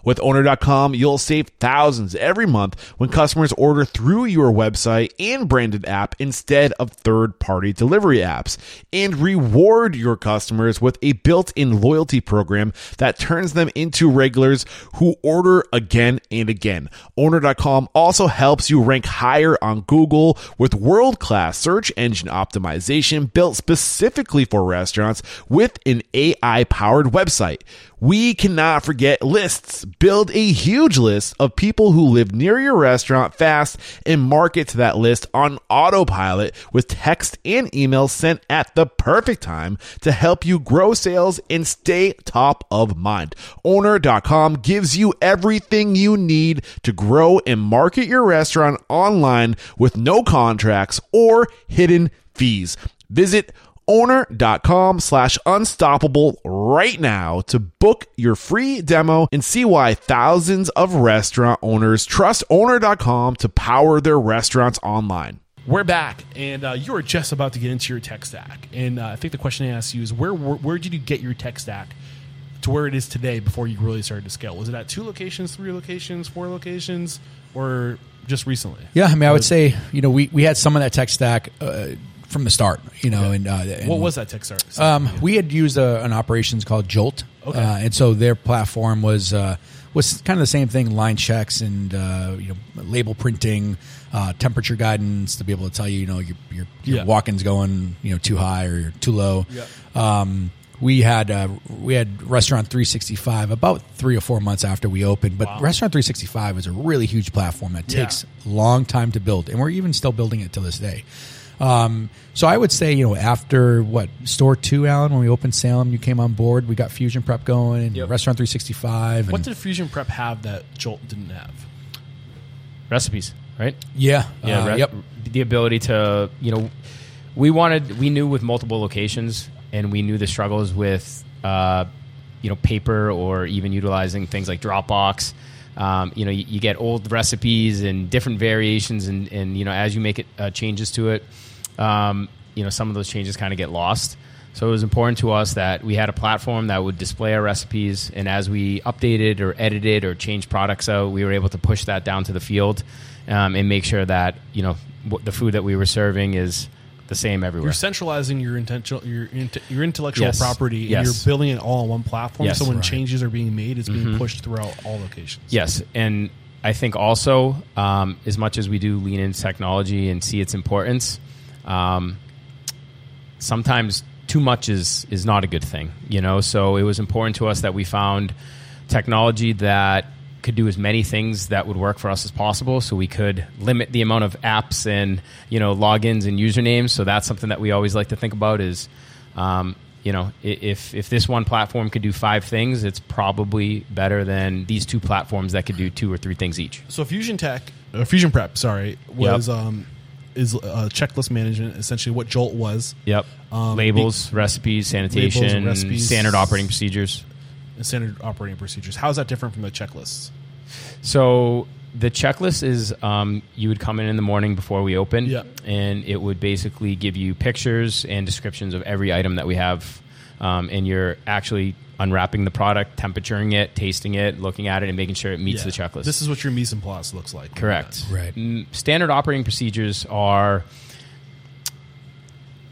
With owner.com, you'll save thousands every month when customers order through your website and branded app instead of third party delivery apps. And reward your customers with a built in loyalty program that turns them into regulars who order again and again. Owner.com also helps you rank higher on Google with world class search engine optimization built specifically for restaurants with an AI powered website. We cannot forget lists. Build a huge list of people who live near your restaurant fast and market to that list on autopilot with text and email sent at the perfect time to help you grow sales and stay top of mind. Owner.com gives you everything you need to grow and market your restaurant online with no contracts or hidden fees. Visit owner.com slash unstoppable right now to book your free demo and see why thousands of restaurant owners trust owner.com to power their restaurants online. We're back, and uh, you were just about to get into your tech stack. And uh, I think the question I asked you is where, where where did you get your tech stack to where it is today before you really started to scale? Was it at two locations, three locations, four locations, or just recently? Yeah, I mean, I would say you know we we had some of that tech stack. Uh, from the start, you know, and, uh, and What was that tech stack? Um, we had used a, an operations called Jolt, Okay. uh, and so their platform was uh, was kind of the same thing: line checks and uh, you know label printing, uh, temperature guidance to be able to tell you, you know, your your, your Yeah. walk-ins going, you know, too high or you're too low. Yeah. Um, we had uh, we had Restaurant 365 about three or four months after we opened, but Wow. Restaurant 365 is a really huge platform that takes a long time to build, and we're even still building it to this day. Um, so I would say, you know, after what store two, Alan, when we opened Salem, you came on board. We got Fusion Prep going and Yep. Restaurant 365. What and- did Fusion Prep have that Jolt didn't have? recipes, right? yeah, Yeah, uh, re- yep. The ability to, you know, we wanted, we knew with multiple locations, and we knew the struggles with, uh, you know, paper or even utilizing things like Dropbox. Um, you know, you, you get old recipes and different variations, and, and you know, as you make it uh, changes to it, um, you know, some of those changes kind of get lost. So it was important to us that we had a platform that would display our recipes, and as we updated or edited or changed products out, we were able to push that down to the field um, and make sure that you know what the food that we were serving is the same everywhere. You're centralizing your intentional your int- your intellectual Yes. property, Yes. and you're building it all on one platform. Yes. so when Right. changes are being made, it's being pushed throughout all locations. Yes, and I think also um, as much as we do lean into technology and see its importance, um, sometimes too much is is not a good thing. You know, so it was important to us that we found technology that could do as many things that would work for us as possible. So we could limit the amount of apps and you know logins and usernames. So that's something that we always like to think about is um, you know if if this one platform could do five things it's probably better than these two platforms that could do two or three things each. So Fusion Tech, uh, Fusion Prep, sorry, was um, is uh, checklist management. Essentially, what Jolt was, yep Um, labels recipes sanitation recipes. standard operating procedures and standard operating procedures. How is that different from the checklists? So the checklist is um, you would come in in the morning before we open, Yeah. and it would basically give you pictures and descriptions of every item that we have, um, and you're actually unwrapping the product, temperaturing it, tasting it, looking at it, and making sure it meets Yeah. the checklist. This is what your mise en place looks like. Correct. Right. Mm, Standard operating procedures are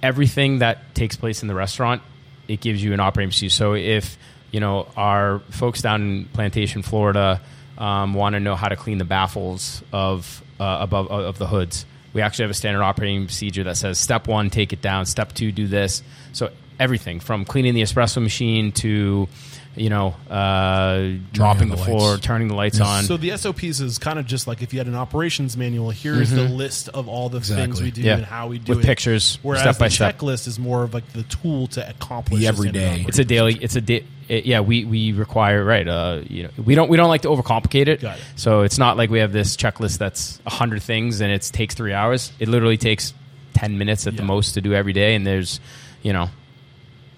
everything that takes place in the restaurant. It gives you an operating procedure. So if you know our folks down in Plantation, Florida, um, want to know how to clean the baffles of uh, above of the hoods, we actually have a standard operating procedure that says step one, take it down. Step two, do this. So everything from cleaning the espresso machine to you know uh, dropping the the, floor, turning the lights on. So the SOPs is kind of just like if you had an operations manual. Here's the list of all the things we do Mm-hmm. Yeah. and how we do With it. pictures, Whereas step the by step. checklist is more of like the tool to accomplish The everyday. it's a daily it's a di- it, yeah we we require right uh you know we don't we don't like to overcomplicate it Got it. so it's not like we have this checklist that's 100 things and it takes 3 hours it literally takes 10 minutes at the most to do every day and there's you know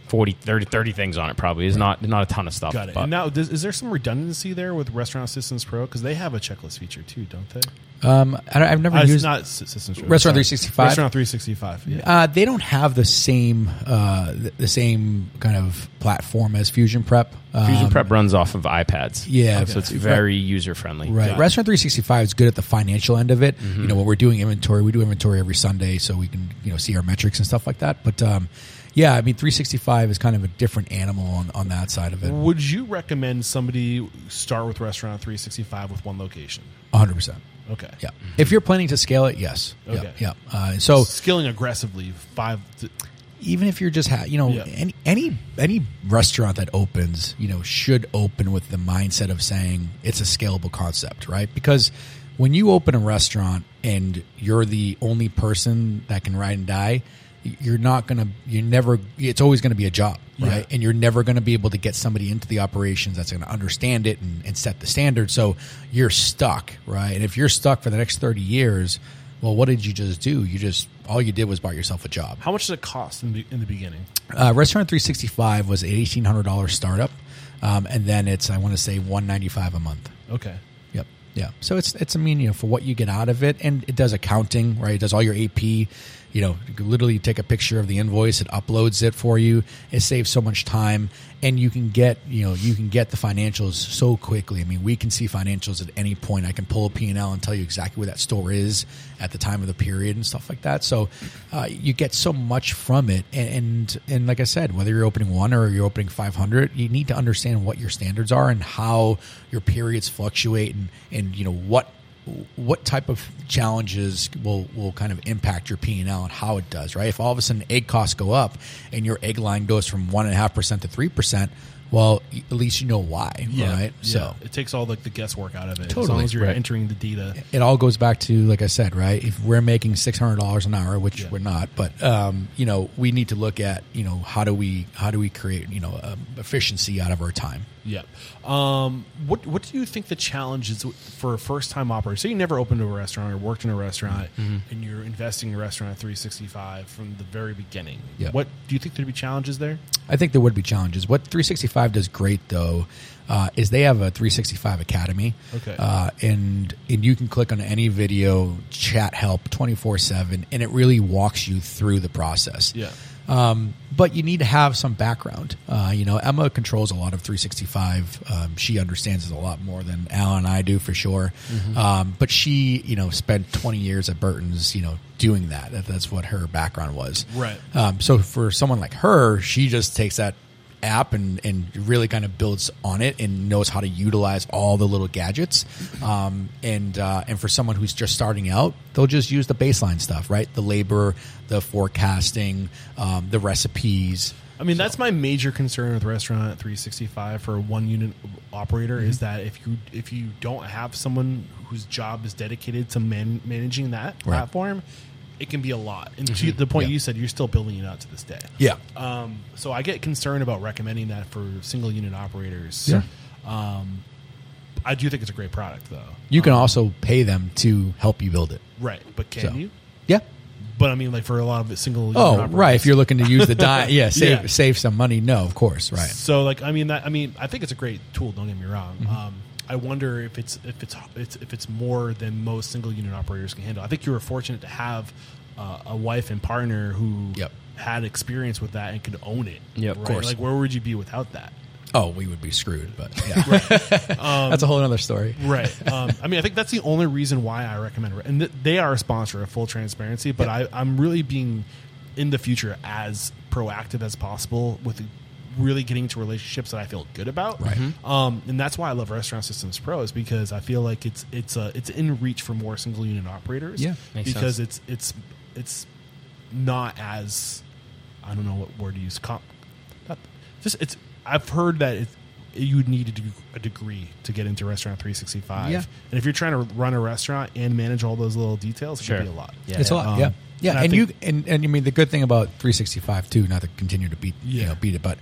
40 30 30 things on it probably is not not a ton of stuff Got it. but- And now, does, is there some redundancy there with Restaurant Systems Pro because they have a checklist feature too, don't they? Um, I don't, I've never Uh, it's used. not S- Systems Pro. Restaurant sorry. 365? Restaurant 365. Yeah. Uh, they don't have the same uh, the, the same kind of platform as Fusion Prep. fusion Um, prep runs off of ipads Yeah, so it's Okay. very user friendly Right. Got. Restaurant 365 is good at the financial end of it. Mm-hmm. You know, when we're doing inventory, we do inventory every Sunday so we can, you know, see our metrics and stuff like that. But um, yeah, I mean, 365 is kind of a different animal on, on that side of it. Would you recommend somebody start with Restaurant 365 with one location? 100%. Okay. Yeah. If you're planning to scale it, yes. Okay. Yeah. yeah. Uh, so Scaling aggressively, five. To, even if you're just ha- you know Yeah. any any any restaurant that opens you know should open with the mindset of saying it's a scalable concept right because when you open a restaurant and you're the only person that can ride and die you're not gonna you're never it's always gonna be a job right Yeah. and you're never gonna be able to get somebody into the operations that's gonna understand it and, and set the standard so you're stuck right and if you're stuck for the next 30 years well what did you just do you just all you did was buy yourself a job how much does it cost in the, in the beginning? uh, Restaurant 365 was an eighteen hundred dollars startup, um, and then it's I want to say one ninety five a month. Okay. Yep, yeah. So it's it's a mean you know for what you get out of it, and it does accounting right. It does all your AP. You know, you literally take a picture of the invoice, it uploads it for you. It saves so much time, and you can get you know you can get the financials so quickly. I mean, we can see financials at any point. I can pull a P and L and tell you exactly where that store is at the time of the period and stuff like that. So uh, you get so much from it, and, and and like I said, whether you're opening one or you're opening 500, you need to understand what your standards are and how your periods fluctuate, and and you know what what type of challenges will will kind of impact your P and L and how it does, right? If all of a sudden egg costs go up and your egg line goes from one and a half percent to three percent, well, at least you know why, right? So it takes all like the guesswork out of it. As long as you're Right. entering the data. it all goes back to like I said, right? If we're making six hundred dollars an hour, which Yeah. we're not, but um, you know, we need to look at you know how do we how do we create you know um, efficiency out of our time. Yeah. Um, what What do you think the challenge is for a first time operator? So you never opened a restaurant or worked in a restaurant, Mm-hmm. and you're investing in a Restaurant at 365 from the very beginning. Yeah. What do you think there'd be challenges there? I think there would be challenges. What 365 does great though uh, is they have a 365 Academy. Okay. Uh, and and you can click on any video, chat help 24 seven, and it really walks you through the process. Yeah. Um, but you need to have some background. Uh, you know, Emma controls a lot of 365. Um, she understands it a lot more than Alan and I do for sure. Um, but she, you know, spent 20 years at Burton's, you know, doing that. that that's what her background was. Right. Um, so for someone like her, she just takes that app and, and really kind of builds on it and knows how to utilize all the little gadgets. Um, and uh, and for someone who's just starting out, they'll just use the baseline stuff, right? The labor, the forecasting, um, the recipes. I mean, that's my major concern with Restaurant 365 for a one unit operator Mm-hmm. is that if you if you don't have someone whose job is dedicated to man, managing that platform, it can be a lot. And to the point Mm-hmm. Yeah. you said, you're still building it out to this day. Yeah. Um, so I get concerned about recommending that for single unit operators. Yeah. Um, I do think it's a great product, though. You can Um, also pay them to help you build it. right, but can So. you? Yeah. But I mean, like for a lot of it, single. Oh, operators. right. If you're looking to use the die, yeah, save Yeah. save some money. No, of course, right. So like I mean that I mean I think it's a great tool. Don't get me wrong. Mm-hmm. Um, I wonder if it's if it's, it's if it's more than most single unit operators can handle. I think you were fortunate to have uh, a wife and partner who Yep. had experience with that and could own it. Yep. Of course. Like where would you be without that? Oh, we would be screwed, but yeah, that's a whole other story. Right. Um, I mean, I think that's the only reason why I recommend it. And th- they are a sponsor of full transparency, but I, I'm really being in the future as proactive as possible with really getting to relationships that I feel good about. Right. Um, and that's why I love Restaurant Systems Pro is because I feel like it's it's uh, it's in reach for more single unit operators. Yeah. Makes because sense. it's it's it's not as I don't know what word to use. Comp, not, just it's. I've heard that it, you would need a, deg- a degree to get into Restaurant 365. Yeah. And if you're trying to run a restaurant and manage all those little details, it Sure. could be a lot. Yeah. it's a lot, Um, yeah, yeah. and And, you and, and I mean the good thing about 365 too, not to continue to beat you know beat it, but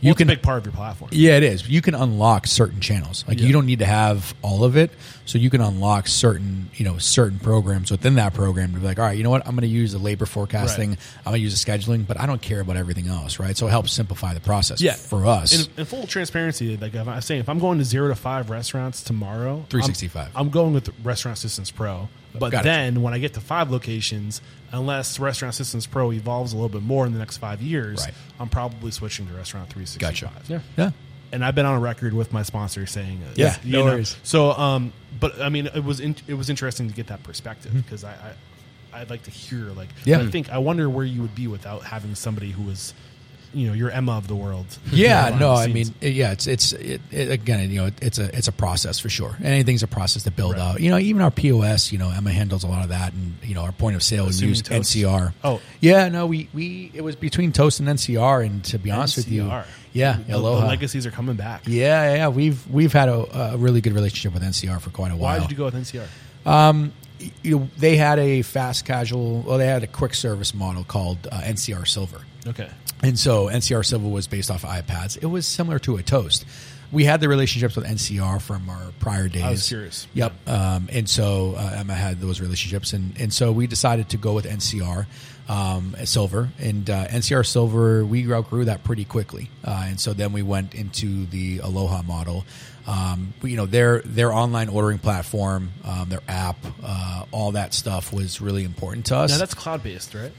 You it's can a big part of your platform. Yeah, it is. You can unlock certain channels. Like Yeah. you don't need to have all of it, so you can unlock certain, you know, certain programs within that program to be like, all right, you know what? I'm going to use the labor forecasting. Right. I'm going to use the scheduling, but I don't care about everything else, right? So it helps simplify the process. Yeah. for us. In, in full transparency, like I'm saying, if I'm going to zero to five restaurants tomorrow, I'm- 365. I'm, going with Restaurant Systems Pro. But Got it. then when I get to five locations, unless Restaurant Systems Pro evolves a little bit more in the next five years, Right. I'm probably switching to Restaurant 365. gotcha. Yeah. Yeah, and I've been on a record with my sponsor saying, uh, Yeah, you no know. worries. So, um, but I mean, it was in, it was interesting to get that perspective Mm-hmm. because I, I I'd like to hear like, Yeah. I think I wonder where you would be without having somebody who was, you know, your Emma of the world. yeah. No, I mean, yeah. It's it's it, it, again, you know, it's a it's a process for sure. Anything's a process to build Right. out. You know, even our POS, you know, Emma handles a lot of that, and you know, our point of sale we Assuming use Toast? NCR. Oh. yeah, no, we we it was between Toast and NCR, and to be honest with you, yeah, the, Aloha. the legacies are coming back. Yeah, yeah, we've we've had a, a really good relationship with NCR for quite a while. Why did you go with NCR? You know, they had a fast casual, well, they had a quick service model called uh, NCR Silver, Okay. And so NCR Silver was based off iPads. It was similar to a Toast. We had the relationships with NCR from our prior days. I was curious. Yep. Um, and so uh, Emma had those relationships, and, and so we decided to go with NCR um, Silver. And uh, NCR Silver, we outgrew that pretty quickly, uh, and so then we went into the Aloha model. Um, you know, their their online ordering platform, um, their app, uh, all that stuff was really important to us. Now that's cloud based, right?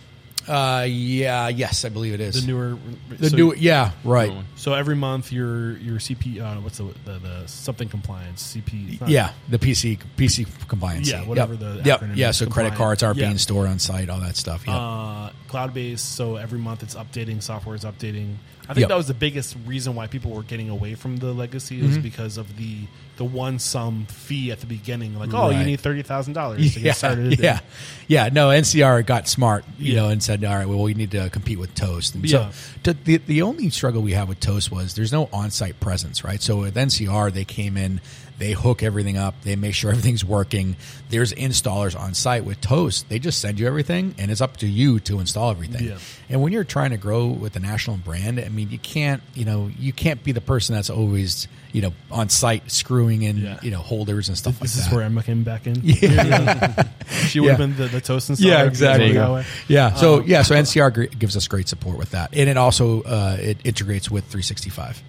Uh, yeah, yes, I believe it is The newer, the so, new, yeah, right. So every month your your CP, uh, what's the, the the something compliance CP? Yeah, the PC PC compliance. Yeah, whatever yep. the yep. Yeah, so credit cards are being stored on site, all that stuff. Yep. uh, cloud based. So every month it's updating, software is updating. I think Yep. that was the biggest reason why people were getting away from the legacy is mm-hmm. because of the the one sum fee at the beginning. Like, oh, you need thirty thousand dollars to yeah, get started. yeah, yeah. No, NCR got smart, you Yeah. know, and said, "All right, well, we need to compete with Toast." And Yeah. so, the the only struggle we have with Toast was there's no on site presence, right? So with NCR, they came in, they hook everything up, they make sure everything's working. There's installers on site. With Toast, they just send you everything, and it's up to you to install everything. Yeah. And when you're trying to grow with the national brand, I mean, you can't, you know, you can't be the person that's always, you know, on site screwing in, Yeah. you know, holders and stuff This like is where Emma came back in. Yeah. She would Yeah. have been the, the toast installer. Yeah, exactly. was There you that go. Yeah. So Um, yeah. So NCR gives us great support with that, and it also uh, it integrates with 365.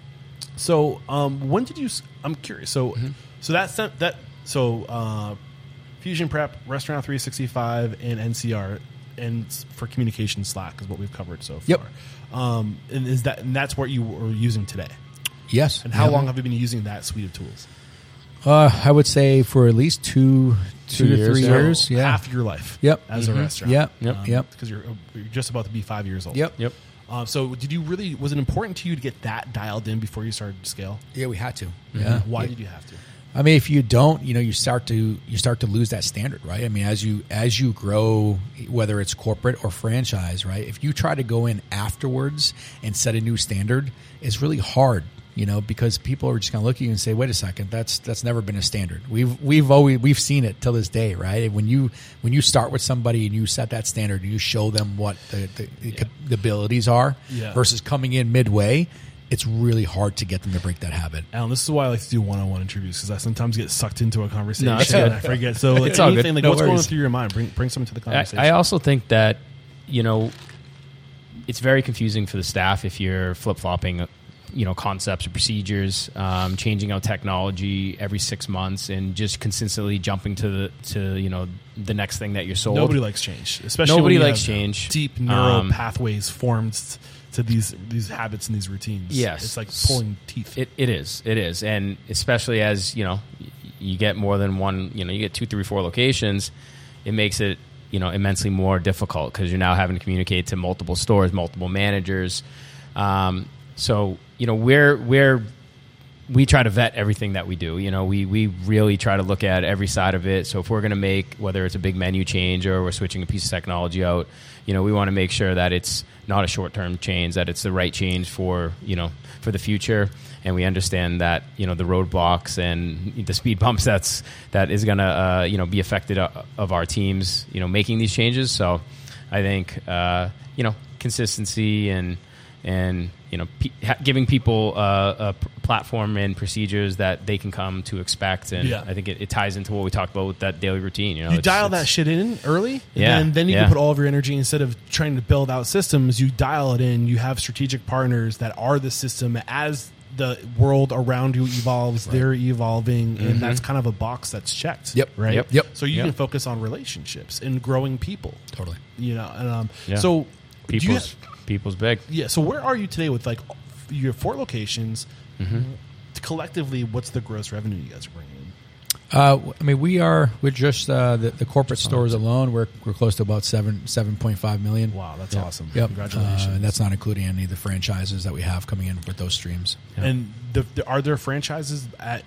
So, um, when did you? I'm curious. So, Mm-hmm. so that sent that so uh, Fusion Prep, Restaurant 365, and NCR. and for communication, Slack is what we've covered so far. Yep. Um, and is that and that's what you were using today? Yes. And how Yep. long have you been using that suite of tools? Uh, I would say for at least two, two, Two to years, three years. So Yeah. half your life. Yep. as a restaurant. Yep. Yep. Yep. Because you're you're just about to be five years old. Yep. Yep. Um, so did you really? Was it important to you to get that dialed in before you started to scale? Yeah, we had to. Yeah. Why did you have to? I mean, if you don't, you know, you start to you start to lose that standard, right? I mean, as you as you grow, whether it's corporate or franchise, right? If you try to go in afterwards and set a new standard, it's really hard, you know, because people are just going to look at you and say, "Wait a second, that's that's never been a standard." We've we've always we've seen it till this day, right? When you when you start with somebody and you set that standard and you show them what the the, the abilities are Yeah. versus coming in midway, it's really hard to get them to break that habit. Alan, this is why I like to do one-on-one interviews because I sometimes get sucked into a conversation No, it's and good. I forget. So, like, It's all anything, good. like No what's going through your mind? Bring bring something to the I, conversation. I also think that you know it's very confusing for the staff if you're flip flopping, you know, concepts or procedures, um, changing out technology every six months, and just consistently jumping to the to you know the next thing that you're sold. Nobody likes change, especially Nobody when you likes have change. Deep neural Um, pathways formed to these these habits and these routines. Yes. it's like pulling teeth. It, it is. It is. And especially as, you know, you get more than one, you know, you get two, three, four locations, it makes it, you know, immensely more difficult because you're now having to communicate to multiple stores, multiple managers. Um, so, you know, we're, we're, we try to vet everything that we do. You know, we, we really try to look at every side of it. So if we're going to make, whether it's a big menu change or we're switching a piece of technology out, you know, we want to make sure that it's not a short term change, that it's the right change for, you know, for the future. And we understand that, you know, the roadblocks and the speed bumps that's, that is going to, uh, you know, be affected uh, of our teams, you know, making these changes. So I think, uh, you know, consistency and, and you know, pe- ha- giving people uh, a p- platform and procedures that they can come to expect, and Yeah. I think it, it ties into what we talked about with that daily routine. You know, you It's- dial it's- that shit in early, Yeah, and then you yeah. can put all of your energy instead of trying to build out systems. You dial it in. You have strategic partners that are the system as the world around you evolves. They're evolving, and that's kind of a box that's checked. Yep. Right. Yep. Yep. So you Yep. can focus on relationships and growing people. Totally. You know, and um, Yeah. so do you people's people's big. Yeah. So where are you today with like your four locations? Mm-hmm. Collectively, what's the gross revenue you guys are bringing in? Uh, I mean, we are we're just uh, the, the corporate stores alone. We're we're close to about seven seven point five million. Wow, that's awesome! Yep. Congratulations. Uh, and that's not including any of the franchises that we have coming in with those streams. and the, the, are there franchises at, at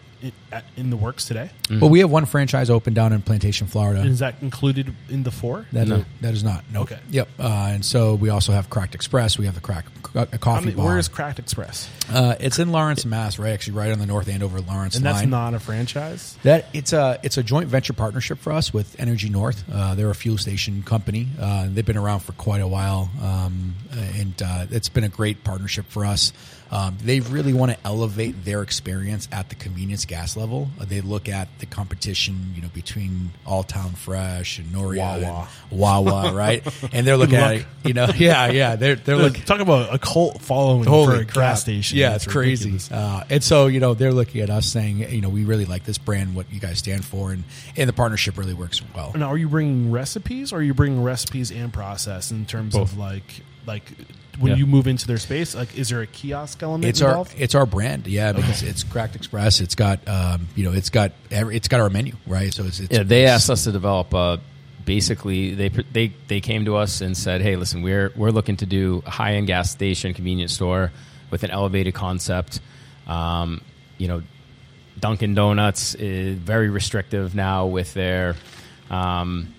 in the works today? Well, we have one franchise open down in Plantation, Florida. And is that included in the four? That No. that is not. No. Okay. Yep. Uh, and so we also have CRACK'D Express. We have the Crack a I Coffee mean, Bar. where is CRACK'D Express? uh, it's in Lawrence, Mass. Right, actually, right on the North Andover Lawrence And that's line. not a franchise. That it's a it's a joint venture partnership for us with Energy North. Uh, they're a fuel station company. Uh, they've been around for quite a while, um, and uh, it's been a great partnership for us. Um, they really want to elevate their experience at the convenience gas level. Uh, they look at the competition, you know, between Alltown Fresh and Noria, Wawa. and Wawa, right? And they're looking at it, you know, yeah, yeah. They're they're looking Talk about a cult following Holy for a crap. gas station. Yeah, That's it's crazy. Uh, and so, you know, they're looking at us saying, you know, we really like this brand, what you guys stand for, and, and the partnership really works well. Now, are you bringing recipes, or are you bringing recipes and process in terms Both. of like like when Yeah. you move into their space? Like, is there a kiosk element It's our it's our brand, yeah. Because it's CRACK'D Express. It's got um, you know, it's got every, it's got our menu, right? So it's, it's Yeah, they asked us to develop. Uh, basically, they they they came to us and said, "Hey, listen, we're we're looking to do a high end gas station convenience store with an elevated concept. Um, you know, Dunkin' Donuts is very restrictive now with their." Um,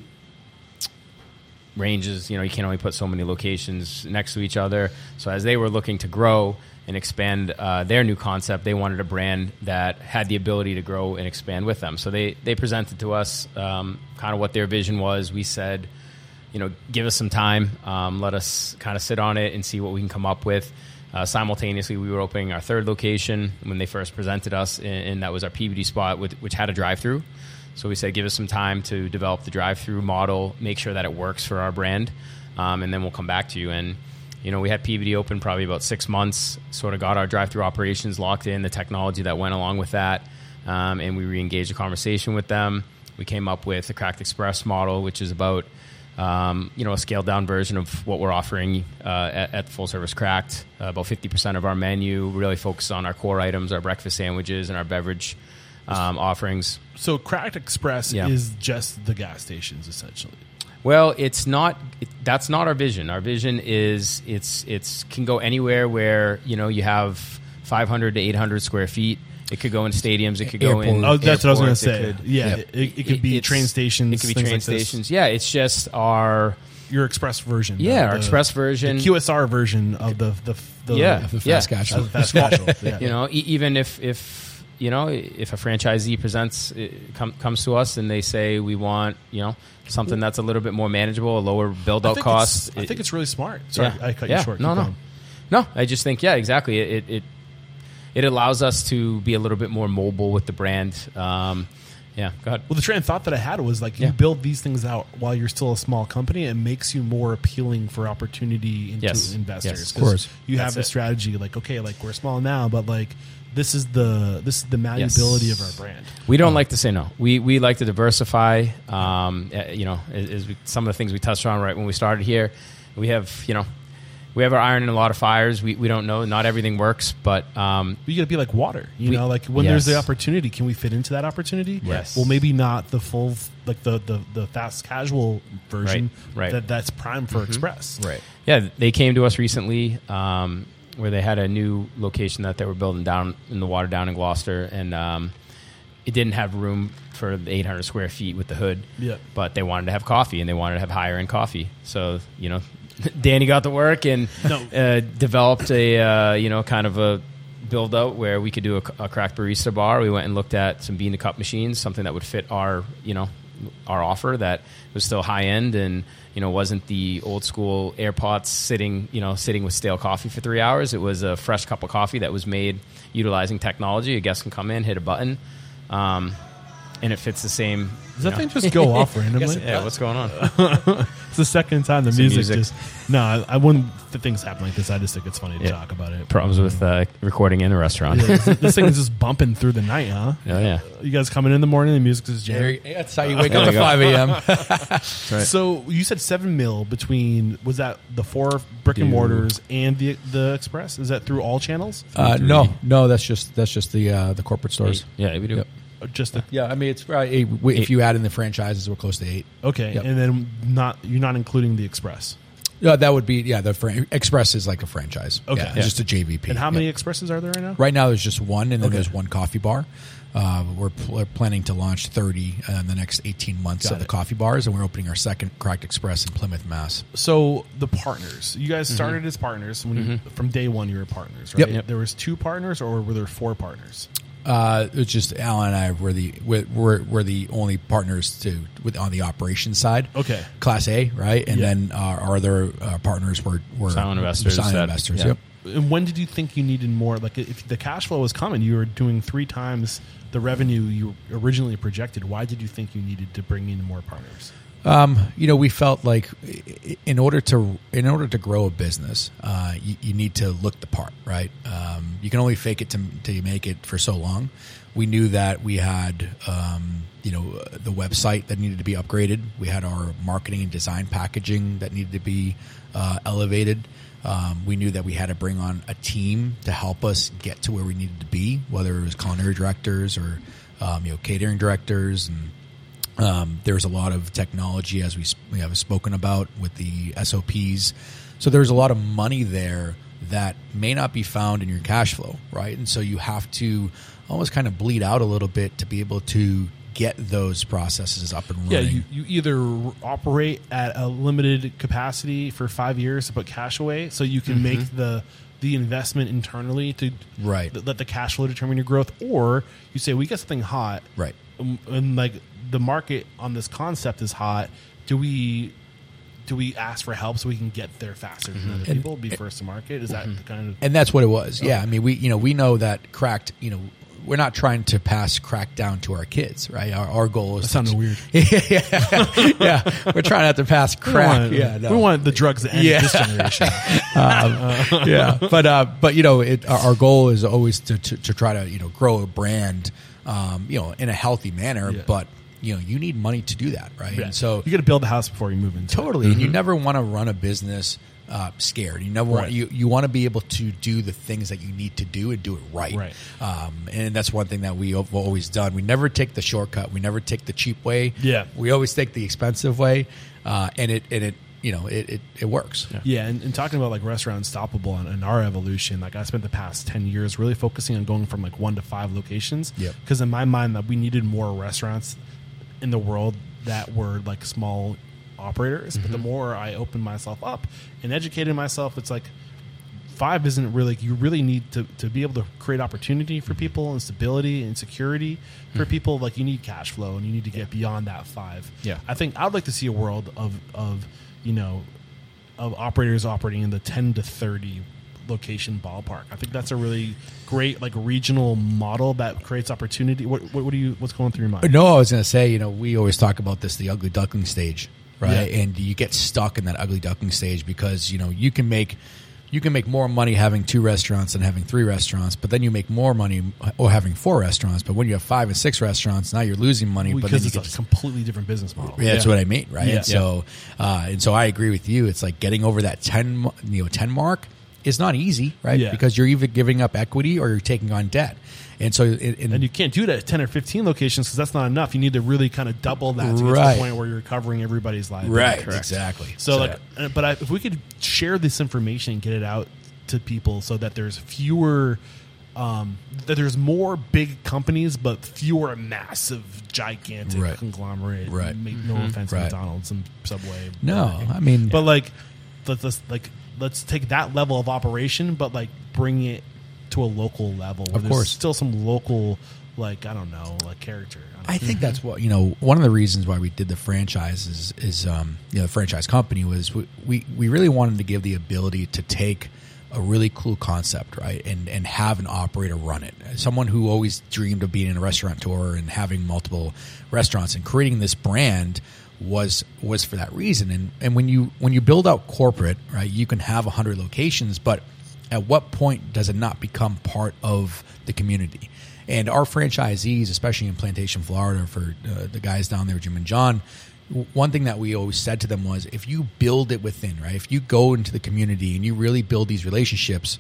ranges you know you can't only put so many locations next to each other. So as they were looking to grow and expand uh, their new concept they wanted a brand that had the ability to grow and expand with them. So they they presented to us um, kind of what their vision was. We said you know give us some time um, let us kind of sit on it and see what we can come up with. Uh, simultaneously we were opening our third location when they first presented us and, and that was our PVD spot with, which had a drive-through so we said, give us some time to develop the drive-through model, make sure that it works for our brand, um, and then we'll come back to you. And you know, we had PVD open probably about six months. Sort of got our drive-through operations locked in, the technology that went along with that, um, and we re-engaged a conversation with them. We came up with the CRACK'D Express model, which is about um, you know, a scaled down version of what we're offering uh, at, at Full Service CRACK'D. Uh, about 50% of our menu really focuses on our core items, our breakfast sandwiches, and our beverage um, offerings. So CRACK'D Express Yeah. is just the gas stations essentially. Well, it's not. It, that's not our vision. Our vision is it's it's can go anywhere where you know you have 500 to 800 square feet. It could go in stadiums. It could go in. Airport. Oh, that's what I was going to say. it could- yeah, it, it could be it's- train stations. It could be train like this. stations. Yeah, it's just our Your express version. yeah the- our express version. the QSR version of the the, the Yeah. The Yeah. fast casual. the fast casual. Yeah. you know, e- even if if you know if a franchisee presents come, comes to us and they say we want you know something that's a little bit more manageable, a lower build out cost. I think it's really smart. Sorry, yeah. I cut yeah. you short. No, Keep no, going. no. I just think yeah, exactly. It, it it it allows us to be a little bit more mobile with the brand. Um, yeah, go ahead. Well, the train of thought that I had was like you Yeah. build these things out while you're still a small company. It makes you more appealing for opportunity into Yes. investors. Yes, of course. you have That's it. strategy like okay, like we're small now, but like this is the this is the malleability Yes. of our brand. We don't like to say no. We we like to diversify. Um, uh, you know, as some of the things we touched on right when we started here, we have you know, we have our iron in a lot of fires. We we don't know. Not everything works, but um, You got to be like water, you We- know. Like when there's the opportunity, can we fit into that opportunity? Yes. Well, maybe not the full, like the the, the fast casual version. Right, right. That that's prime for express. Right. yeah, they came to us recently um, where they had a new location that they were building down in the water down in Gloucester, and um, it didn't have room for the 800 square feet with the hood. Yeah. But they wanted to have coffee, and they wanted to have higher end coffee. So you know, Danny got to work and No. uh, developed a uh, you know kind of a build out where we could do a, a craft barista bar. We went and looked at some bean to cup machines, something that would fit our you know our offer that was still high end and you know wasn't the old school airpots sitting you know sitting with stale coffee for three hours. It was a fresh cup of coffee that was made utilizing technology. A guest can come in, hit a button. Um, and it fits the same. Does that you thing just go off randomly? yeah, what's going on? It's the second time the Some music, music. just no. I, I wouldn't. The things happen like this. I just think it's funny to Yeah. talk about it. Problems with uh, recording in a restaurant. Yeah, this, this thing is just bumping through the night, huh? Oh yeah. You guys coming in the morning, the music is jamming. That's how you wake There up at 5 a.m. So you said seven mil between was that the four brick and mortars and the the express? Is that through all channels? Uh, no, no, that's just that's just the uh, the corporate stores. Yeah, we do. Yep. Or Just the, Yeah, I mean it's right. Eight, if you add in the franchises, we're close to eight. okay, Yep. and then not you're not including the express. Yeah, that would be yeah. The fran- Express is like a franchise. Okay. yeah, Yeah. just a JVP. And how Yep. many expresses are there right now? Right now, there's just one, and then Okay. there's one coffee bar. Uh, we're, pl- we're planning to launch 30 uh, in the next 18 months Got of the coffee bars, and we're opening our second CRACK'D Express in Plymouth, Mass. So the partners, you guys started as partners when you, from day one. You were partners, right? Yep. Yep. There was two partners, or were there four partners? Uh, it's just Alan and I were the we're, we're, we're the only partners to with on the operations side. Okay. Class A, right, and Yeah. then our, our other uh, partners were were Silent investors Silent that- investors. yeah. Yep. And when did you think you needed more? Like, if the cash flow was coming, you were doing three times the revenue you originally projected. Why did you think you needed to bring in more partners? Um, you know, we felt like in order to in order to grow a business, uh, you, you need to look the part, right? Um, you can only fake it to, you make it for so long. We knew that we had, um, you know, the website that needed to be upgraded. We had our marketing and design packaging that needed to be uh, elevated. Um, we knew that we had to bring on a team to help us get to where we needed to be, whether it was culinary directors or um, you know catering directors and um, there's a lot of technology, as we, we have spoken about, with the SOPs. So there's a lot of money there that may not be found in your cash flow, right? And so you have to almost kind of bleed out a little bit to be able to get those processes up and Yeah, running. you, you either operate at a limited capacity for five years to put cash away, so you can make the the investment internally to Right. th- let the cash flow determine your growth, or you say we got something hot, Right. Um, and like the market on this concept is hot. Do we do we ask for help so we can get there faster than other people? Be first to market. Is that the kind of and that's what it was. Yeah, I mean, we you know we know that cracked. You know, we're not trying to pass crack down to our kids, right? Our, our goal is that to weird? yeah, yeah, we're trying not to pass We crack. want, yeah, no. we want the drugs to end Yeah. this generation. yeah, but uh, but you know, it, our, our goal is always to, to to try to you know grow a brand, um, you know, in a healthy manner, Yeah. but. you know you need money to do that, right? Yeah. And so you got to build the house before you move it. Totally, and you never want to run a business uh, scared. You never want you you want to be able to do the things that you need to do and do it right. Right. Um, and that's one thing that we have always done. We never take the shortcut. We never take the cheap way. Yeah. we always take the expensive way, uh, and it and it you know it it, it works. Yeah, and, and talking about like restaurant unstoppable and, and our evolution, like I spent the past ten years really focusing on going from like one to five locations. Yep. Because in my mind, that we needed more restaurants in the world that were like small operators. But the mm-hmm. more I opened myself up and educated myself, it's like five isn't really. You really need to to be able to create opportunity for people and stability and security for mm-hmm. people. Like you need cash flow and you need to get beyond that five. Yeah. I think I would like to see a world of of you know of operators operating in the 10 to 30 location ballpark. I think that's a really great like regional model that creates opportunity. What what, what do you what's going through your mind? No, I was going to say, you know, we always talk about this, the ugly duckling stage, right? Yeah. And you get stuck in that ugly duckling stage because, you know, you can make you can make more money having two restaurants than having three restaurants, but then you make more money or having four restaurants. But when you have five and six restaurants, now you're losing money. but because it's a completely different business model. yeah, that's what I mean, right? Yeah. And so, uh, and so I agree with you. It's like getting over that ten, you know, ten mark is not easy, right? Yeah. Because you're either giving up equity or you're taking on debt, and so, it, And you can't do that at 10 or 15 locations because that's not enough. You need to really kind of double that to get to the point where you're covering everybody's liability. right, exactly. So, like, uh, but I, if we could share this information and get it out to people so that there's fewer, um, that there's more big companies but fewer massive, gigantic Right. conglomerate. Right. Make no offense to Right. McDonald's and Subway. no, I mean, but like, let's, let's like let's take that level of operation, but like bring it to a local level. Where Of there's course. still some local, like I don't know, like character. I I think that's what you know. One of the reasons why we did the franchise is, is um, you know, the franchise company was we, we we really wanted to give the ability to take a really cool concept, right, and and have an operator run it. Someone who always dreamed of being in a restaurateur and having multiple restaurants and creating this brand was was for that reason. And and when you when you build out corporate, right, you can have hundred locations, but at what point does it not become part of the community? And our franchisees, especially in Plantation, Florida, for uh, the guys down there, Jim and John, one thing that we always said to them was if you build it within, right? If you go into the community and you really build these relationships,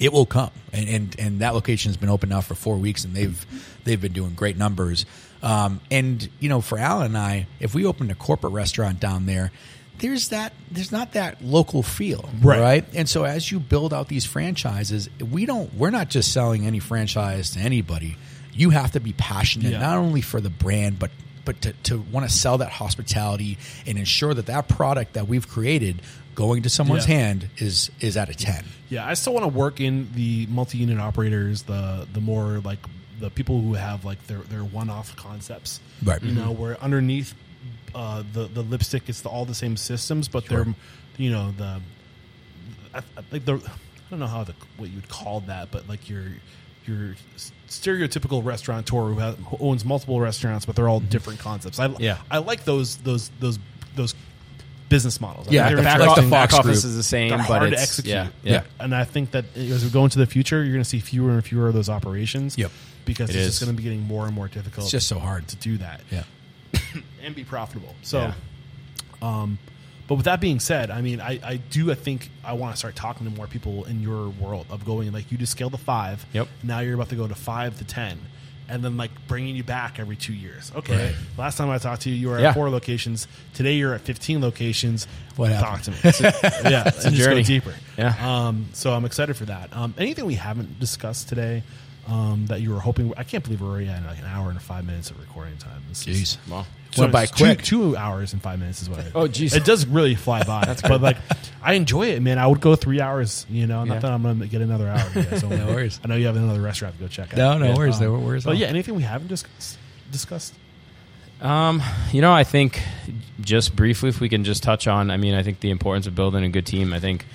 it will come. And, and and that location has been open now for four weeks, and they've they've been doing great numbers. Um, and you know, for Alan and I, if we opened a corporate restaurant down there, there's that there's not that local feel, Right. right? And so as you build out these franchises, we don't we're not just selling any franchise to anybody. You have to be passionate Yeah. not only for the brand, but but to, to want to sell that hospitality and ensure that that product that we've created going to someone's Yeah. hand is is at a ten. Yeah, I still want to work in the multi-unit operators, the the more like the people who have like their their one-off concepts, Right. You know, mm-hmm. where underneath uh, the the lipstick, it's the, all the same systems, but Sure. they're you know the I, I think the I don't know how the what you would call that, but like your your stereotypical restaurateur who, has, who owns multiple restaurants, but they're all different concepts. I Yeah. I like those those those those business models. I Yeah, think the they're back- back, like off, the back Fox office group. is the same, they're but hard to it's execute. yeah, Yeah. And I think that as we go into the future, you're going to see fewer and fewer of those operations. Yep. Because It it's is. just going to be getting more and more difficult. It's just so hard. to do that Yeah. and be profitable. So, Yeah. um, but with that being said, I mean, I, I do. I think I want to start talking to more people in your world of going like you just scale to five. Yep. Now you're about to go to five to ten, and then like bringing you back every two years. Okay. Right. Last time I talked to you, you were Yeah. at four locations. Today you're at fifteen locations. What Talk happened? to me. So- yeah, it's a journey. Go deeper. Yeah. Um, so I'm excited for that. Um, anything we haven't discussed today um, that you were hoping? I can't believe we're already at like an hour and five minutes of recording time. This is- Jeez. Well, Went by it's two- quick. Two, hours and five minutes is what. I, Oh, geez. It does really fly by. That's but like, I enjoy it, man. I would go three hours. You know, not Yeah. that I'm going to get another hour. You guys don't No worries. I know you have another restaurant to go check out. No, no Yeah. worries. Um, No worries But yeah, anything we haven't discussed? discussed? Um, you know, I think just briefly, if we can just touch on, I mean, I think the importance of building a good team. I think,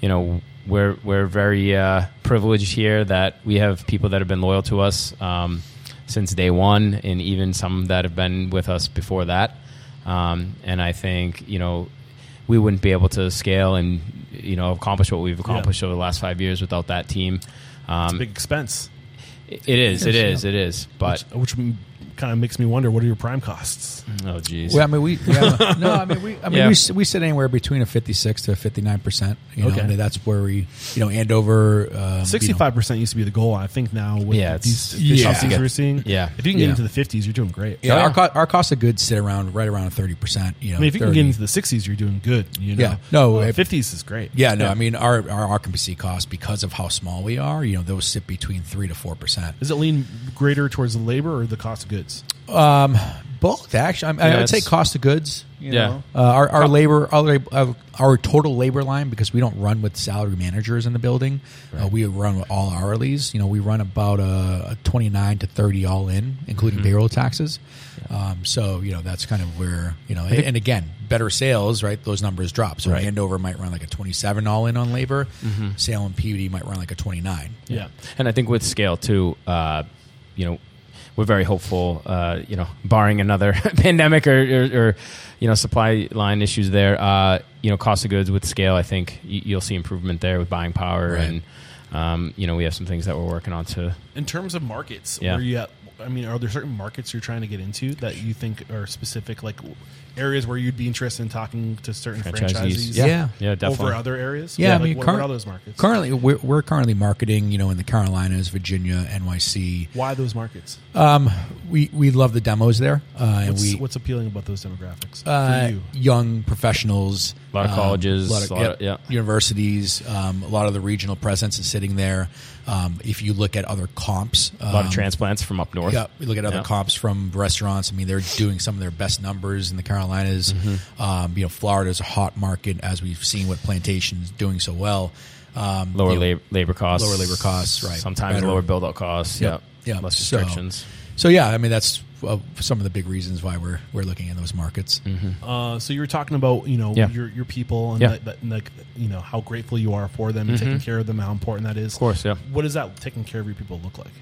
you know, we're we're very uh, privileged here that we have people that have been loyal to us um, since day one, and even some that have been with us before that. Um, and I think you know we wouldn't be able to scale and you know accomplish what we've accomplished over the last five years without that team. Um, Big expense. it is, it is, it is. But which, which kind kind of makes me wonder what are your prime costs? Oh, geez. Well, I mean, we yeah, no, I mean, we, I mean, Yeah. we, we sit anywhere between a fifty-six to a fifty-nine percent. You know, Okay. I mean, that's where we, you know, Andover, um, you know, Sixty-five percent used to be the goal. I think now with Yeah, it's- these Yeah. efficiencies we're seeing, Yeah. if you can get into the fifties, you're doing great. Yeah, Oh, our, yeah. co- our cost of goods sit around right around thirty percent. You know, I mean, if you can get into the sixties, you're doing good. You know, Yeah. No, if- fifties is great. yeah, no, I mean our our occupancy costs because of how small we are. You know, those sit between three to four percent. Is it lean greater towards the labor or the cost of goods? Um, both actually. I, I Yeah, would say cost of goods. You Yeah. know. uh, our our labor, our, uh, our total labor line because we don't run with salary managers in the building. Uh, we run with all hourlies. You know, we run about a, a twenty nine to thirty all in, including Mm-hmm. payroll taxes. Um, so you know that's kind of where you know, and, and again, better sales, right? Those numbers drop. So Right. Andover might run like a twenty seven all in on labor. Mm-hmm. Salem PUD might run like a twenty nine. Yeah. And I think with scale too, uh, you know, we're very hopeful. Uh, you know, barring another pandemic or, or, or you know supply line issues there. Uh, you know, cost of goods with scale, I think you'll see improvement there with buying power, Right. and um, you know, we have some things that we're working on to. In terms of markets, Yeah. where you at? I mean, are there certain markets you're trying to get into that you think are specific, like areas where you'd be interested in talking to certain Franchisees. franchisees? Yeah. Yeah, definitely. Over other areas? Yeah, I Like, mean, what, curr- what are those markets? Currently, we're, we're currently marketing, you know, in the Carolinas, Virginia, NYC. Why those markets? Um, we we love the demos there, uh, and What's, we what's appealing about those demographics uh, for you? young professionals, A lot of um, colleges, a lot of, a lot yep, of- yeah. universities, um, a lot of the regional presence is sitting there. Um, if you look at other comps, A lot um, of transplants from up north. Yeah, we look at other Yeah. comps from restaurants. I mean, they're doing some of their best numbers in the Carolinas. Mm-hmm. Um, you know, Florida's a hot market as we've seen with plantations doing so well. Um, Lower you know, labor, labor costs. Lower labor costs, right. Sometimes Better- lower build out costs. Yep. Yeah. Yeah. Less restrictions. So yeah, I mean that's uh, some of the big reasons why we're we're looking in those markets. Uh, so you were talking about you know Yeah. your your people and Yeah. that, that, and, like you know how grateful you are for them and taking care of them, how important that is. Of course, yeah. What does that taking care of your people look like?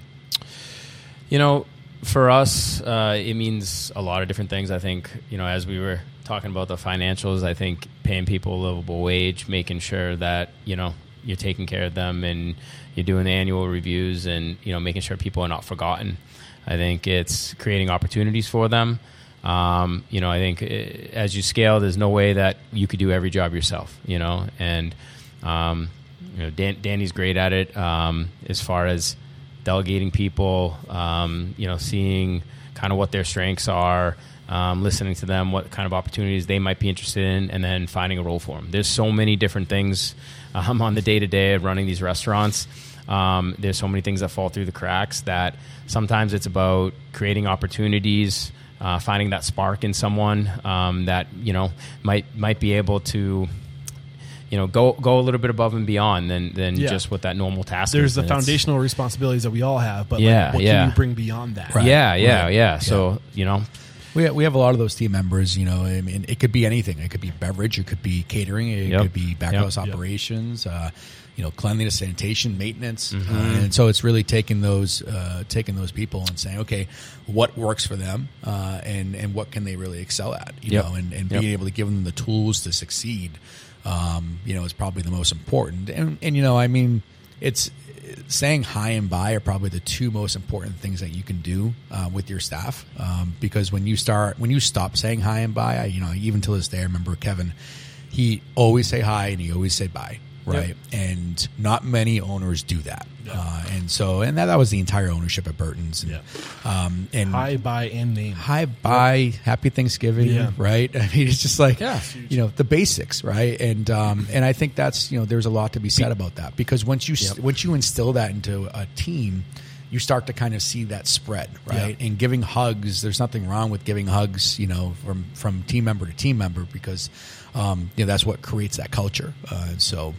You know, for us, uh, it means a lot of different things. I think, you know, as we were talking about the financials, I think paying people a livable wage, making sure that, you know, you're taking care of them and you're doing the annual reviews and, you know, making sure people are not forgotten. I think it's creating opportunities for them. Um, you know, I think uh, as you scale, there's no way that you could do every job yourself, you know, and, um, you know, Dan, Danny's great at it um, as far as delegating people, um, you know, seeing kind of what their strengths are, um, listening to them, what kind of opportunities they might be interested in, and then finding a role for them. There's so many different things um, on the day to day of running these restaurants. Um, there's so many things that fall through the cracks that sometimes it's about creating opportunities, uh, finding that spark in someone um, that you know might might be able to you know go go a little bit above and beyond than than Yeah. just what that normal task There's is. the And foundational responsibilities that we all have, but Yeah, like, what yeah. can you bring beyond that? Right. Yeah, yeah, Right. yeah. So you know, We we have a lot of those team members. You know, I mean, it could be anything. It could be beverage. It could be catering. It Yep. could be back Yep. house operations. Uh, you know, cleanliness, sanitation, maintenance, Mm-hmm. uh, and so it's really taking those uh, taking those people and saying, okay, what works for them, uh, and and what can they really excel at, you Yep. know, and, and Yep. being able to give them the tools to succeed, um, you know, is probably the most important. And and you know, I mean, it's saying hi and bye are probably the two most important things that you can do uh, with your staff um, because when you start when you stop saying hi and bye I, you know even to this day i remember kevin he always say hi and he always say bye right and not many owners do that uh, and so and that, that was the entire ownership at burton's and, Yeah. um, and Hi, bye, and name. hi bye happy thanksgiving Yeah. right i mean it's just like Yeah. you know the basics right and um and i think that's you know there's a lot to be said about that because once you Yep. once you instill that into a team you start to kind of see that spread right and giving hugs there's nothing wrong with giving hugs you know from from team member to team member because um you know that's what creates that culture uh, so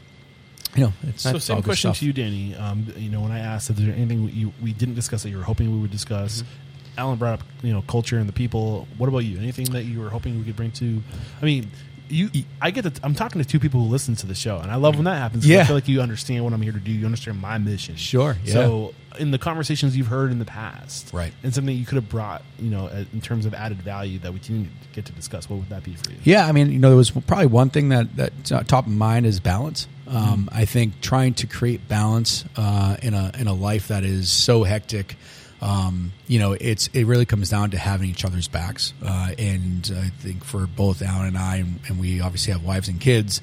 you know it's So same question stuff. to you, Danny. Um, you know, when I asked if there's anything you, we didn't discuss that you were hoping we would discuss, Mm-hmm. Alan brought up you know culture and the people. What about you? Anything that you were hoping we could bring to? I mean, you. I get that. I'm talking to two people who listen to the show, and I love when that happens. 'cause I feel like you understand what I'm here to do. You understand my mission. Sure, yeah. So in the conversations you've heard in the past, Right. and something you could have brought, you know, in terms of added value that we didn't get to discuss, what would that be for you? Yeah, I mean, you know, there was probably one thing that that's uh, top of mind is balance. Um, I think trying to create balance uh, in a in a life that is so hectic, um, you know, it's it really comes down to having each other's backs. Uh, and I think for both Alan and I, and, we obviously have wives and kids.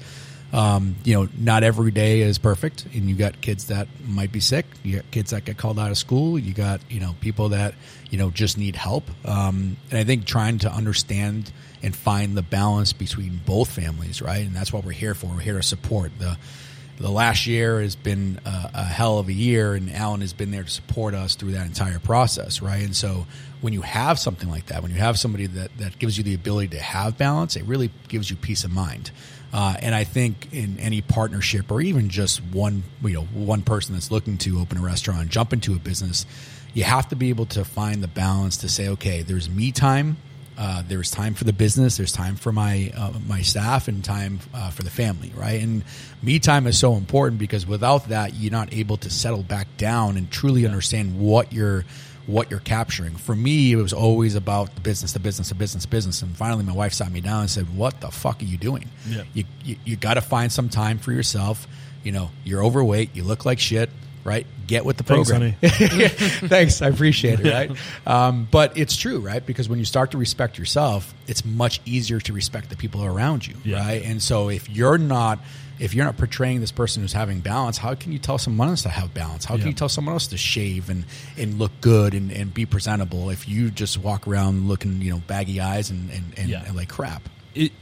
Um, you know, not every day is perfect, and you got kids that might be sick. You got kids that get called out of school. You got you know people that you know just need help. Um, and I think trying to understand and find the balance between both families, right? And that's what we're here for. We're here to support the the last year has been a, a, hell of a year, and Alan has been there to support us through that entire process, right? And so, when you have something like that, when you have somebody that, that gives you the ability to have balance, it really gives you peace of mind. Uh, and I think in any partnership, or even just one, you know, one person that's looking to open a restaurant, jump into a business, you have to be able to find the balance to say, okay, there's me time uh, there's time for the business, there's time for my uh, my staff, and time uh, for the family, right? And me time is so important because without that, you're not able to settle back down and truly understand what you're what you're capturing. For me, it was always about the business, the business, the business, business. And finally, my wife sat me down and said, "What the fuck are you doing? Yeah. You you, you got to find some time for yourself. You know, you're overweight, you look like shit." Right? Get with the Thanks, program. honey. Thanks, I appreciate it, right? Um, but it's true, right? Because when you start to respect yourself, it's much easier to respect the people around you, Yeah. right? And so if you're not if you're not portraying this person who's having balance, how can you tell someone else to have balance? How can Yeah. you tell someone else to shave and, and look good and, and be presentable if you just walk around looking, you know, baggy eyes and, and, and, Yeah. and like crap? It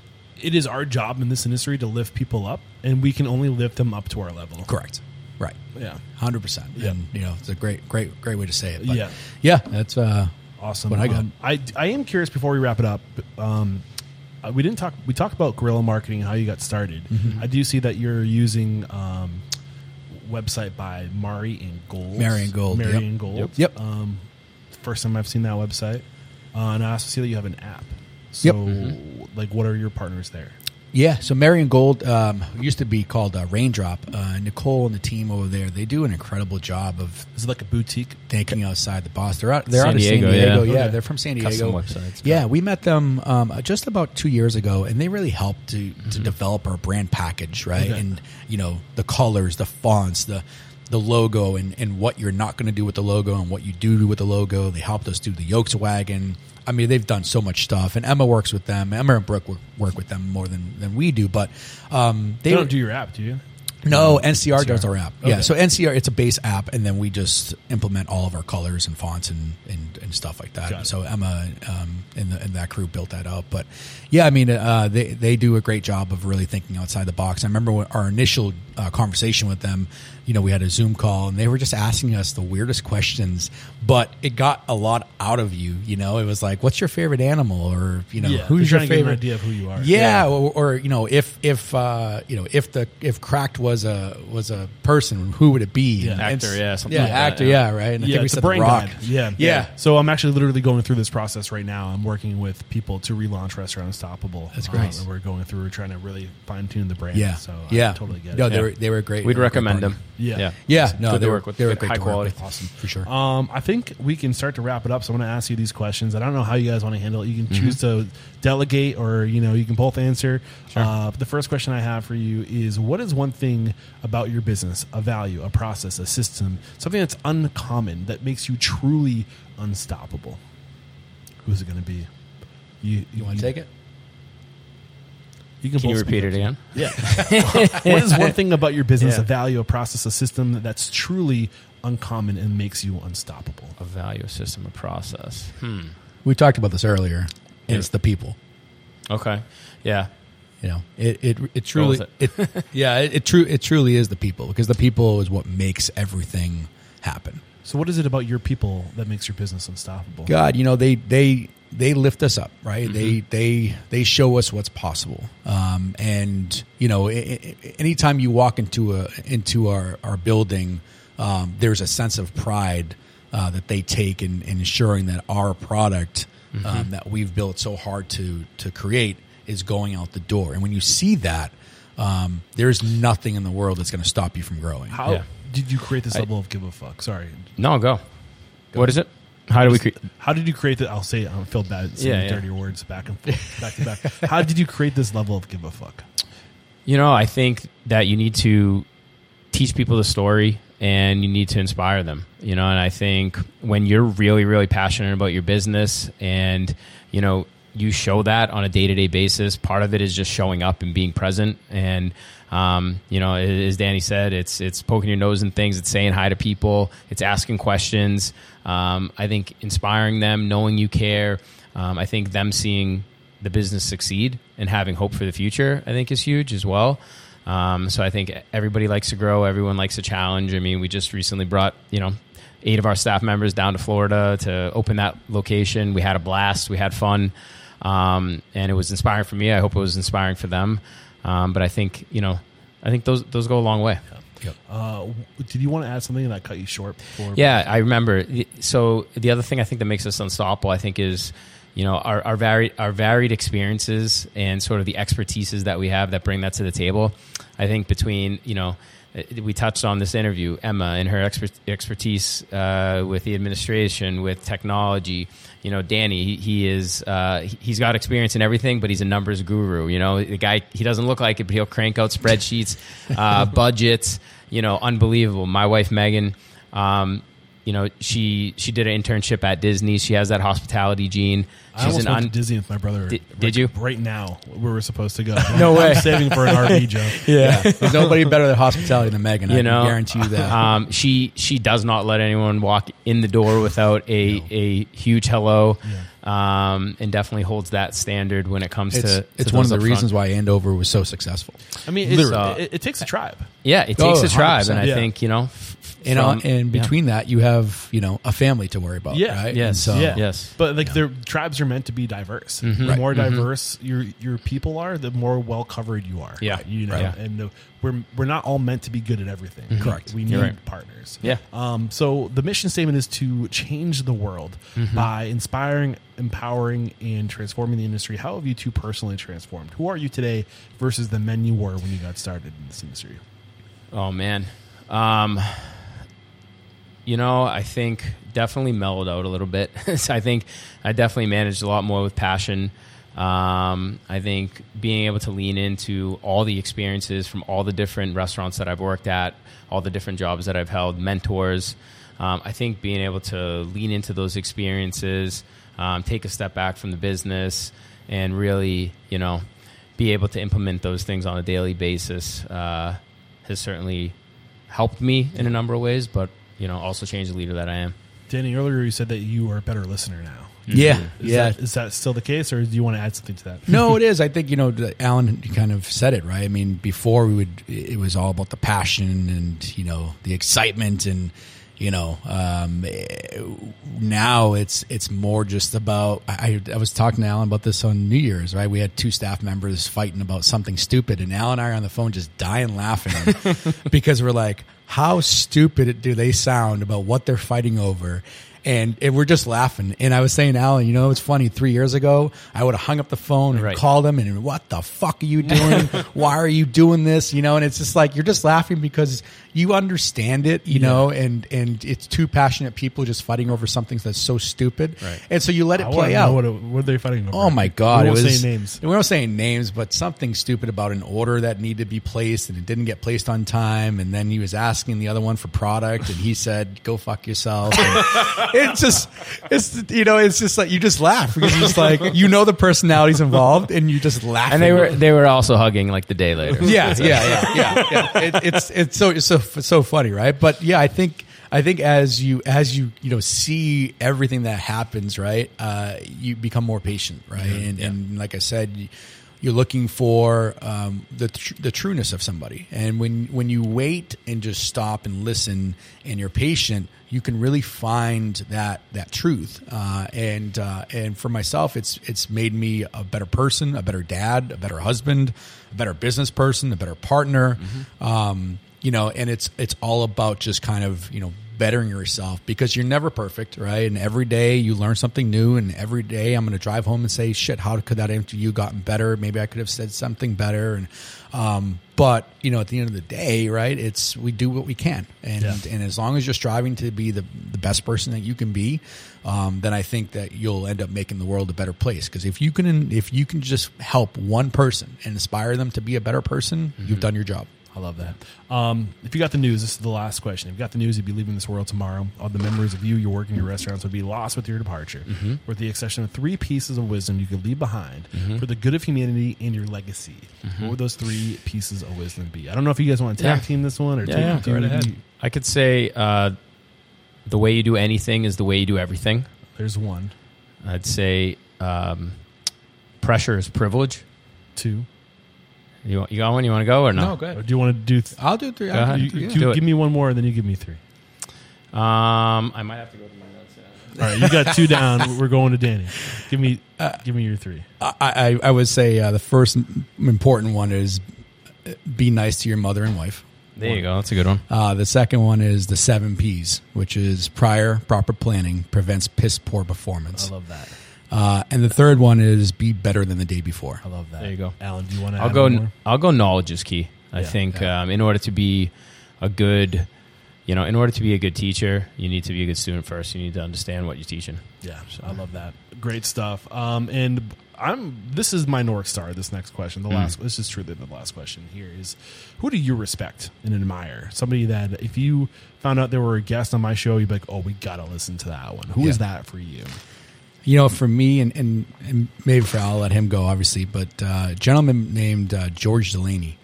it is our job in this industry to lift people up, and we can only lift them up to our level. Correct. Right. Yeah. Hundred percent. Yeah. And you know, it's a great, great, great way to say it. But Yeah. yeah, that's uh, Awesome. What I got. Um, I I am curious before we wrap it up. Um, uh, we didn't talk. We talked about guerrilla marketing, how you got started. Mm-hmm. I do see that you're using um, website by Mari and Gold. Mari and Gold, Mari yep. and Gold. Yep. Yep. Um, first time I've seen that website, uh, and I also see that you have an app. So, Yep. like, what are your partners there? Yeah, so Marion Gold um, used to be called uh, Raindrop. Uh, Nicole and the team over there, they do an incredible job of Is it like a boutique? thinking outside the box. They're out, they're San out of Diego, San Diego. yeah. Yeah, Okay. they're from San Diego. Custom websites. Yeah, we met them um, just about two years ago, and they really helped to, to develop our brand package, right? Okay. And you know the colors, the fonts, the the logo, and, and what you're not going to do with the logo, and what you do with the logo. They helped us do the Yolks wagon. I mean, they've done so much stuff, and Emma works with them. Emma and Brooke work, work with them more than, than we do, but um, They they don't do your app, do you? no, NCR, does our app. Yeah, so NCR, it's a base app, and then we just implement all of our colors and fonts and, and, and stuff like that. So Emma um, and, the, and that crew built that up. But yeah, I mean, uh, they they do a great job of really thinking outside the box. I remember when our initial uh, conversation with them. You know, we had a Zoom call, and they were just asking us the weirdest questions, but it got a lot out of you. You know, it was like, "What's your favorite animal?" or you know, Yeah, "Who's your trying to get an favorite?" idea of who you are. Yeah, Or, or you know, if if uh, you know if the if CRACK'D was a was a person, who would it be? Yeah. And Actor, yeah, something yeah, like that, actor, yeah. yeah, right. And I yeah, think we it's a said the brain Rock. guide. Yeah, Yeah. So I'm actually literally going through this process right now. I'm working with people to relaunch Restaurant Unstoppable. That's great. And we're going through. We're trying to really fine tune the brand. Yeah, So yeah, I totally get No, it. they Yeah. Were they were great. We'd They were a great recommend partner. them. Yeah. Yeah. Yeah, no, Good they to were work with. they were Good, great high to work quality. with. Awesome for sure. Um, I think we can start to wrap it up. So I'm going to ask you these questions. I don't know how you guys want to handle it. You can Mm-hmm. choose to delegate, or you know, you can both answer. Uh, the first question I have for you is: What is one thing about your business, a value, a process, a system, something that's uncommon that makes you truly unstoppable? Who's it going to be? You, you want to take it? You can, Can you repeat it again? Yeah. what is one thing about your business, Yeah. a value, a process, a system that's truly uncommon and makes you unstoppable? A value a system, a process. Hmm. We talked about this earlier. Yeah. It's the people. Okay. Yeah. You know, it it it truly with it, yeah it, it true it truly is the people because the people is what makes everything happen. So, what is it about your people that makes your business unstoppable? God, you know they they they lift us up, right? They they they show us what's possible. Um, and you know, I- I- anytime you walk into a into our our building, um, there's a sense of pride uh, that they take in, in ensuring that our product um, that we've built so hard to to create is going out the door. And when you see that, um, there's nothing in the world that's going to stop you from growing. How Yeah. did you create this I- level of give a fuck? Sorry. No, go. What is it? How do we create? How did you create that? I'll say. I feel bad saying Yeah, yeah. dirtier words back and forth, back to back. How did you create this level of give a fuck? You know, I think that you need to teach people the story and you need to inspire them. You know, and I think when you're really, really passionate about your business and, you know, you show that on a day to day basis, part of it is just showing up and being present. And, um, you know, as Danny said, it's, it's poking your nose in things, it's saying hi to people, it's asking questions. Um, I think inspiring them, knowing you care, um, I think them seeing the business succeed and having hope for the future, I think is huge as well. Um, so I think everybody likes to grow. Everyone likes a challenge. I mean, we just recently brought you know eight of our staff members down to Florida to open that location. We had a blast. We had fun, um, and it was inspiring for me. I hope it was inspiring for them. Um, but I think you know, I think those those go a long way. Uh, did you want to add something that cut you short? Before Yeah, I remember. So the other thing I think that makes us unstoppable, I think, is you know our, our varied our varied experiences and sort of the expertises that we have that bring that to the table. I think between you know we touched on this interview, Emma and her expert, expertise uh, with the administration, with technology. You know, Danny, he, he is uh, he's got experience in everything, but he's a numbers guru. You know, the guy he doesn't look like it, but he'll crank out spreadsheets, uh, budgets. You know, unbelievable. My wife Megan. Um, you know, she she did an internship at Disney. She has that hospitality gene. I almost went to Disney with my brother. Did- right- did you? Right now, Where we were supposed to go. No way. I'm saving for an RV, Joe. Yeah, there's nobody better at hospitality than Megan. I you can know, guarantee you that. Um, she she does not let anyone walk in the door without a a huge hello, um, and definitely holds that standard when it comes it's to. it's to one of the reasons why Andover was so successful. I mean, it's, Literally. it, it takes a tribe. Yeah, it Oh, takes a tribe, and I yeah. think you know, f- And from- on, and yeah. between that, you have you know a family to worry about. Yeah. right? Yes. So yeah. yes. But like their tribes are meant to be diverse. Mm-hmm. The Right. more diverse your your people are, the more well covered you are. Yeah. You know, Right. And uh, we're we're not all meant to be good at everything. Correct. We need right. partners. Yeah. Um, so the mission statement is to change the world Mm-hmm. by inspiring, empowering, and transforming the industry. How have you two personally transformed? Who are you today versus the men you were when you got started in this industry? Oh man, um, you know, I think definitely mellowed out a little bit. So I think I definitely managed a lot more with passion. Um, I think being able to lean into all the experiences from all the different restaurants that I've worked at, all the different jobs that I've held, mentors. Um, I think being able to lean into those experiences, um, take a step back from the business, and really, you know, be able to implement those things on a daily basis uh, has certainly helped me in a number of ways, but you know, also change the leader that I am. Danny, earlier you said that you are a better listener now. Mm-hmm. yeah, Is yeah. That, is that still the case, or do you want to add something to that? no, it is. I think you know, Alan kind of said it right. I mean, before we would, it was all about the passion and you know the excitement and you know. Um, now it's it's more just about. I, I was talking to Alan about this on New Year's. Right, we had two staff members fighting about something stupid, and Alan and I are on the phone just dying laughing because we're like, how stupid do they sound about what they're fighting over? And, and we're just laughing. And I was saying, Alan, you know, it's funny. Three years ago, I would have hung up the phone and Right. called him and what the fuck are you doing? Why are you doing this? You know, and it's just like, you're just laughing because you understand it, you know, and, and it's two passionate people just fighting over something that's so stupid. Right. And so you let it I play out. What, it- what are they fighting over? Oh my god! We won't it was say names. We don't say names, but something stupid about an order that needed to be placed and it didn't get placed on time. And then he was asking the other one for product, and he said, "Go fuck yourself." It's just, it's you know, it's just like you just laugh because it's like you know the personalities involved, and you just laugh. And they were they were also hugging like the day later. yeah, yeah, yeah, yeah, yeah. It, it's it's so it's so it's so funny, right? But yeah, I think I think as you as you you know see everything that happens, right, uh, you become more patient, right? and and like I said. You, you're looking for um, the tr- the trueness of somebody, and when when you wait and just stop and listen, and you're patient, you can really find that that truth. Uh, and uh, and for myself, it's it's made me a better person, a better dad, a better husband, a better business person, a better partner. Um, you know, and it's it's all about just kind of you know bettering yourself because you're never perfect, right? And every day you learn something new, and every day I'm going to drive home and say, "Shit, how could that interview gotten better? Maybe I could have said something better." And um, but you know, at the end of the day, right? It's we do what we can, and Yeah. and as long as you're striving to be the the best person that you can be, um, then I think that you'll end up making the world a better place. Because if you can if you can just help one person and inspire them to be a better person, you've done your job. I love that. Um, if you got the news, this is the last question. If you got the news, you'd be leaving this world tomorrow. All the memories of you, your work, and your restaurants would be lost with your departure. With the exception of three pieces of wisdom you could leave behind for the good of humanity and your legacy. What would those three pieces of wisdom be? I don't know if you guys want to tag Yeah. team this one or Yeah, take yeah, right ahead. I could say uh, the way you do anything is the way you do everything. There's one, I'd say um, pressure is privilege. two. You want, you got one? You want to go or no? No, go Or do you want to do? Th- I'll do three. Go I'll ahead. do you, yeah. do- Do it. give me one more, and then you give me three. Um, I might have to go to my notes. yeah. All right, you got two down. We're going to Danny. Give me, give me your three. I, I, I would say uh, the first important one is uh, be nice to your mother and wife. There you go. That's a good one. Uh, the second one is the seven P's, which is prior proper planning prevents piss poor performance. I love that. Uh, and the third one is be better than the day before. I love that. There you go. Alan. Do you want to? I'll go. I'll go. Knowledge is key. I Yeah, think yeah. Um, in order to be a good, you know, in order to be a good teacher, you need to be a good student first. You need to understand what you're teaching. Yeah, I love that. Great stuff. Um, and I'm. This is my north star. This next question, Mm. the last. This is truly the last question. Here is, who do you respect and admire? Somebody that if you found out they were a guest on my show, you'd be like, oh, we gotta listen to that one. Who is Yeah. that for you? You know, for me, and, and, and maybe for I'll let him go, obviously, but uh, a gentleman named uh, George Delaney.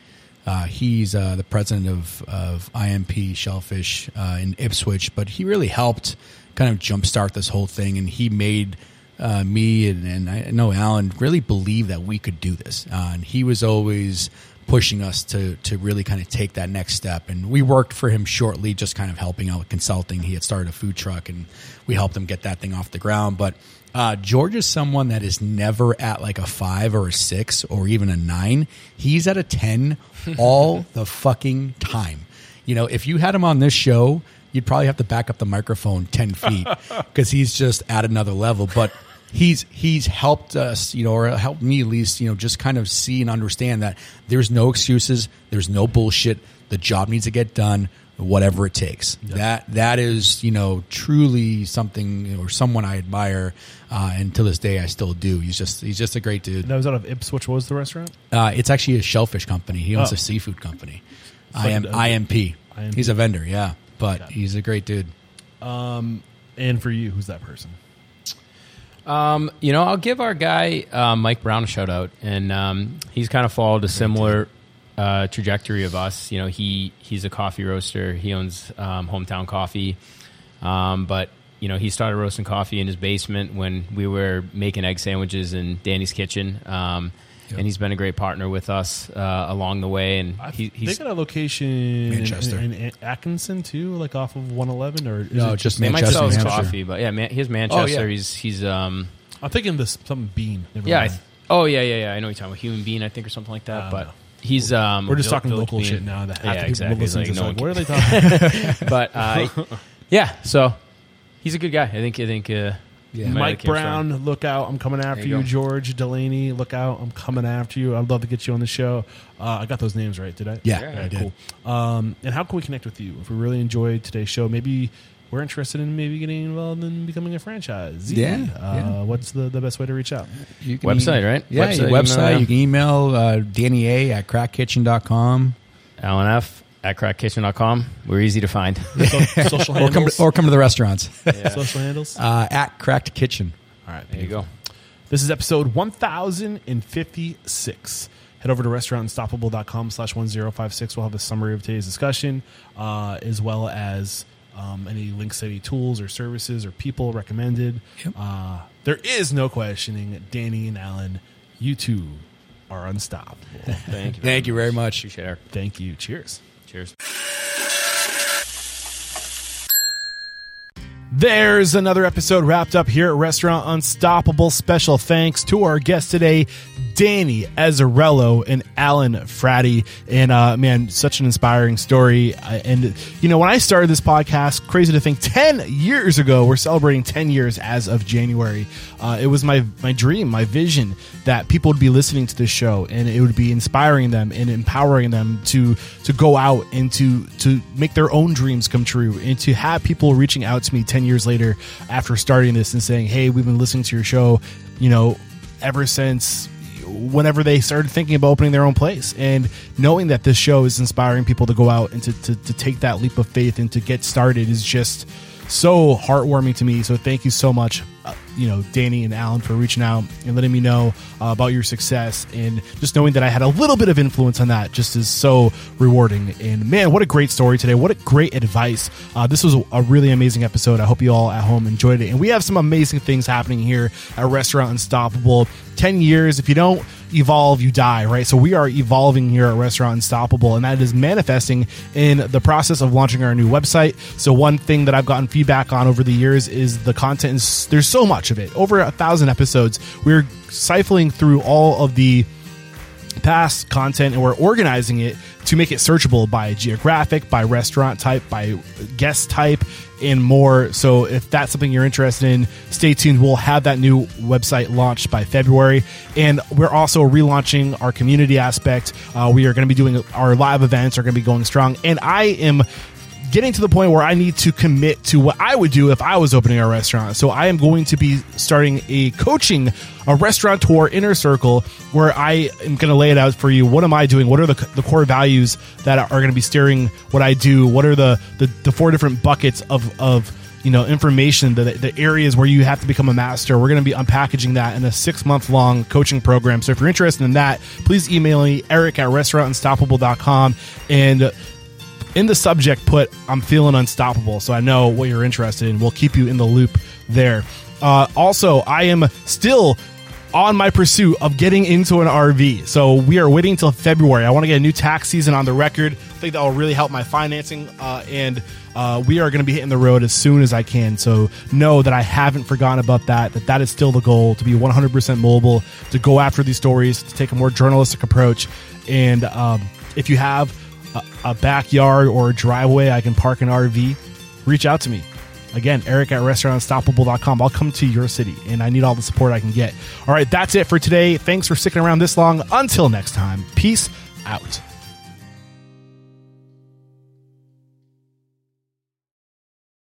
Uh, he's uh, the president of, of IMP Shellfish uh, in Ipswich, but he really helped kind of jumpstart this whole thing, and he made uh, me and, and I know Alan really believe that we could do this. And he was always pushing us to to really kind of take that next step. And we worked for him shortly, just kind of helping out with consulting. He had started a food truck, and we helped him get that thing off the ground. But uh, George is someone that is never at like a five or a six or even a nine. He's at a ten all the fucking time. You know, if you had him on this show, you'd probably have to back up the microphone 10 feet because he's just at another level. But he's he's helped us, you know, or helped me at least, you know, just kind of see and understand that there's no excuses, there's no bullshit. The job needs to get done, whatever it takes. That that is, you know, truly something or someone I admire, uh, and to this day I still do. He's just he's just a great dude. That was out of Ipswich. What was the restaurant? Uh, it's actually a shellfish company. He owns Oh. a seafood company. I am IMP. IMP. He's a vendor, yeah, but Got he's a great dude. Um, And for you, who's that person? Um, you know, I'll give our guy uh, Mike Brown a shout out, and um, he's kind of followed a similar uh, trajectory of us. You know, he he's a coffee roaster. He owns um, Hometown Coffee, um, but you know, he started roasting coffee in his basement when we were making egg sandwiches in Danny's kitchen. Um, And he's been a great partner with us uh, along the way, and I- he, they he's got a location in- Manchester. in, in Atkinson too, like off of 111, or is No, it just Manchester. they might Manchester, sell his coffee, but yeah, man, he has Manchester. yeah. He's he's um I'm thinking this something bean. Never yeah. I th- oh yeah, yeah, yeah. I know you're talking about human being, I think, or something like that. I don't but know. He's um We're just talking local Bean. shit now. That half yeah, the people exactly. will listen Like, to no like, what are they talking? but uh, yeah, so he's a good guy. I think. I think. Uh, Yeah. Mike have came strong. Brown, look out! I'm coming after you. you. George Delaney, look out! I'm coming after you. I'd love to get you on the show. Uh, I got those names right, did I? Yeah, Yeah, I did. cool. Um, and how can we connect with you if we really enjoyed today's show? Maybe we're interested in maybe getting involved in becoming a franchise. Yeah, Uh, yeah. What's the, the best way to reach out? You can Website, right? Yeah, Website, your email, website. yeah. You can email uh, Danny A at crackkitchen.com Alan F at crackkitchen.com. We're easy to find. So, social or come, to, or come to the restaurants social handles. uh, at CRACK'D Kitchen. All right, there you go. This is episode 1056. Head over to restaurantunstoppable.com slash 1056. We'll have a summary of today's discussion, uh, as well as um, any links to any tools or services or people recommended. Yep. Uh, there is no questioning Danny and Alan. You two are unstoppable. Thank you. Thank you very much. Appreciate it. Thank you. Cheers. Cheers. There's another episode wrapped up here at Restaurant Unstoppable. Special thanks to our guests today, Danny Azzarello and Alan Frati. And uh, man, such an inspiring story. Uh, and you know, when I started this podcast, crazy to think, ten years ago, we're celebrating ten years as of January. Uh, it was my my dream, my vision that people would be listening to this show, and it would be inspiring them and empowering them to to go out and to to make their own dreams come true, and to have people reaching out to me years later after starting this and saying, "Hey, we've been listening to your show, you know, ever since." whenever they started thinking about opening their own place. And knowing that this show is inspiring people to go out and to, to, to take that leap of faith and to get started is just so heartwarming to me. So thank you so much, uh, you know, Danny and Alan for reaching out and letting me know uh, about your success and just knowing that I had a little bit of influence on that just is so rewarding. And man, what a great story today. What a great advice. Uh, this was a really amazing episode. I hope you all at home enjoyed it. And we have some amazing things happening here at Restaurant Unstoppable. 10 years, if you don't evolve, you die, right? So we are evolving here at Restaurant Unstoppable, and that is manifesting in the process of launching our new website. So one thing that I've gotten feedback on over the years is the content is there's so much of it. Over a thousand episodes. We're siphoning through all of the past content and we're organizing it to make it searchable by geographic, by restaurant type, by guest type, and more. So if that's something you're interested in, stay tuned. We'll have that new website launched by February. And we're also relaunching our community aspect. Uh, we are going to be doing our live events are going to be going strong. And I am getting to the point where I need to commit to what I would do if I was opening a restaurant. So I am going to be starting a coaching, a restaurateur inner circle where I am going to lay it out for you. What am I doing? What are the, the core values that are going to be steering what I do? What are the, the, the four different buckets of, of, you know, information, the, the areas where you have to become a master. We're going to be unpackaging that in a six month long coaching program. So if you're interested in that, please email me, eric at restaurantunstoppable.com and in the subject put i'm feeling unstoppable so i know what you're interested in. We'll keep you in the loop there. Uh, also i am still on my pursuit of getting into an rv so we are waiting until february. I want to get a new tax season on the record. I think that will really help my financing uh, and uh, we are going to be hitting the road as soon as i can. So know that i haven't forgotten about that that that is still the goal to be 100% mobile to go after these stories to take a more journalistic approach. And um, if you have a, backyard or a driveway I can park an RV, reach out to me. Again, Eric at restaurantunstoppable.com. I'll come to your city and I need all the support I can get. All right, that's it for today. Thanks for sticking around this long. Until next time, peace out.